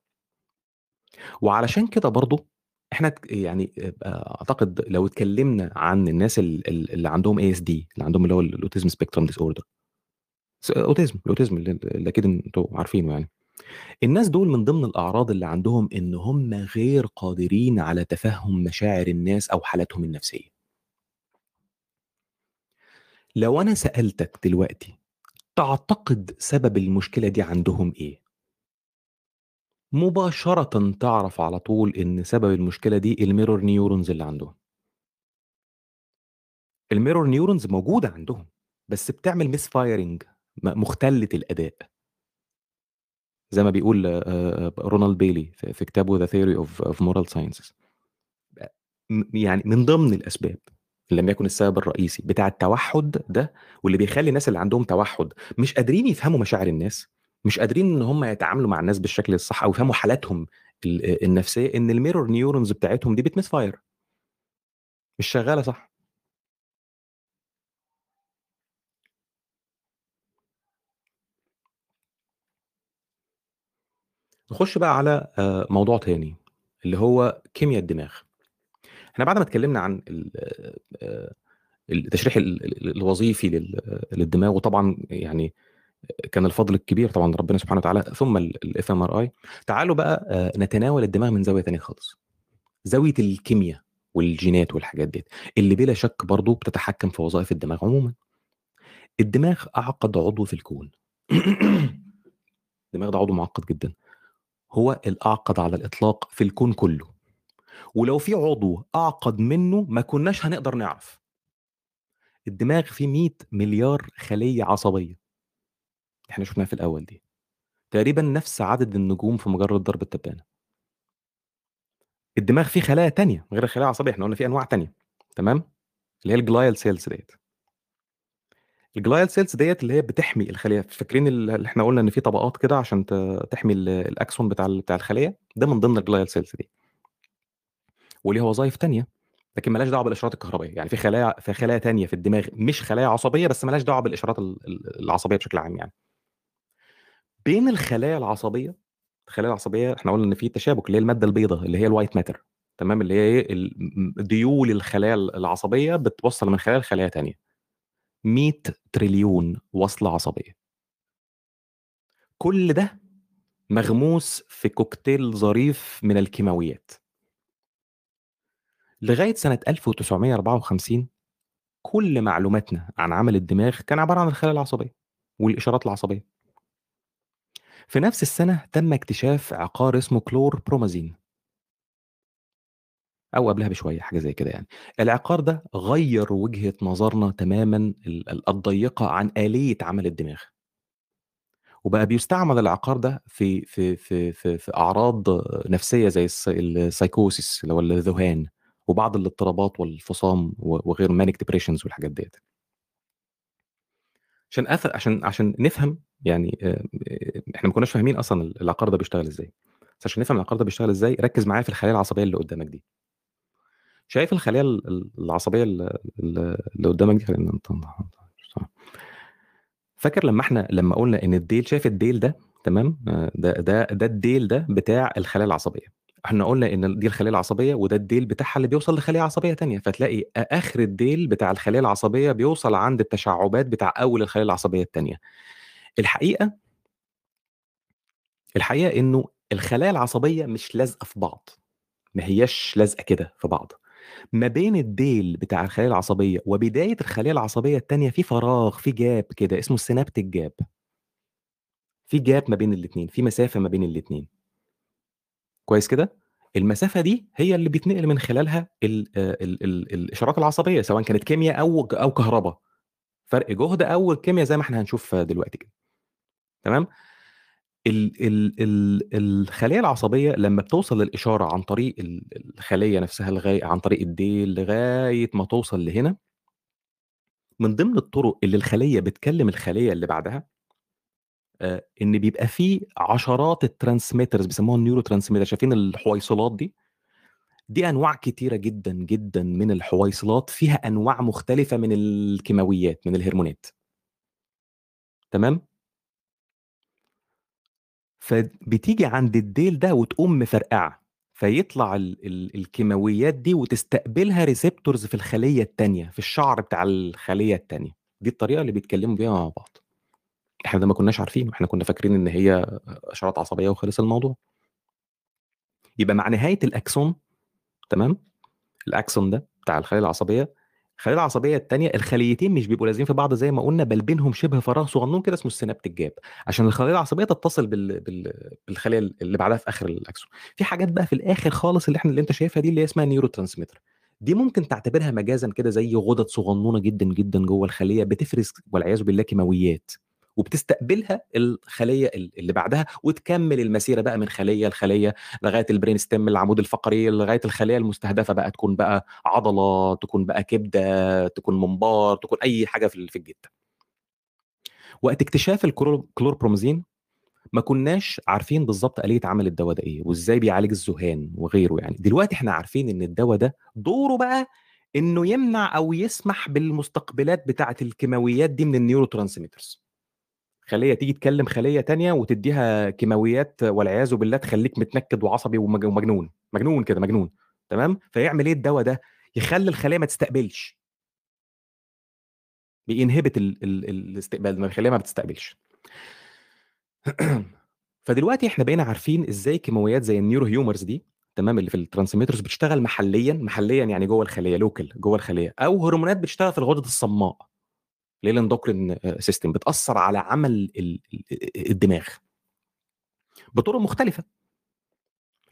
[SPEAKER 1] وعلشان كده برضه إحنا يعني أعتقد لو اتكلمنا عن الناس ال ال اللي عندهم ASD اللي عندهم اللي هو الautism spectrum disorder. س autism الautism اللي اللي أكيد أنتم عارفينه يعني. الناس دول من ضمن الأعراض اللي عندهم إن هم غير قادرين على تفهم مشاعر الناس أو حالاتهم النفسية. لو أنا سألتك دلوقتي تعتقد سبب المشكلة دي عندهم إيه؟ مباشرةً تعرف على طول إن سبب المشكلة دي الmirror neurons اللي عندهم. الmirror neurons موجودة عندهم، بس بتعمل misfiring م مختلة الأداء. زي ما بيقول رونالد بيلي في كتابه The Theory of of Moral Sciences. يعني من ضمن الأسباب إن لم يكن السبب الرئيسي بتاع التوحُّد ده واللي بيخلّي الناس اللي عندهم توحُّد مش قادرين يفهموا مشاعر الناس، مش قادرين إن هم يتعاملوا مع الناس بالشكل الصح أو يفهموا حالاتهم ال آآ النفسية، إن الmirror neurons بتاعتهم دي بتmisfire. مش شغالة صح. نخش بقى على آآ موضوع تاني، اللي هو كيميا الدماغ. إحنا بعد ما اتكلمنا عن التشريح ال ال الوظيفي لل للدماغ وطبعًا يعني كان الفضل الكبير طبعًا لربنا سبحانه وتعالى ثم ال الFMRI. تعالوا بقى آآ نتناول الدماغ من زاوية تانية خالص. زاوية الكيميا والجينات والحاجات ديّة، اللي بلا شك برضه بتتحكم في وظائف الدماغ عمومًا. الدماغ أعقد عضو في الكون. *coughs* الدماغ ده عضو معقد جدًا. هو الأعقد على الإطلاق في الكون كله. ولو في عضو أعقد منه ما كناش هنقدر نعرف. الدماغ فيه 100 مليار خلية عصبية. إحنا شُفناها في الأول دي. تقريبًا نفس عدد النجوم في مجرة درب التبانة. الدماغ فيه خلايا تانية غير الخلايا العصبية، إحنا قُلنا في أنواع تانية، تمام؟ اللي هي الglial cells ديّة. الglial cells ديّة اللي هي بتحمي الخلية، فاكرين ال اللي إحنا قُلنا إن في طبقات كده عشان تحمي ال الأكسون بتاع بتاع الخلية، ده من ضمن الglial cells دي. وليها وظايف تانية، لكن ما لهاش دعوة بالإشارات الكهربائية، يعني في خلايا في خلايا تانية في الدماغ مش خلايا عصبية، بس ما لهاش دعوة بالإشارات ال ال العصبية بشكل عام يعني. بين الخلايا العصبية الخلايا العصبية إحنا قُلنا إن في تشابك اللي هي المادة البيضا اللي هي الwhite matter تمام، اللي هي إيه ديول الخلايا ال العصبية بتوصّل من خلايا لخلايا تانية. 100 تريليون وصلة عصبية. كل ده مغموس في كوكتيل ظريف من الكيماويات. لغاية سنة 1954 كل معلوماتنا عن عمل الدماغ كان عبارة عن الخلايا العصبية والإشارات العصبية. في نفس السنة تم اكتشاف عقار اسمه كلوربرومازين. أو قبلها بشوية حاجة زي كده يعني. العقار ده غيّر وجهة نظرنا تمامًا ال ال الضيّقة عن آلية عمل الدماغ. وبقى بيستعمل العقار ده في في في في في أعراض نفسية زي الس الpsychosis اللي هو الذُّهان، وبعض الاضطرابات والفصام و وغيره manic depressions والحاجات ديّة. عشان أث عشان عشان نفهم يعني آآ إحنا ما كناش فاهمين أصلًا ال العقار ده بيشتغل إزاي. بس عشان نفهم العقار ده بيشتغل إزاي، ركّز معايا في الخلايا العصبية اللي قدّامك دي. شايف الخلية ال ال العصبية ال ال اللي قدّامك دي خلّينا فاكر لمّا إحنا لمّا قُلنا إن الديل شايف الديل ده تمام، آآ ده ده ده الديل ده بتاع الخلايا العصبية، إحنا قُلنا إن دي الخلية العصبية وده الديل بتاعها اللي بيوصل لخلية عصبية تانية، فتلاقي أ آخر الديل بتاع الخلية العصبية بيوصل عند التشعُّبات بتاع أول الخلية العصبية التانية. الحقيقة الحقيقة إنه الخلايا العصبية مش لازقة في بعض، ما هياش لازقة كده في بعض. ما بين الديل بتاع الخلايا العصبية وبداية الخلية العصبية التانية في فراغ، في gap كده اسمه الsynaptic gap. في gap ما بين الاتنين، في مسافة ما بين الاتنين. كويس كده؟ المسافة دي هي اللي بيتنقل من خلالها ال آآ ال ال الإشارات العصبية سواء كانت كيميا أو ك أو كهربا. فرق جهد أو الكيميا زي ما إحنا هنشوف دلوقتي كده. تمام؟ ال ال ال الخلية العصبية لمّا بتوصل للإشارة عن طريق ال الخلية نفسها لغاية عن طريق الديل لغاية ما توصل لهنا من ضمن الطرق اللي الخلية بتكلم الخلية اللي بعدها آآ إن بيبقى في عشرات الtransmitters بيسموها الneurotransmitter شايفين الحويصلات دي؟ دي أنواع كتيرة جدًا، جدًا من الحويصلات فيها أنواع مختلفة من الكيماويات، من الهرمونات. تمام؟ فبتيجي عند الديل ده وتقوم مفرقعة، فيطلع ال ال الكيماويات دي وتستقبلها receptors في الخلية التانية، في الشعر بتاع الخلية التانية. دي الطريقة اللي بيتكلموا بيها مع بعض. إحنا ده ما كناش عارفينه، إحنا كنا فاكرين إن هي إشارات عصبية وخلص الموضوع. يبقى مع نهاية الأكسون تمام؟ الأكسون ده بتاع الخلية العصبية، الخلية العصبية التانية الخليتين مش بيبقوا لازقين في بعض زي ما قُلنا، بل بينهم شبه فراغ صغنون كده اسمه الsynaptic gap عشان الخلية العصبية تتصل بال بال بالخلية اللي بعدها في آخر الأكسون. في حاجات بقى في الآخر خالص اللي إحنا اللي أنت شايفها دي اللي هي اسمها neurotransmitter. دي ممكن تعتبرها مجازًا كده زي غدد صغنونة جدًا، جدًا جوّه الخلية بتفرز والعياذ بالله كيماويات، وبتستقبلها الخلية ال اللي بعدها وتكمل المسيرة بقى من خلية لخلية لغاية الbrain stem العمود الفقري لغاية الخلية المستهدفة بقى تكون بقى عضلة، تكون بقى كبدة، تكون منبار، تكون أي حاجة في ال في الجسم. وقت اكتشاف الكلور كلوربرومازين ما كناش عارفين بالضبط آلية عمل الدوا ده إيه، وإزاي بيعالج الذهان وغيره يعني. دلوقتي إحنا عارفين إن الدوا ده دوره بقى إنه يمنع أو يسمح بالمستقبلات بتاعة الكيماويات دي من الneurotransmitters. خلية تيجي تكلم خلية تانية وتدّيها كيماويات والعياذ بالله تخلّيك متنكد وعصبي ومج ومجنون، مجنون كده مجنون، تمام؟ فيعمل إيه الدوا ده؟ يخلّي الخلية ما تستقبلش. بيinhibit ال ال الاستقبال، ما بيخلّيها ما بتستقبلش. *clears throat* فدلوقتي إحنا بقينا عارفين إزاي كيماويات زي الneurohumors دي تمام، اللي في الtransmitters بتشتغل محليًا، محليًا يعني جوّه الخلية local جوّه الخلية، أو هرمونات بتشتغل في الغدد الصماء هي الendocrine system بتأثّر على عمل ال ال الدماغ. بطرق مختلفة.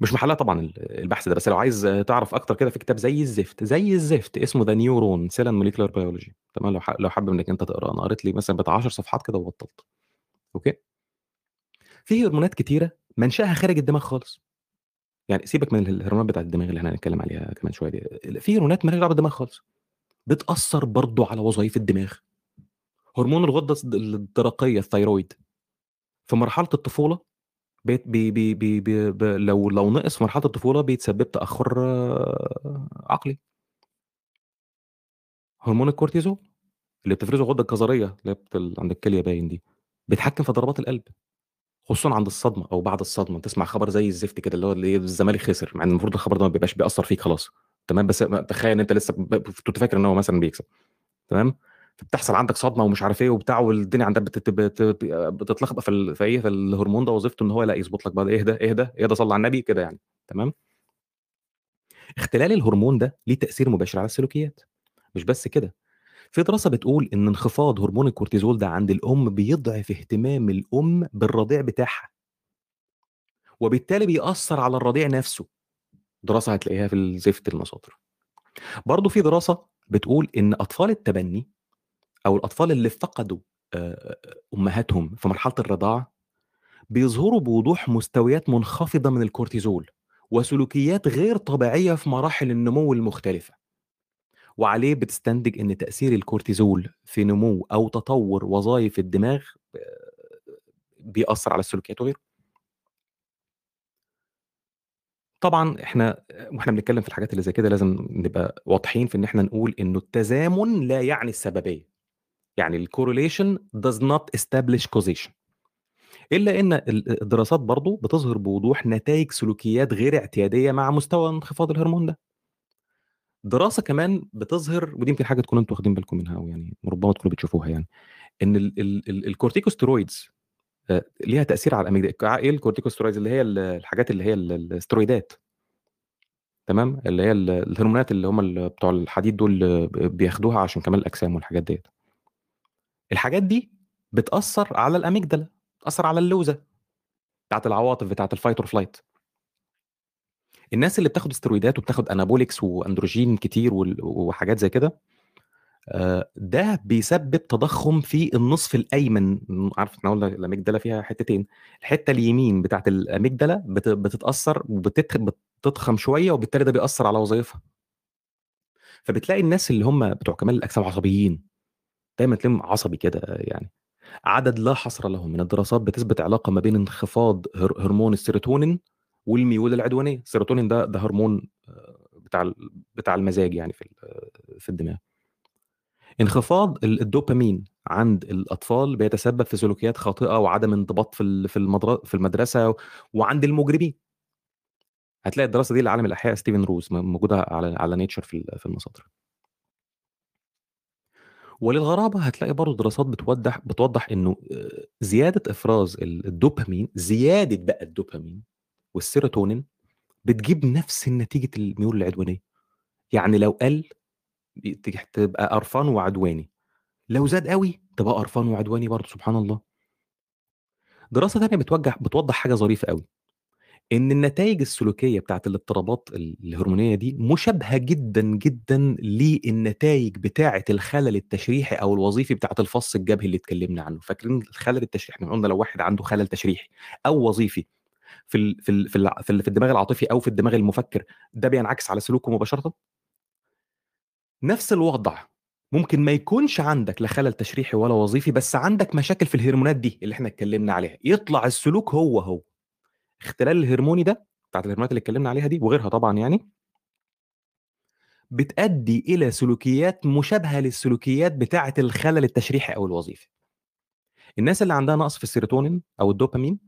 [SPEAKER 1] مش محلها طبعًا ال البحث ده، بس لو عايز تعرف أكتر كده في كتاب زي الزفت، زي الزفت اسمه Neuron Cell and Molecular Biology تمام، لو لو حابب إنك أنت تقرأه، أنا قريت لي مثلًا بتاع 10 صفحات كده وبطّلت. أوكي؟ في هرمونات كتيرة منشأها خارج الدماغ خالص. يعني سيبك من الهرمونات بتاعة الدماغ اللي إحنا هنتكلم عليها كمان شوية دي، في هرمونات ما لهاش دعوة بالدماغ خالص. بتأثّر برضه على وظايف الدماغ. هرمون الغدة الص الدرقية ال thyroid في مرحلة الطفولة بيت بي بي بي بي ب لو لو نقص في مرحلة الطفولة بيتسبب تأخُّر عقلي. هرمون الكورتيزول اللي بتفرزه الغدة الكظرية اللي هي بت ال عند الكلية باين دي، بيتحكم في ضربات القلب. خصوصًا عند الصدمة أو بعد الصدمة، تسمع خبر زي الزفت كده اللي هو اللي الزمالك خسر، مع إن المفروض الخبر ده ما بيبقاش بيأثّر فيك خلاص، تمام، بس تخيّل أنت لسه كنت فاكر إن هو مثلًا بيكسب، تمام، فبتحصل عندك صدمة ومش عارف إيه وبتاع والدنيا عندك بتت بت بتتلخبط في في إيه، في الهرمون ده وظيفته إن هو لأ يضبط لك بقى اهدى، اهدى، اهدى صلّي على النبي، كده يعني، تمام. اختلال الهرمون ده ليه تأثير مباشر على السلوكيات. مش بس كده، في دراسة بتقول إن انخفاض هرمون الكورتيزول ده عند الأم بيضعف اهتمام الأم بالرضيع بتاعها. وبالتالي بيأثّر على الرضيع نفسه. دراسة هتلاقيها في الزفت المصادر. برضه في دراسة بتقول إن أطفال التبني أو الأطفال اللي فقدوا آآ أمهاتهم في مرحلة الرضاعة، بيظهروا بوضوح مستويات منخفضة من الكورتيزول، وسلوكيات غير طبيعية في مراحل النمو المختلفة. وعليه بتستنتج إن تأثير الكورتيزول في نمو أو تطوّر وظايف الدماغ بيأثّر على السلوكيات وغيره. طبعًا إحنا وإحنا بنتكلم في الحاجات اللي زي كده لازم نبقى واضحين في إن إحنا نقول إنه التزامن لا يعني السببية، يعني الcorrelation does not establish causation إلا إن ال الدراسات برضه بتظهر بوضوح نتايج سلوكيات غير اعتيادية مع مستوى انخفاض الهرمون ده. دراسة كمان بتظهر ودي يمكن حاجة تكونوا أنتم واخدين بالكم منها أو يعني ربما تكونوا بتشوفوها يعني، إن ال ال ال الcorticosteroids آآ ليها تأثير على الأميجدا إيه الcorticosteroids اللي هي ال الحاجات اللي هي ال الاسترويدات. تمام، اللي هي ال الهرمونات اللي هم بتوع الحديد دول بياخدوها عشان كمال الأجسام والحاجات ديّة. الحاجات دي بتأثّر على الأميجدلا، بتأثّر على اللوزة بتاعة العواطف بتاعة الfight or flight. الناس اللي بتاخد استرويدات وبتاخد anabolics وأندروجين كتير وحاجات زي كده، آآ ده بيسبب تضخُّم في النصف الأيمن، عارف إحنا قُلنا الأميجدلا فيها حتتين، الحتة اليمين بتاعة الأميجدلا بت بتتأثّر وبتتخ بتضخم شوية وبالتالي ده بيأثّر على وظايفها. فبتلاقي الناس اللي هم بتوع كمال الأجسام عصبيين، دايمًا تلاقيهم عصبي كده يعني. عدد لا حصر له من الدراسات بتثبت علاقة ما بين انخفاض هر هرمون السيروتونين والميول العدوانية، السيروتونين ده ده هرمون آآ بتاع بتاع المزاج يعني في في الدماغ. انخفاض ال الدوبامين عند الأطفال بيتسبب في سلوكيات خاطئة وعدم انضباط في في المدر في المدرسة وعند المجرمين. هتلاقي الدراسة دي لعالم الأحياء ستيفن روز م موجودة على على ال في المصادر. وللغرابة هتلاقي برضه دراسات بتوضح بتوضح إنه آآ زيادة إفراز ال الدوبامين، زيادة بقى الدوبامين والسيروتونين بتجيب نفس النتيجة الميول العدوانية. يعني لو قَل تبقى قرفان وعدواني، لو زاد أوي تبقى قرفان وعدواني برضه سبحان الله. دراسة تانية بتوجّح بتوضّح حاجة ظريفة أوي، إن النتايج السلوكية بتاعة الاضطرابات ال الهرمونية دي مشابهة جدًا، جدًا للنتايج بتاعة الخلل التشريحي أو الوظيفي بتاعة الفص الجبهي اللي اتكلمنا عنه، فاكرين الخلل التشريحي إحنا قُلنا لو واحد عنده خلل تشريحي أو وظيفي في في في في في الدماغ العاطفي أو في الدماغ المفكر، ده بينعكس على سلوكه مباشرةً؟ نفس الوضع، ممكن ما يكونش عندك لا خلل تشريحي ولا وظيفي، بس عندك مشاكل في الهرمونات دي اللي إحنا اتكلمنا عليها، يطلع السلوك هو، هو. اختلال الهرموني ده بتاعة الهرمونات اللي اتكلمنا عليها دي وغيرها طبعًا يعني بتأدي إلى سلوكيات مشابهة للسلوكيات بتاعة الخلل التشريحي أو الوظيفي. الناس اللي عندها نقص في السيروتونين أو الدوبامين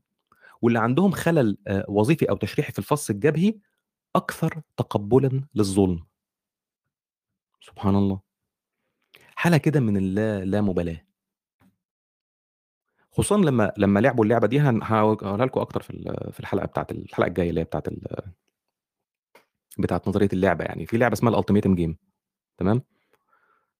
[SPEAKER 1] واللي عندهم خلل آآ وظيفي أو تشريحي في الفص الجبهي، أكثر تقبُّلًا للظلم. سبحان الله. حالة كده من اللا اللامبالاة. خصوصًا لمّا لمّا لعبوا اللعبة دي هاقولها لكم أكتر في في الحلقة بتاعة الحلقة الجاية اللي هي بتاعة ال بتاعة نظرية اللعبة يعني، في لعبة اسمها الultimatum game تمام؟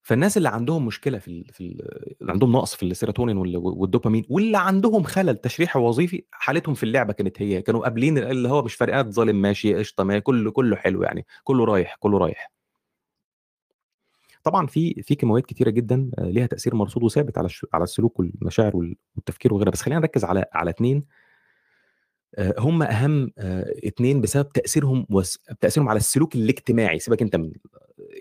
[SPEAKER 1] فالناس اللي عندهم مشكلة في في ال اللي عندهم نقص في السيروتونين وال والدوبامين واللي عندهم خلل تشريحي وظيفي، حالتهم في اللعبة كانت هي، كانوا قابلين اللي هو مش فارقات ظالم ماشي قشطة ما كُلّه كُلّه حلو يعني، كُلّه رايح، كُلّه رايح. طبعًا في في كيماويات كتيرة جدًا آآ ليها تأثير مرصود وثابت على على السلوك والمشاعر وال والتفكير وغيرها، بس خلّينا نركّز على على 2 آآ هم أهم آآ 2 بسبب تأثيرهم وس تأثيرهم على السلوك الاجتماعي، سيبك أنت من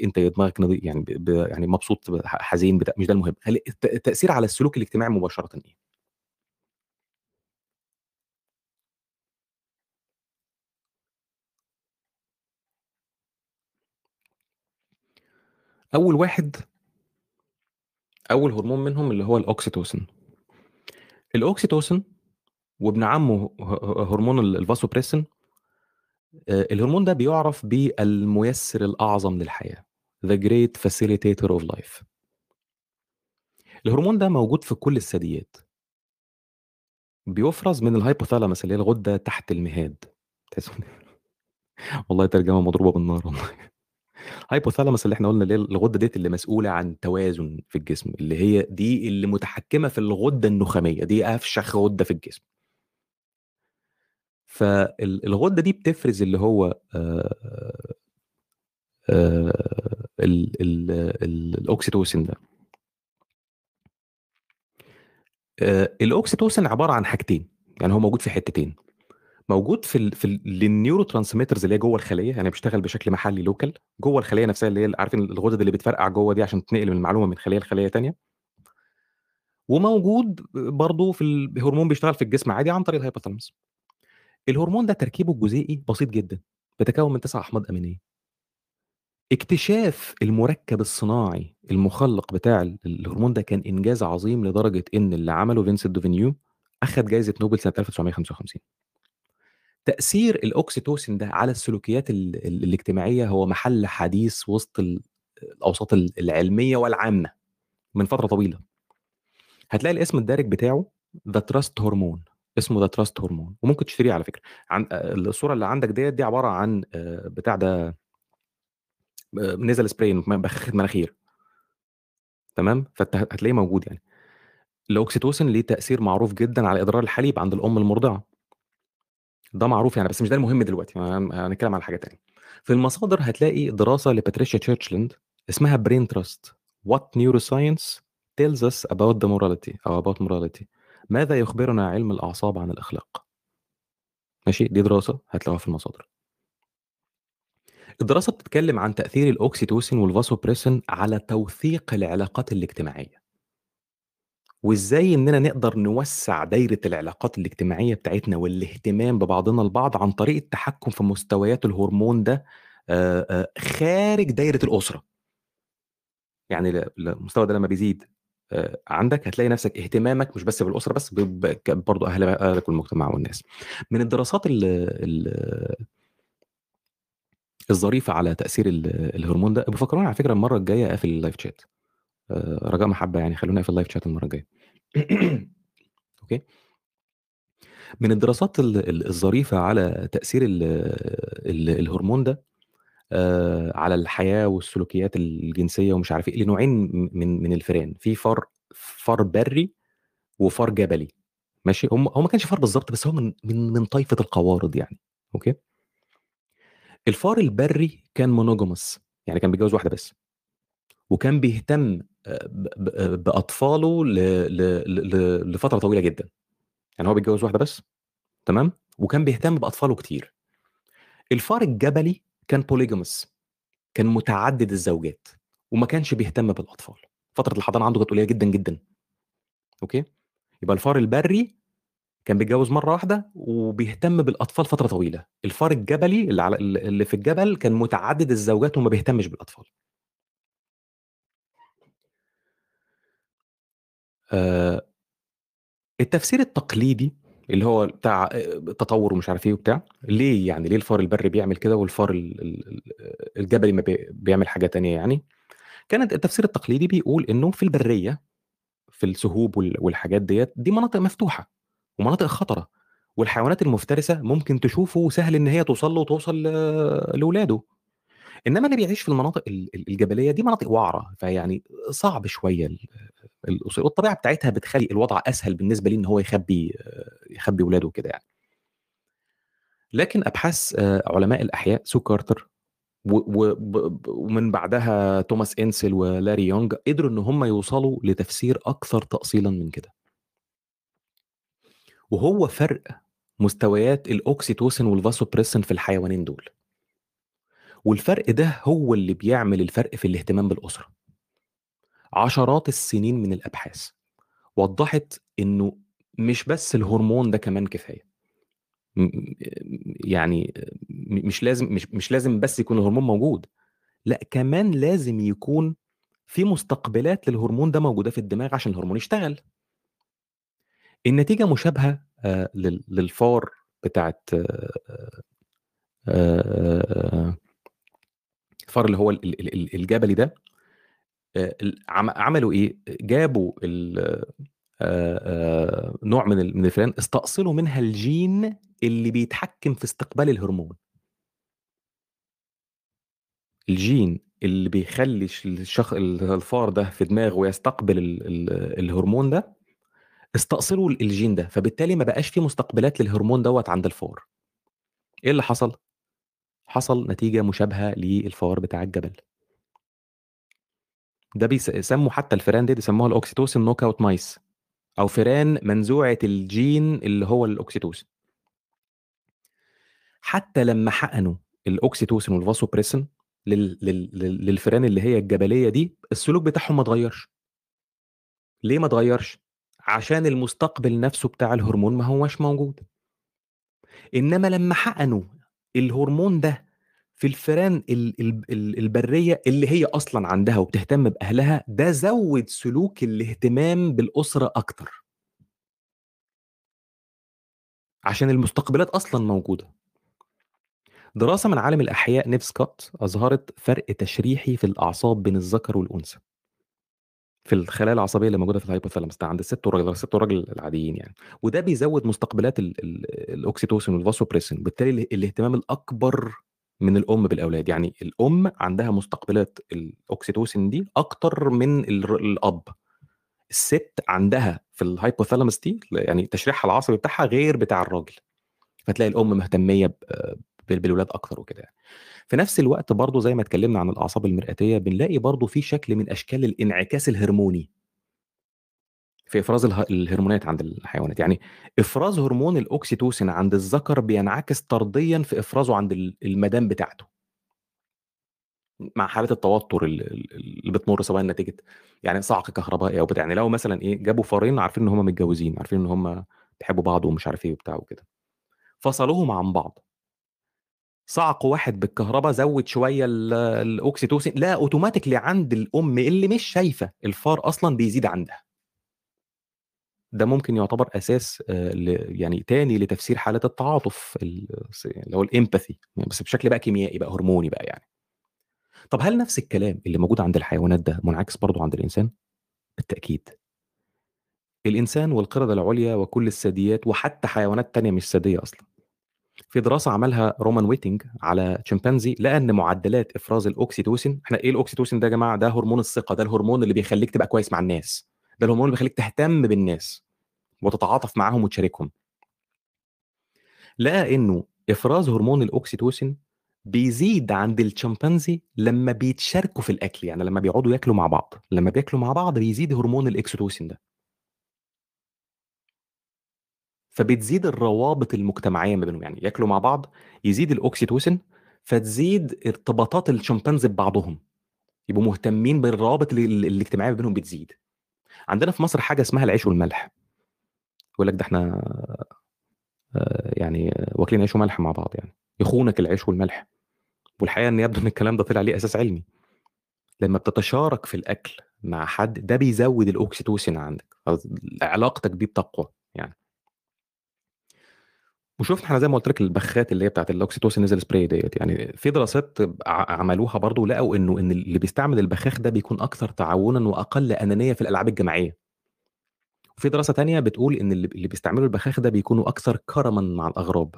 [SPEAKER 1] أنت دماغك يعني ب يعني مبسوط حزين بتاع مش ده المهم، خلّي الت التأثير على السلوك الاجتماعي مباشرةً إيه؟ أول واحد أول هرمون منهم اللي هو الأوكسيتوسين. الأوكسيتوسين وابن عمه هرمون ال ال vasopressin آآ الهرمون ده بيُعرف بالمُيسِّر الأعظم للحياة the great facilitator of life. الهرمون ده موجود في كل الثدييات. بيُفرز من ال hypothalamus اللي هي الغدة تحت المهاد. *laughs* والله ترجمة مضروبة بالنار والله. Hypothalamus اللي إحنا قُلنا اللي هي الغدة ديّة اللي مسؤولة عن التوازن في الجسم، اللي هي دي اللي متحكمة في الغدة النخامية، دي أفشخ غدة في الجسم. فال الغدة دي بتفرز اللي هو آآ آآ ال ال ال الأوكسيتوسين ده. آآ الأوكسيتوسين عبارة عن حاجتين، يعني هو موجود في حتتين، موجود في ال في ال للneurotransmitters اللي هي جوّه الخلية، يعني بيشتغل بشكل محلي local جوّه الخلية نفسها اللي هي عارفين الغدد اللي بتفرقع جوّه دي عشان تنقل المعلومة من خلية لخلية تانية. وموجود برضه في ال هرمون بيشتغل في الجسم عادي عن طريق ال hypothalamus. الهرمون ده تركيبه الجزيئي بسيط جدًا، بتتكون من تسع أحماض أمينية اكتشاف المركب الصناعي المخلق بتاع ال- الهرمون ده كان إنجاز عظيم لدرجة إن اللي عمله فينسنت دو فينيو اخذ جائزه نوبل سنة 1955 تأثير الأوكسيتوسين ده على السلوكيات ال ال الاجتماعية هو محل حديث وسط ال- الأوساط ال- العلمية والعامة من فترة طويلة. هتلاقي الاسم الدارج بتاعه the trust hormone اسمه the trust hormone وممكن تشتريه على فكرة. عن الصورة اللي عندك ديت دي عبارة عن آه، بتاع ده آه، نزل سبراي مناخير. تمام؟ فانت هتلاقيه موجود يعني. الأوكسيتوسين ليه تأثير معروف جدا على إدرار الحليب عند الأم المرضعة. ده معروف يعني بس مش ده المهم دلوقتي هن- هنتكلم على حاجة تانية. في المصادر هتلاقي دراسة لباتريشيا تشيرشلاند اسمها Braintrust What Neuroscience tells us about the morality أو about morality. ماذا يخبرنا علم الأعصاب عن الأخلاق؟ ماشي؟ دي دراسة هتلاقوها في المصادر. الدراسة بتتكلم عن تأثير الأوكسيتوسين والفاسوبريسين على توثيق العلاقات الاجتماعية. وإزاي إننا نقدر نوسع دايرة العلاقات الاجتماعية بتاعتنا والاهتمام ببعضنا البعض عن طريق التحكم في مستويات الهرمون ده خارج دايرة الأسرة؟ يعني المستوى ده لما بيزيد عندك هتلاقي نفسك اهتمامك مش بس بالأسرة بس برضه أهل أهلك والمجتمع والناس. من الدراسات ال ال الظريفة على تأثير ال- الهرمون ده بفكروني على فكرة المرة الجاية اقفل اللايف شات. رجاء محبة يعني. خلونا نقفل ال live chat المرة الجاية. *coughs* من الدراسات ال- ال- الظريفة على تأثير ال ال الهرمون ده آه، على الحياة والسلوكيات الجنسية ومش عارف إيه لنوعين من من الفئران. في فار فار بري وفار جبلي. ماشي؟ هم هو ما كانش فار بالظبط بس هو من من من طائفة القوارض يعني. أوكي؟ الفار البري كان monogamous يعني كان بيتجوز واحدة بس. وكان بيهتم ب- ب- بأطفاله ل- ل- ل- لفترة طويلة جدا. يعني هو بيتجوز واحدة بس تمام؟ وكان بيهتم بأطفاله كتير. الفار الجبلي كان polygamous كان متعدد الزوجات وما كانش بيهتم بالأطفال. فترة الحضانة عنده كانت قليلة جدا جدا. أوكي؟ يبقى الفار البري كان بيتجوز مرة واحدة وبيهتم بالأطفال فترة طويلة. الفار الجبلي اللي في الجبل كان متعدد الزوجات وما بيهتمش بالأطفال. التفسير التقليدي اللي هو بتاع آه، تطور ومش عارف إيه وبتاع ليه يعني؟ ليه الفار البري بيعمل كده والفار ال- ال- ال- الجبلي ما بي- بيعمل حاجة تانية يعني؟ كانت التفسير التقليدي بيقول إنه في البرية في السهوب وال- والحاجات ديت دي مناطق مفتوحة ومناطق خطرة والحيوانات المفترسة ممكن تشوفه وسهل إن هي توصل له وتوصل لاولاده إنما اللي بيعيش في المناطق ال- ال- الجبلية دي مناطق وعرة فيعني صعب شوية ال- الأصول والطبيعة بتاعتها بتخلي الوضع أسهل بالنسبة ليه إن هو يخبي يخبي اولاده كده يعني. لكن أبحاث آه، علماء الأحياء سو كارتر ومن بعدها توماس إنسل ولاري يونغ قدروا إن هم يوصلوا لتفسير أكثر تاصيلا من كده. وهو فرق مستويات الأوكسيتوسين والفاسوبريسين في الحيوانين دول. والفرق ده هو اللي بيعمل الفرق في الاهتمام بالأسرة. عشرات السنين من الأبحاث وضحت إنه مش بس الهرمون ده كمان م- يعني مش لازم مش مش لازم بس يكون الهرمون موجود لأ كمان لازم يكون في مستقبلات للهرمون ده موجودة في الدماغ عشان الهرمون يشتغل. النتيجة مشابهة آه، لل- للفار بتاعت آه، آه، الفار اللي هو ال- ال- ال- الجبلي ده عملوا إيه؟ جابوا نوع من من الفئران استأصلوا منها الجين اللي بيتحكم في استقبال الهرمون. الجين اللي بيخلي الش- الشخص الفار ده في دماغه يستقبل ال- ال- الهرمون ده استأصلوا الجين ده فبالتالي ما بقاش في مستقبلات للهرمون دوت عند الفار إيه اللي حصل؟ حصل نتيجة مشابهة للفار بتاع الجبل. ده بيسموا حتى الفئران دي بيسموها الأوكسيتوسين knockout mice أو فئران منزوعة الجين اللي هو الأوكسيتوسين. حتى لما حقنوا الأوكسيتوسين والفاسوبريسين. لل... لل- للفئران اللي هي الجبلية دي السلوك بتاعهم ما اتغيرش. ليه ما اتغيرش؟ عشان المستقبل نفسه بتاع الهرمون ما هوش موجود. إنما لما حقنوا الهرمون ده في الفئران ال ال ال البرية اللي هي أصلًا عندها وبتهتم بأهلها، ده زوّد سلوك الاهتمام بالأسرة أكتر. عشان المستقبلات أصلًا موجودة. دراسة من عالم الأحياء نيف سكوت أظهرت فرق تشريحي في الأعصاب بين الذكر والأنثى. في الخلايا العصبية اللي موجودة في ال hypothalamus ده عند الست والراجل، الست والراجل العاديين يعني، وده بيزوّد مستقبلات ال ال الأوكسيتوسين وال vasopressin بالتالي ال الاهتمام الأكبر من الأم بالأولاد، يعني الأم عندها مستقبلات الأوكسيتوسين دي أكتر من الأب. الست عندها في ال hypothalamus دي يعني تشريحها العصبي بتاعها غير بتاع الراجل. فتلاقي الأم مهتمية بالولاد أكتر وكده يعني. في نفس الوقت برضه زي ما اتكلمنا عن الأعصاب المرآتية، بنلاقي برضه في شكل من أشكال الانعكاس الهرموني. في إفراز اله الهرمونات عند الحيوانات، يعني إفراز هرمون الأوكسيتوسين عند الذكر بينعكس طرديًا في إفرازه عند ال المدام بتاعته. مع حالات التوتر ال ال اللي بتمُر سواء نتيجة يعني صعق كهربائي أو بتاع، يعني لو مثلًا إيه، جابوا فارين عارفين إن هُم متجوزين، عارفين إن هُم بيحبوا بعض ومش عارف إيه وبتاع وكده. فصلوهم عن بعض. صعق واحد بالكهربا زوّد شوية ال الأوكسيتوسين، لقى automatically عند الأم اللي مش شايفة الفار أصلًا بيزيد عندها. ده ممكن يعتبر أساس آآ ل يعني تاني لتفسير حالة التعاطف اللي هو ال empathy بس بشكل بقى كيميائي بقى هرموني بقى يعني. طب هل نفس الكلام اللي موجود عند الحيوانات ده منعكس برضه عند الإنسان؟ بالتأكيد. الإنسان والقردة العُليا وكل الثدييات وحتى حيوانات تانية مش ثدية أصلًا. في دراسة عملها رومان ويتنج على شمبانزي لقى إن معدلات إفراز الأوكسيتوسين إحنا إيه الأوكسيتوسين ده يا جماعة؟ ده هرمون الثقة، ده الهرمون اللي بيخلّيك تبقى كويس مع الناس، ده الهرمون اللي بيخلّيك تهتم بالناس وتتعاطف معاهم وتشاركهم. لقى إنه إفراز هرمون الأوكسيتوسين بيزيد عند الشمبانزي لمّا بيتشاركوا في الأكل، يعني لمّا بيقعدوا ياكلوا مع بعض، لمّا بياكلوا مع بعض بيزيد هرمون الأكسيتوسين ده. فبتزيد الروابط المجتمعية ما بينهم، يعني ياكلوا مع بعض، يزيد الأوكسيتوسين، فتزيد ارتباطات الشمبانزي ببعضهم، يبقوا مهتمين بالروابط ال ال الاجتماعية ما بينهم بتزيد. عندنا في مصر حاجة اسمها العيش والملح. يقول لك ده إحنا آآ يعني واكلين عيش وملح مع بعض يعني، يخونك العيش والملح. والحقيقة إن يبدو إن الكلام ده طلع ليه أساس علمي. لمّا بتتشارك في الأكل مع حد، ده بيزوّد الأوكسيتوسين عندك، علاقتك بيه بتقوى يعني. وشُفنا إحنا زي ما قُلت لك البخات اللي هي بتاعة الأوكسيتوسين nasal spray ديّة، يعني في دراسات عملوها برضه لقوا إنه إن اللي بيستعمل البخاخ ده بيكون أكثر تعاونًا وأقل أنانية في الألعاب الجماعية. وفي دراسة تانية بتقول إن اللي بيستعملوا البخاخ ده بيكونوا أكثر كرمًا مع الأغراب.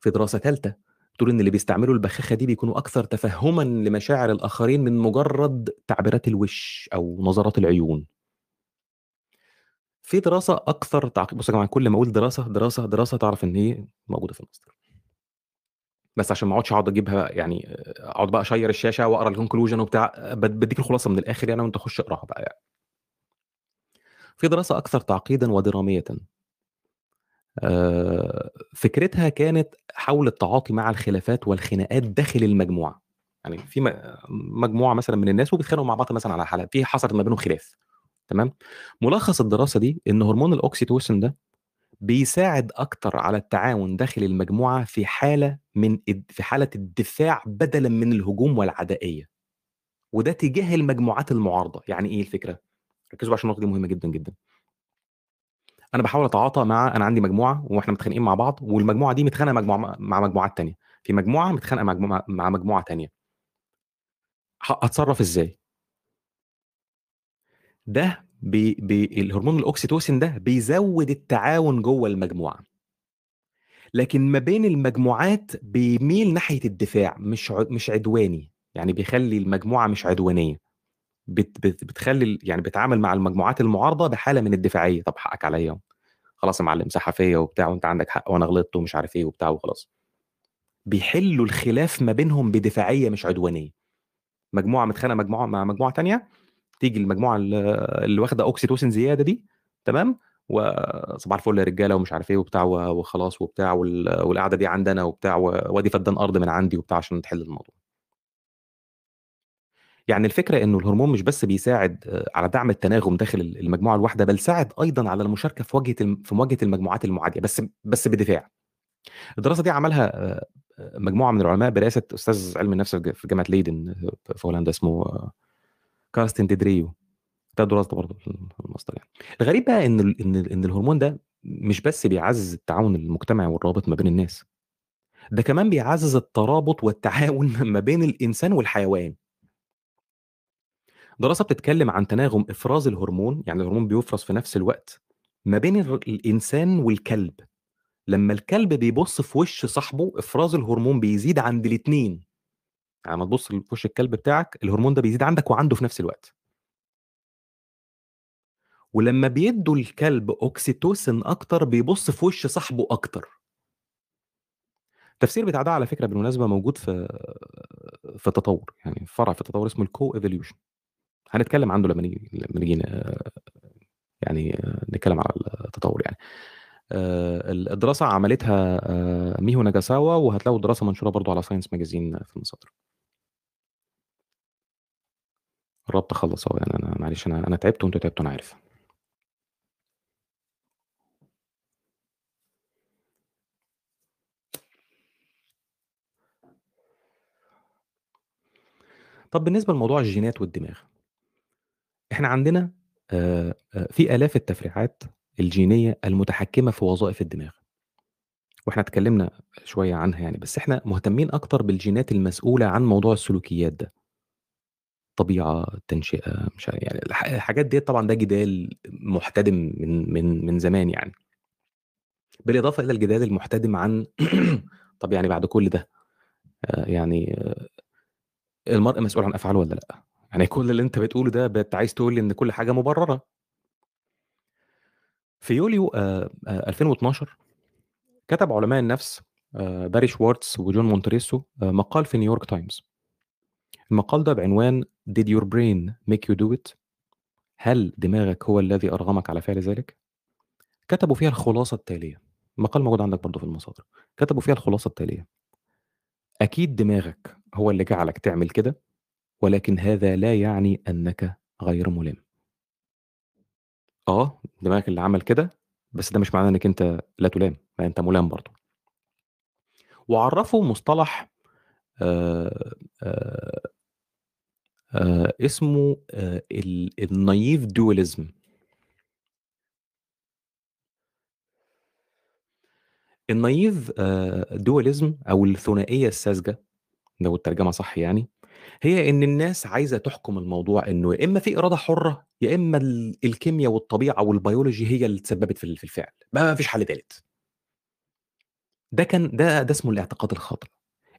[SPEAKER 1] في دراسة تالتة بتقول إن اللي بيستعملوا البخاخة دي بيكونوا أكثر تفهُّمًا لمشاعر الآخرين من مجرد تعبيرات الوِش أو نظرات العيون. في دراسة أكثر تعقيد بُصّوا يا جماعة كل ما أقول دراسة، دراسة، دراسة تعرف إن هي موجودة في المصدر. بس عشان ما أقعدش أقعد أجيبها يعني أقعد بقى اشيّر الشاشة وأقرأ ال conclusion وبتاع، باد بادّيك الخلاصة من الآخر يعني وأنت خُش اقراها بقى يعني. في دراسة أكثر تعقيدًا ودراميةً. آآ فكرتها كانت حول التعاطي مع الخلافات والخناقات داخل المجموعة. يعني في م مجموعة مثلًا من الناس وبيتخانقوا مع بعض مثلًا على حالة في حصلت ما بينهم خلاف، تمام؟ ملخص الدراسة دي إن هرمون الأوكسيتوسين ده بيساعد أكتر على التعاون داخل المجموعة في حالة من في حالة الدفاع بدلًا من الهجوم والعدائية. وده تجاه المجموعات المعارضة، يعني إيه الفكرة؟ ركّزوا عشان النقطة دي مهمة جدًا، جدًا. أنا باحاول أتعاطى مع أنا عندي مجموعة وإحنا متخانقين مع بعض والمجموعة دي متخانقة مجموعة مع مجموعات تانية، في مجموعة متخانقة مع مجموعة مع مجموعة تانية. ح هاتصرّف إزاي؟ ده بي بي الهرمون الأوكسيتوسين ده بيزوّد التعاون جوّه المجموعة. لكن ما بين المجموعات بيميل ناحية الدفاع مش مش عدواني، يعني بيخلّي المجموعة مش عدوانية. بت بت بتخلّي يعني بيتعامل مع المجموعات المعارضة بحالة من الدفاعية، طب حقك عليّا خلاص يا معلم فيّا وبتاع وأنت عندك حق وأنا غلطت ومش عارف إيه وبتاع وخلاص. بيحلّوا الخلاف ما بينهم بدفاعية مش عدوانية. مجموعة متخانقة مجموعة مع مجموعة تانية، تيجي المجموعة ال اللي واخدة أوكسيتوسين زيادة دي، تمام؟ وصباح الفل يا رجالة ومش عارف إيه وبتاع وخلاص وبتاع وال والقعدة دي عندي أنا وبتاع وادي فدان أرض من عندي وبتاع عشان تحل الموضوع. يعني الفكرة إنه الهرمون مش بس بيساعد آآ على دعم التناغم داخل ال المجموعة الواحدة، بل ساعد أيضًا على المشاركة في واجهة الم في مواجهة المجموعات المعادية، بس بس بدفاع. الدراسة دي عملها آآ مجموعة من العلماء برئاسة أستاذ علم النفس في ج في جامعة ليدن في هولندا اسمه كارستن ديدريو ده دراسته برضه في الماستر يعني. الغريب بقى إن ال إن إن الهرمون ده مش بس بيعزّز التعاون المجتمعي والروابط ما بين الناس، ده كمان بيعزّز الترابط والتعاون *laughs* ما بين الإنسان والحيوان. دراسة بتتكلم عن تناغم إفراز الهرمون، يعني الهرمون بيُفرز في نفس الوقت ما بين الر الإنسان والكلب. لمّا الكلب بيبُص في وِش صاحبه، إفراز الهرمون بيزيد عند الاتنين. يعني أمّا تبُص في وِش الكلب بتاعك، الهرمون ده بيزيد عندك وعنده في نفس الوقت. ولمّا بيدّوا الكلب أوكسيتوسين أكتر، بيبُص في وِش صاحبه أكتر. التفسير بتاع ده على فكرة بالمناسبة موجود في في التطوّر، يعني فرع في التطوّر اسمه ال co-evolution. هنتكلم عنه لمّا نيجي لمّا نيجي يعني نتكلم على التطوّر يعني. آآ ال الدراسة عملتها آآ ميهو ناجاساوا، وهتلاقوا الدراسة منشورة برضه على Science Magazine في المصادر. قرّبت أخلّص أهو، يعني أنا معلش أنا أنا تعبت وأنتم تعبتوا أنا عارف. طب بالنسبة لموضوع الجينات والدماغ. إحنا عندنا آآ آآ في آلاف التفريعات الجينية المتحكمة في وظائف الدماغ. وإحنا اتكلمنا شوية عنها يعني، بس إحنا مهتمين أكتر بالجينات المسؤولة عن موضوع السلوكيات ده. طبيعة، تنشئة، مش يعني الح الحاجات ديّة طبعًا ده جدال محتدم من من من زمان يعني. بالإضافة إلى الجدال المحتدم عن *clears throat* طب يعني بعد كل ده آآ يعني المرء مسؤول عن أفعاله والّا لأ؟ يعني كل اللي أنت بتقوله ده بت عايز تقول إن كل حاجة مبررة. في يوليو آآ آآ 2012 كتب علماء النفس باري شوارتز وجون مونتريسو مقال في نيويورك تايمز. المقال ده بعنوان Did your brain make you do it؟ هل دماغك هو الذي أرغمك على فعل ذلك؟ كتبوا فيها الخلاصة التالية، المقال موجود عندك برضه في المصادر، كتبوا فيها الخلاصة التالية. أكيد دماغك هو اللي جعلك تعمل كده، ولكن هذا لا يعني أنك غير مُلِم. آه، دماغك اللي عمل كده، بس ده مش معناه إنك أنت لا تُلام، لأ أنت مُلام برضه. وعرّفوا مصطلح آآ آآ آآ اسمه آآ ال الnaive dualism. الnaive آآ dualism أو الثنائية الساذجة، لو الترجمة صح يعني، هي إن الناس عايزة تحكم الموضوع إنه يا إما في إرادة حُرة، يا إما ال الكيميا والطبيعة والbiology هي اللي تسببت في ال في الفعل، ما فيش حل تالت. ده كان ده ده اسمه الاعتقاد الخاطئ،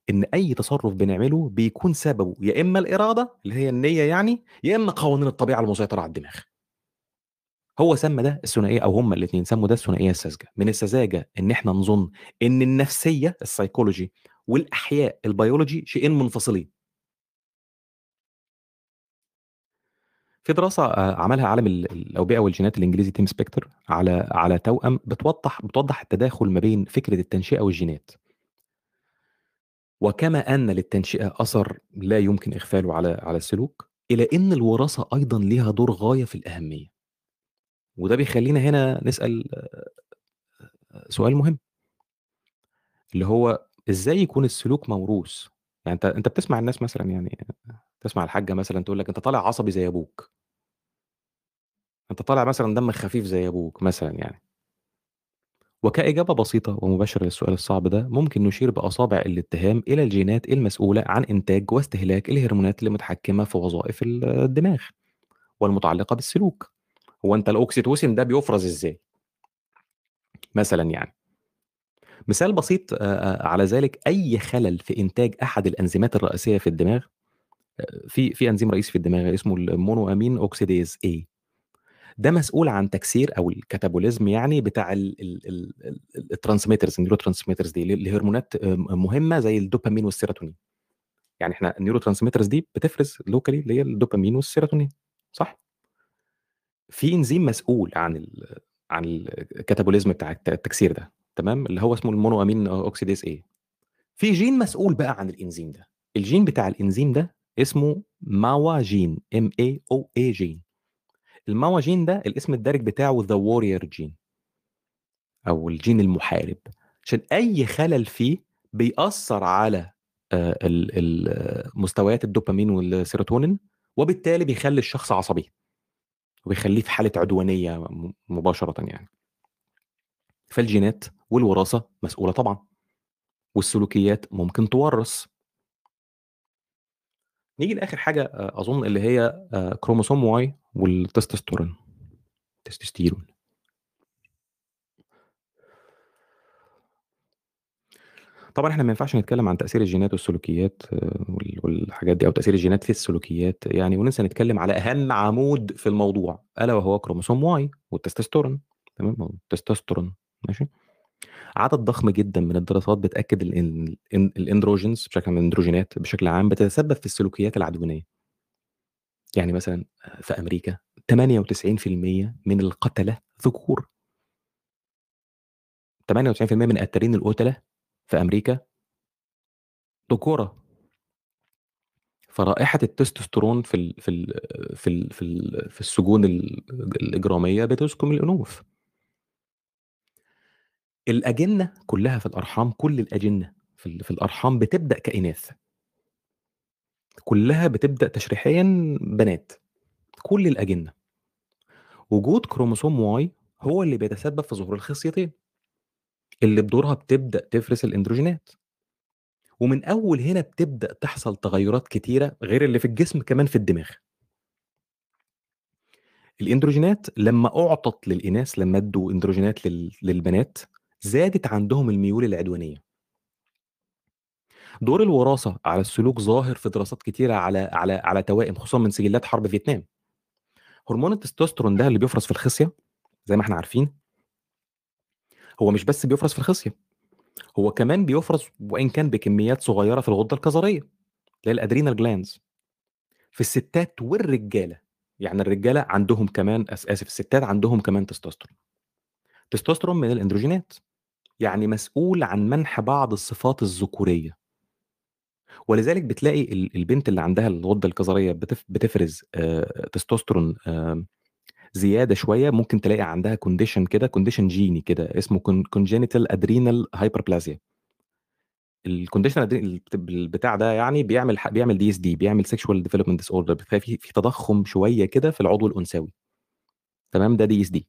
[SPEAKER 1] إن أي تصرُّف بنعمله بيكون سببه يا إما الإرادة اللي هي النية يعني، يا إما قوانين الطبيعة المسيطرة على الدماغ. هو سمّى ده الثنائية أو هُم الاتنين سمّوا ده الثنائية الساذجة، من السذاجة إن إحنا نظُن إن النفسية الpsychology والأحياء الbiology شيئين منفصلين. في دراسة آآ عملها عالم ال الأوبئة والجينات الإنجليزي تيم سبيكتر على على توأم بتوضّح بتوضّح التداخل ما بين فكرة التنشئة والجينات. وكما أن للتنشئة أثر لا يمكن إغفاله على على السلوك، إلى إن الوراثة أيضًا ليها دور غاية في الأهمية. وده بيخلّينا هنا نسأل سؤال مهم. اللي هو إزاي يكون السلوك موروث؟ يعني أنت أنت بتسمع الناس مثلًا يعني تسمع الحاجة مثلًا تقول لك أنت طالع عصبي زي أبوك. أنت طالع مثلًا دمك خفيف زي أبوك مثلًا يعني. وكإجابة بسيطة ومباشرة للسؤال الصعب ده، ممكن نشير بأصابع الاتهام إلى الجينات المسؤولة عن إنتاج واستهلاك الهرمونات اللي متحكمة في وظائف ال الدماغ، والمتعلقة بالسلوك. هو أنت الأوكسيتوسين ده بيُفرز إزاي؟ مثلًا يعني. مثال بسيط على ذلك أي خلل في إنتاج أحد الأنزيمات الرئيسية في الدماغ، في في أنزيم رئيسي في الدماغ اسمه ال monoamine oxidase A. ده مسؤول عن تكسير أو ال catabolism يعني بتاع ال ال ال ال ال transmitters ال neurotransmitters دي ل لهرمونات آآ مهمة زي الدوبامين والسيروتونين. يعني إحنا ال neurotransmitters دي بتفرز locally اللي هي الدوبامين والسيروتونين، صح؟ في إنزيم مسؤول عن ال عن ال catabolism بتاع الت التكسير ده، تمام؟ اللي هو اسمه ال monoamine oxidase A. في جين مسؤول بقى عن الإنزيم ده، الجين بتاع الإنزيم ده اسمه MAOA gene M-A-O-A gene. ال MAOA gene ده الاسم الدارج بتاعه the warrior gene. أو الجين المحارب. عشان أي خلل فيه بيأثّر على ال مستويات الدوبامين والسيروتونين، وبالتالي بيخلّي الشخص عصبي، وبيخلّيه في حالة عدوانية م مباشرةً يعني. فالجينات والوراثة مسؤولة طبعًا، والسلوكيات ممكن تُوَرّث. نيجي لآخر حاجة أ أظن اللي هي آآ كروموسوم Y والتستوستيرون تستوستيرون. طبعًا إحنا ما ينفعش نتكلم عن تأثير الجينات والسلوكيات وال والحاجات دي، أو تأثير الجينات في السلوكيات يعني وننسى نتكلم على أهم عمود في الموضوع، ألا وهو كروموسوم Y والتستوستيرون تمام، التستوستيرون ماشي؟ عدد ضخم جدًا من الدراسات الإن الandrogens بشكل عام الأندروجينات بشكل عام بتتسبب في السلوكيات العدوانية. يعني مثلًا في أمريكا 98% من القتلة ذكور. 98% من قتالين القُتلة في أمريكا ذكورة. فرائحة التستوستيرون في ال في ال في ال في ال في السجون ال الإجرامية بتسكم الأنوف. الأجنة كلّها في الأرحام، كل الأجنة في ال في الأرحام بتبدأ كإناث. كلّها بتبدأ تشريحيًا بنات، كل الأجنة. وجود كروموسوم Y هو اللي بيتسبب في ظهور الخصيتين. اللي بدورها بتبدأ تفرز الأندروجينات. ومن أول هنا بتبدأ تحصل تغيرات كتيرة غير اللي في الجسم كمان في الدماغ. الأندروجينات لمّا أُعطت للإناث، لمّا ادّوا أندروجينات لل للبنات، زادت عندهم الميول العدوانية. دور الوراثة على السلوك ظاهر في دراسات كتيرة على على على توائم خصوصًا من سجلات حرب فيتنام. هرمون التستوستيرون ده اللي بيُفرز في الخصية زي ما إحنا عارفين هو مش بس بيُفرز في الخصية، هو كمان بيُفرز وإن كان بكميات صغيرة في الغدة الكظرية اللي هي ال adrenal glands في الستات والرجالة، يعني الرجالة عندهم كمان آس آسف الستات عندهم كمان تستوستيرون. التستوستيرون من الأندروجينات، يعني مسؤول عن منح بعض الصفات الذكورية. ولذلك بتلاقي ال البنت اللي عندها الغدة الكظرية بتف بتفرز آآ تستوستيرون آمم زيادة شوية، ممكن تلاقي عندها condition كده condition جيني كده اسمه hyperplasia. الcondition الد البت البتاع ده يعني بيعمل بيعمل DSD بيعمل sexual development disorder بتلاقي في في تضخُّم شوية كده في العضو الأنثوي. تمام، ده DSD.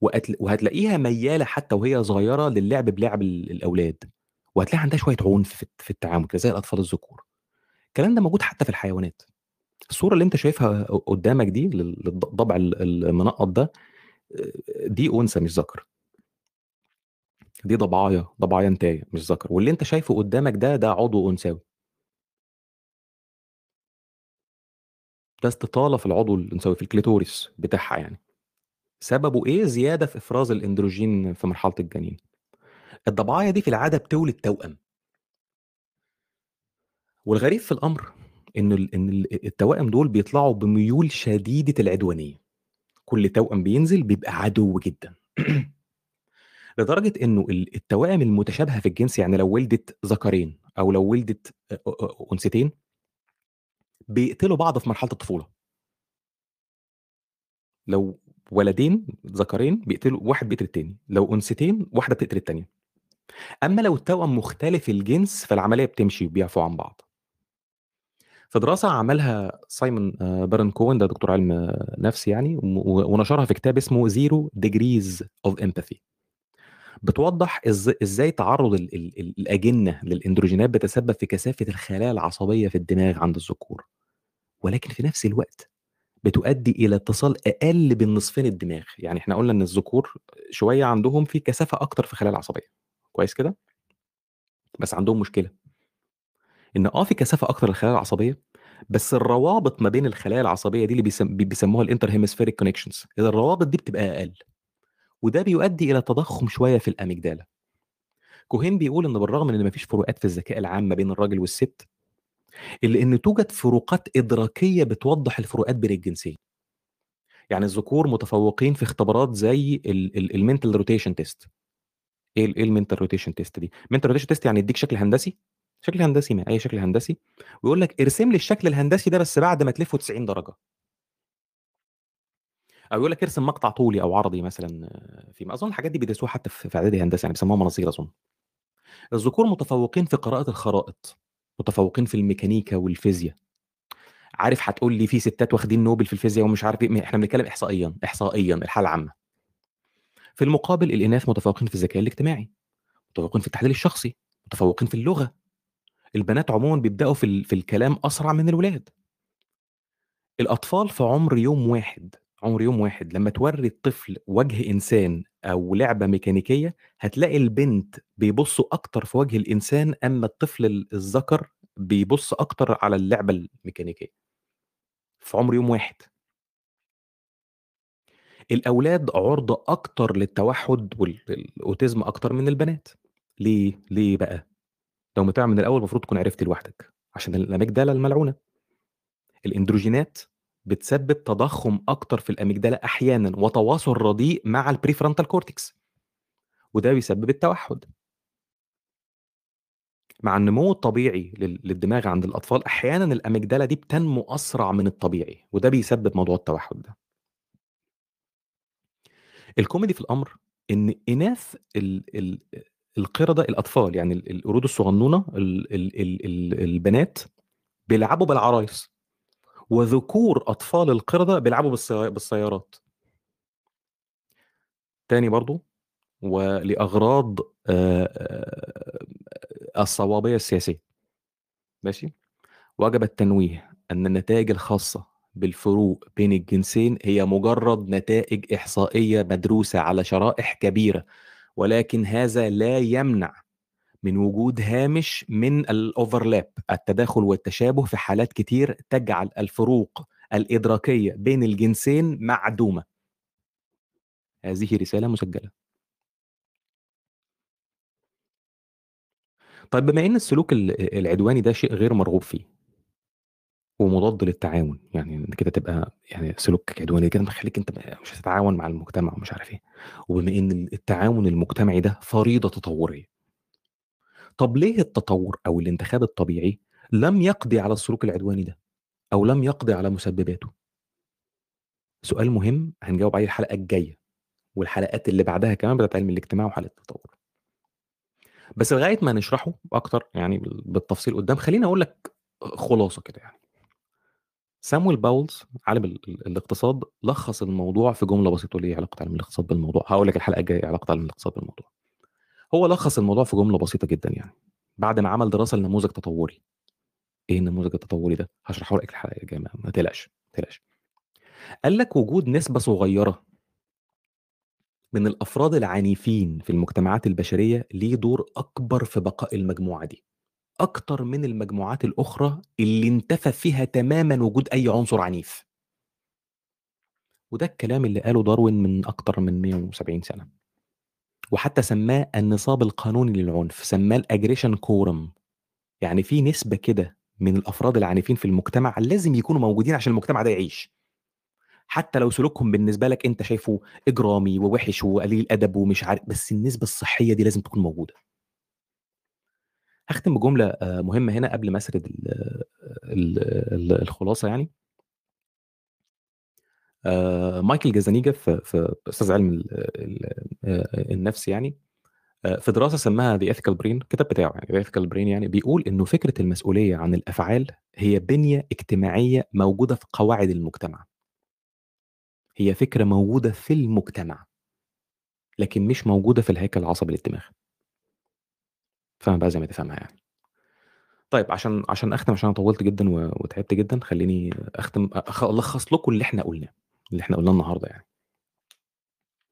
[SPEAKER 1] وهتل وهتلاقيها ميّالة حتى وهي صغيرة للعب بلعب ال الأولاد، وهتلاقي عندها شوية عنف في الت في التعامل كده زي الأطفال الذكور. الكلام ده موجود حتى في الحيوانات. الصورة اللي أنت شايفها قدّامك دي لل للض الضبع ال المنقّط ده دي أنثى مش ذكر. دي ضبعاية، ضبعاية نتاية مش ذكر، واللي أنت شايفه قدّامك ده، ده عضو أنثوي. ده استطالة في العضو الأنثوي في ال clitoris بتاعها يعني. سببه إيه؟ زيادة في إفراز الأندروجين في مرحلة الجنين. الضبعاية دي في العادة بتولد توأم. والغريب في الأمر إن ال إن ال التوائم دول بيطلعوا بميول شديدة العدوانية. كل توأم بينزل بيبقى عدو جدًا. *clears throat* لدرجة إنه ال التوائم المتشابهة في الجنس يعني لو ولدت ذكرين أو لو ولدت أنثتين بيقتلوا بعض في مرحلة الطفولة. لو ولدين ذكرين بيقتلوا واحد بيقتل التاني، لو أنثتين واحدة بتقتل التانية. أمّا لو التوأم مختلف الجنس فالعملية بتمشي وبيعفوا عن بعض. في دراسة عملها سايمون آآ بارون كوهن ده دكتور علم نفس يعني ونشرها في كتاب اسمه Zero Degrees of Empathy. بتوضّح إز إزاي تعرُّض ال ال ال الأجنة للأندروجينات بيتسبب في كثافة الخلايا العصبية في الدماغ عند الذكور. ولكن في نفس الوقت بتؤدي إلى اتصال أقل بين نصفين الدماغ، يعني إحنا قُلنا إن الذكور شوية عندهم في كثافة أكتر في الخلايا العصبية، كويس كده؟ بس عندهم مشكلة. إن آه في كثافة أكتر للخلايا العصبية، بس الروابط ما بين الخلايا العصبية دي اللي بيسم بي بيسموها الinterhemispheric connections الروابط دي بتبقى أقل. وده بيؤدي إلى تضخُّم شوية في الأميجدالا. كوهين بيقول إن بالرغم من إن ما فيش فروقات في الذكاء العام ما بين الراجل والست، إلا إن توجد فروقات إدراكية بتوضّح الفروقات بين الجنسين. يعني الذكور متفوقين في اختبارات زي ال ال الmental rotation test. إيه ال إيه الmental rotation test دي؟ mental rotation test يعني يدّيك شكل هندسي، شكل هندسي ما أي شكل هندسي، ويقول لك ارسم لي الشكل الهندسي ده بس بعد ما تلفه 90 درجة. أو يقول لك ارسم مقطع طولي أو عرضي مثلًا في أظن الحاجات دي بيدرسوها حتى في إعدادي هندسة يعني بيسموها مناظير أظن. الذكور متفوقين في قراءة الخرائط، متفوقين في الميكانيكا والفيزيا. عارف هتقول لي في ستات واخدين نوبل في الفيزيا ومش عارف إيه، إحنا بنتكلم إحصائيًا، إحصائيًا الحالة العامة. في المقابل الإناث متفوقين في الذكاء الاجتماعي، متفوقين في التحليل الشخصي، متفوقين في اللغة. البنات عمومًا بيبدأوا في ال في الكلام أسرع من الولاد. الأطفال في عمر يوم واحد، عمر يوم واحد لمّا تورّي الطفل وجه إنسان أو لعبة ميكانيكية، هتلاقي البنت بيبصوا أكتر في وجه الإنسان، أمّا الطفل ال الذكر بيبُص أكتر على اللعبة الميكانيكية. في عمر يوم واحد. الأولاد عُرضة أكتر للتوحُّد وال الأوتيزم أكتر من البنات. ليه؟ ليه بقى؟ لو متابع من الأول المفروض تكون عرفت لوحدك، عشان الأميجدالة الملعونة. الإندروجينات بتسبب تضخُّم أكتر في الأميجدالة أحيانًا وتواصل رديء مع الprefrontal cortex. وده بيسبب التوحُّد. مع النمو الطبيعي لل للدماغ عند الأطفال، أحيانًا الأميجدالة دي بتنمو أسرع من الطبيعي، وده بيسبب موضوع التوحُّد ده. الكوميدي في الأمر إن إناث ال ال القردة الأطفال يعني ال القرود الصغنونة ال ال ال ال البنات بيلعبوا بالعرايس، وذكور أطفال القردة بيلعبوا بالسيا بالسيارات. تاني برضه ولأغراض آآ الصوابية السياسية. ماشي؟ وجب التنويه أن النتائج الخاصة بالفروق بين الجنسين هي مجرد نتائج إحصائية مدروسة على شرائح كبيرة، ولكن هذا لا يمنع من وجود هامش من الoverlap التداخل والتشابه في حالات كتير تجعل الفروق الإدراكية بين الجنسين معدومة. هذه رسالة مسجلة. طيب بما إن السلوك ال العدواني ده شيء غير مرغوب فيه ومضاد للتعاون، يعني كده تبقى يعني سلوك عدواني كده مخلّيك أنت مش هتتعاون مع المجتمع ومش عارف إيه، وبما ال التعاون المجتمعي ده فريضة تطورية. طب ليه التطور أو الانتخاب الطبيعي لم يقضي على السلوك العدواني ده، أو لم يقضي على مسبباته؟ سؤال مهم هنجاوب عليه الحلقة الجاية، والحلقات اللي بعدها كمان بتاعة علم الاجتماع وحالة التطور. بس لغاية ما نشرحه أكتر يعني بال بالتفصيل قدّام، خلّيني أقول لك خلاصة كده يعني. سامويل باولز عالم ال ال الاقتصاد لخّص الموضوع في جملة بسيطة، وليه علاقة علم الاقتصاد بالموضوع؟ هاقول لك الحلقة الجاية إيه علاقة علم الاقتصاد بالموضوع. هو لخّص الموضوع في جملة بسيطة جدًا يعني، بعد ما عمل دراسة لنموذج تطوري. إيه النموذج التطوري ده؟ هاشرحه لك الحلقة الجاية ما تقلقش، ما تقلقش. قال لك وجود نسبة صغيرة من الأفراد العنيفين في المجتمعات البشرية ليه دور أكبر في بقاء المجموعة دي، أكتر من المجموعات الأخرى اللي انتفى فيها تمامًا وجود أي عنصر عنيف. وده الكلام اللي قاله داروين من أكتر من 170 سنة. وحتى سماه النصاب القانوني للعنف، سماه الaggression quorum يعني في نسبة كده من الأفراد العنيفين في المجتمع لازم يكونوا موجودين عشان المجتمع ده يعيش. حتى لو سلوكهم بالنسبة لك أنت شايفه إجرامي ووِحِش وقليل أدب ومش عارف بس النسبة الصحية دي لازم تكون موجودة. هاختم بجملة آآ مهمة هنا قبل ما أسرد ال ال ال الخلاصة يعني. آآ مايكل جازانيجا في أستاذ علم النفس يعني، في دراسة سماها The Ethical Brain الكتاب بتاعه يعني Ethical Brain يعني بيقول إنه فكرة المسؤولية عن الأفعال هي بنية اجتماعية موجودة في قواعد المجتمع. هي فكرة موجودة في المجتمع. لكن مش موجودة في الهيكل العصبي للدماغ. افهمها بقى زي ما تفهمها يعني. طيب عشان عشان أختم عشان أنا طوّلت جدًا وتعبت جدًا، خلّيني أختم أخ ألخّص لكم اللي إحنا قُلناه، اللي إحنا قُلناه النهارده يعني.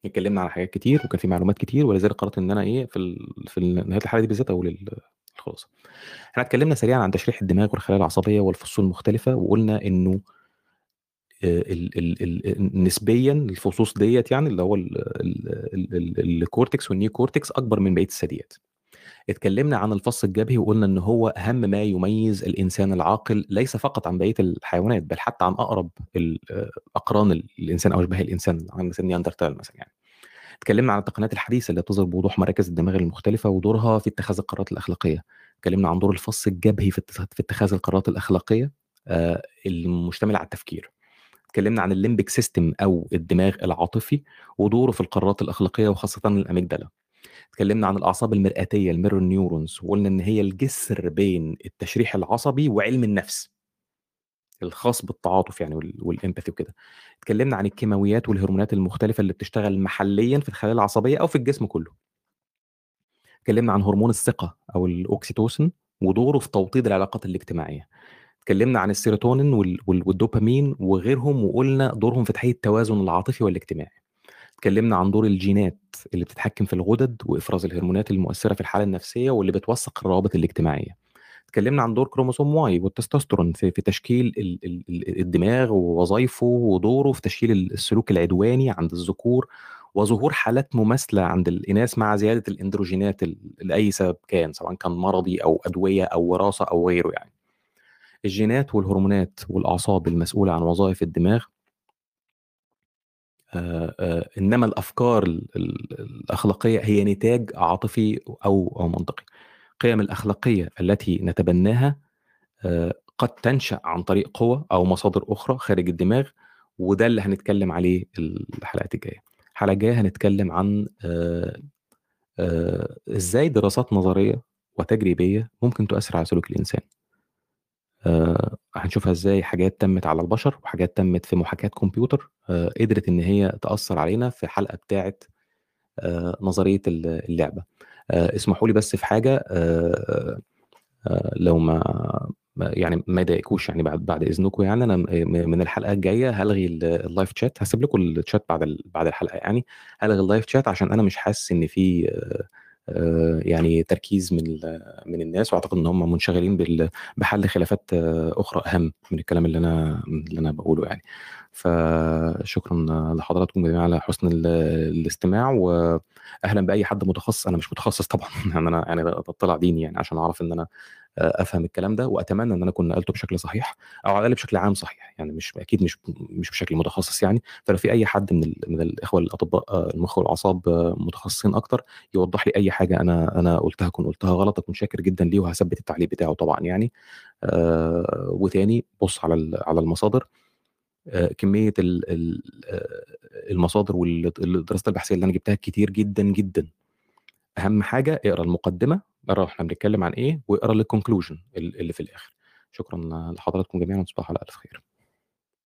[SPEAKER 1] اتكلمنا على حاجات كتير وكان في معلومات كتير ولذلك قررت إن أنا إيه في في نهاية الحلقة دي بالذات أقول ال الخلاصة. إحنا اتكلمنا سريعًا عن تشريح الدماغ والخلايا العصبية والفصول المختلفة وقُلنا إنه آآ ال ال ال نسبيًا الفصوص ديّة يعني اللي هو ال ال ال الcortex والneocortex أكبر من بقية الثدييات. اتكلمنا عن الفص الجبهي وقُلنا إن هو أهم ما يميز الإنسان العاقل ليس فقط عن بقية الحيوانات، بل حتى عن أقرب ال آآ أقران ال الإنسان أو أشباه الإنسان عن مثل نياندرتال مثلًا يعني. اتكلمنا عن التقنيات الحديثة اللي بتظهر بوضوح مراكز الدماغ المختلفة ودورها في اتخاذ القرارات الأخلاقية. اتكلمنا عن دور الفص الجبهي في اتخ في اتخاذ القرارات الأخلاقية آآ المشتملة على التفكير. اتكلمنا عن ال limbic system أو الدماغ العاطفي ودوره في القرارات الأخلاقية وخاصة ال amygdala اتكلمنا عن الأعصاب المرآتية ال mirror neurons وقلنا إن هي الجسر بين التشريح العصبي وعلم النفس الخاص بالتعاطف يعني وال empathy وكده. اتكلمنا عن الكيماويات والهرمونات المختلفة اللي بتشتغل محليا في الخلايا العصبية أو في الجسم كله. اتكلمنا عن هرمون الثقة أو الاوكسيتوسن ودوره في توطيد العلاقات الاجتماعية. اتكلمنا عن السيروتونين والدوبامين وغيرهم وقلنا دورهم في تحقيق التوازن العاطفي والاجتماعي. اتكلمنا عن دور الجينات اللي بتتحكم في الغدد وإفراز الهرمونات المؤثرة في الحالة النفسية واللي بتوثق الروابط الاجتماعية. اتكلمنا عن دور كروموسوم Y والتستوستيرون في, في تشكيل الدماغ ووظائفه ودوره في تشكيل السلوك العدواني عند الذكور وظهور حالات مماثلة عند الإناث مع زيادة الإندروجينات لأي سبب كان سواء كان مرضي أو أدوية أو وراثة أو غيره يعني. الجينات والهرمونات والأعصاب المسؤولة عن وظائف الدماغ آآ آآ إنما الأفكار الأخلاقية هي نتاج عاطفي أو أو منطقي. القيم الأخلاقية التي نتبناها قد تنشأ عن طريق قوى أو مصادر أخرى خارج الدماغ، وده اللي هنتكلم عليه الحلقات الجاية. الحلقة الجاية هنتكلم عن إزاي دراسات نظرية وتجريبية ممكن تؤثر على سلوك الإنسان. آآ هنشوفها إزاي حاجات تمت على البشر وحاجات تمت في محاكاة كمبيوتر آآ قدرت إن هي تأثّر علينا في الحلقة بتاعة آآ نظرية اللعبة. آآ اسمحوا لي بس في حاجة آآ آآ لو ما يعني ما يضايقكوش يعني بعد بعد إذنكم يعني أنا من الحلقة الجاية هالغي الlive chat هاسيب لكم الchat بعد بعد الحلقة يعني، هالغي الlive chat عشان أنا مش حاسس إن في يعني تركيز من من الناس وأعتقد إن هم منشغلين بحل خلافات أخرى أهم من الكلام اللي أنا اللي أنا بقوله يعني. فشكرا لحضراتكم جميعا على حسن الاستماع واهلا بأي حد متخصص أنا مش متخصص طبعا *laughs* يعني أنا يعني اطلع ديني يعني عشان أعرف إن أنا أفهم الكلام ده وأتمنى إن أنا أكون نقلته بشكل صحيح أو على الأقل بشكل عام صحيح. يعني مش أكيد مش مش بشكل متخصص يعني فلو في أي حد من من الإخوة الأطباء المخ والأعصاب متخصصين أكتر يوضح لي أي حاجة أنا أنا قلتها اكون قلتها غلط أكون شاكر جدا ليه وهثبت التعليق بتاعه طبعا يعني. آه وتاني بص على على المصادر. آه كمية المصادر والدراسات البحثية اللي أنا جبتها كتير جدا جدا. أهم حاجة اقرأ المقدمة اقرا إحنا بنتكلم عن إيه واقرا الكونكلوجن اللي في الآخر. شكرا لحضراتكم جميعا وتصبحوا على ألف خير.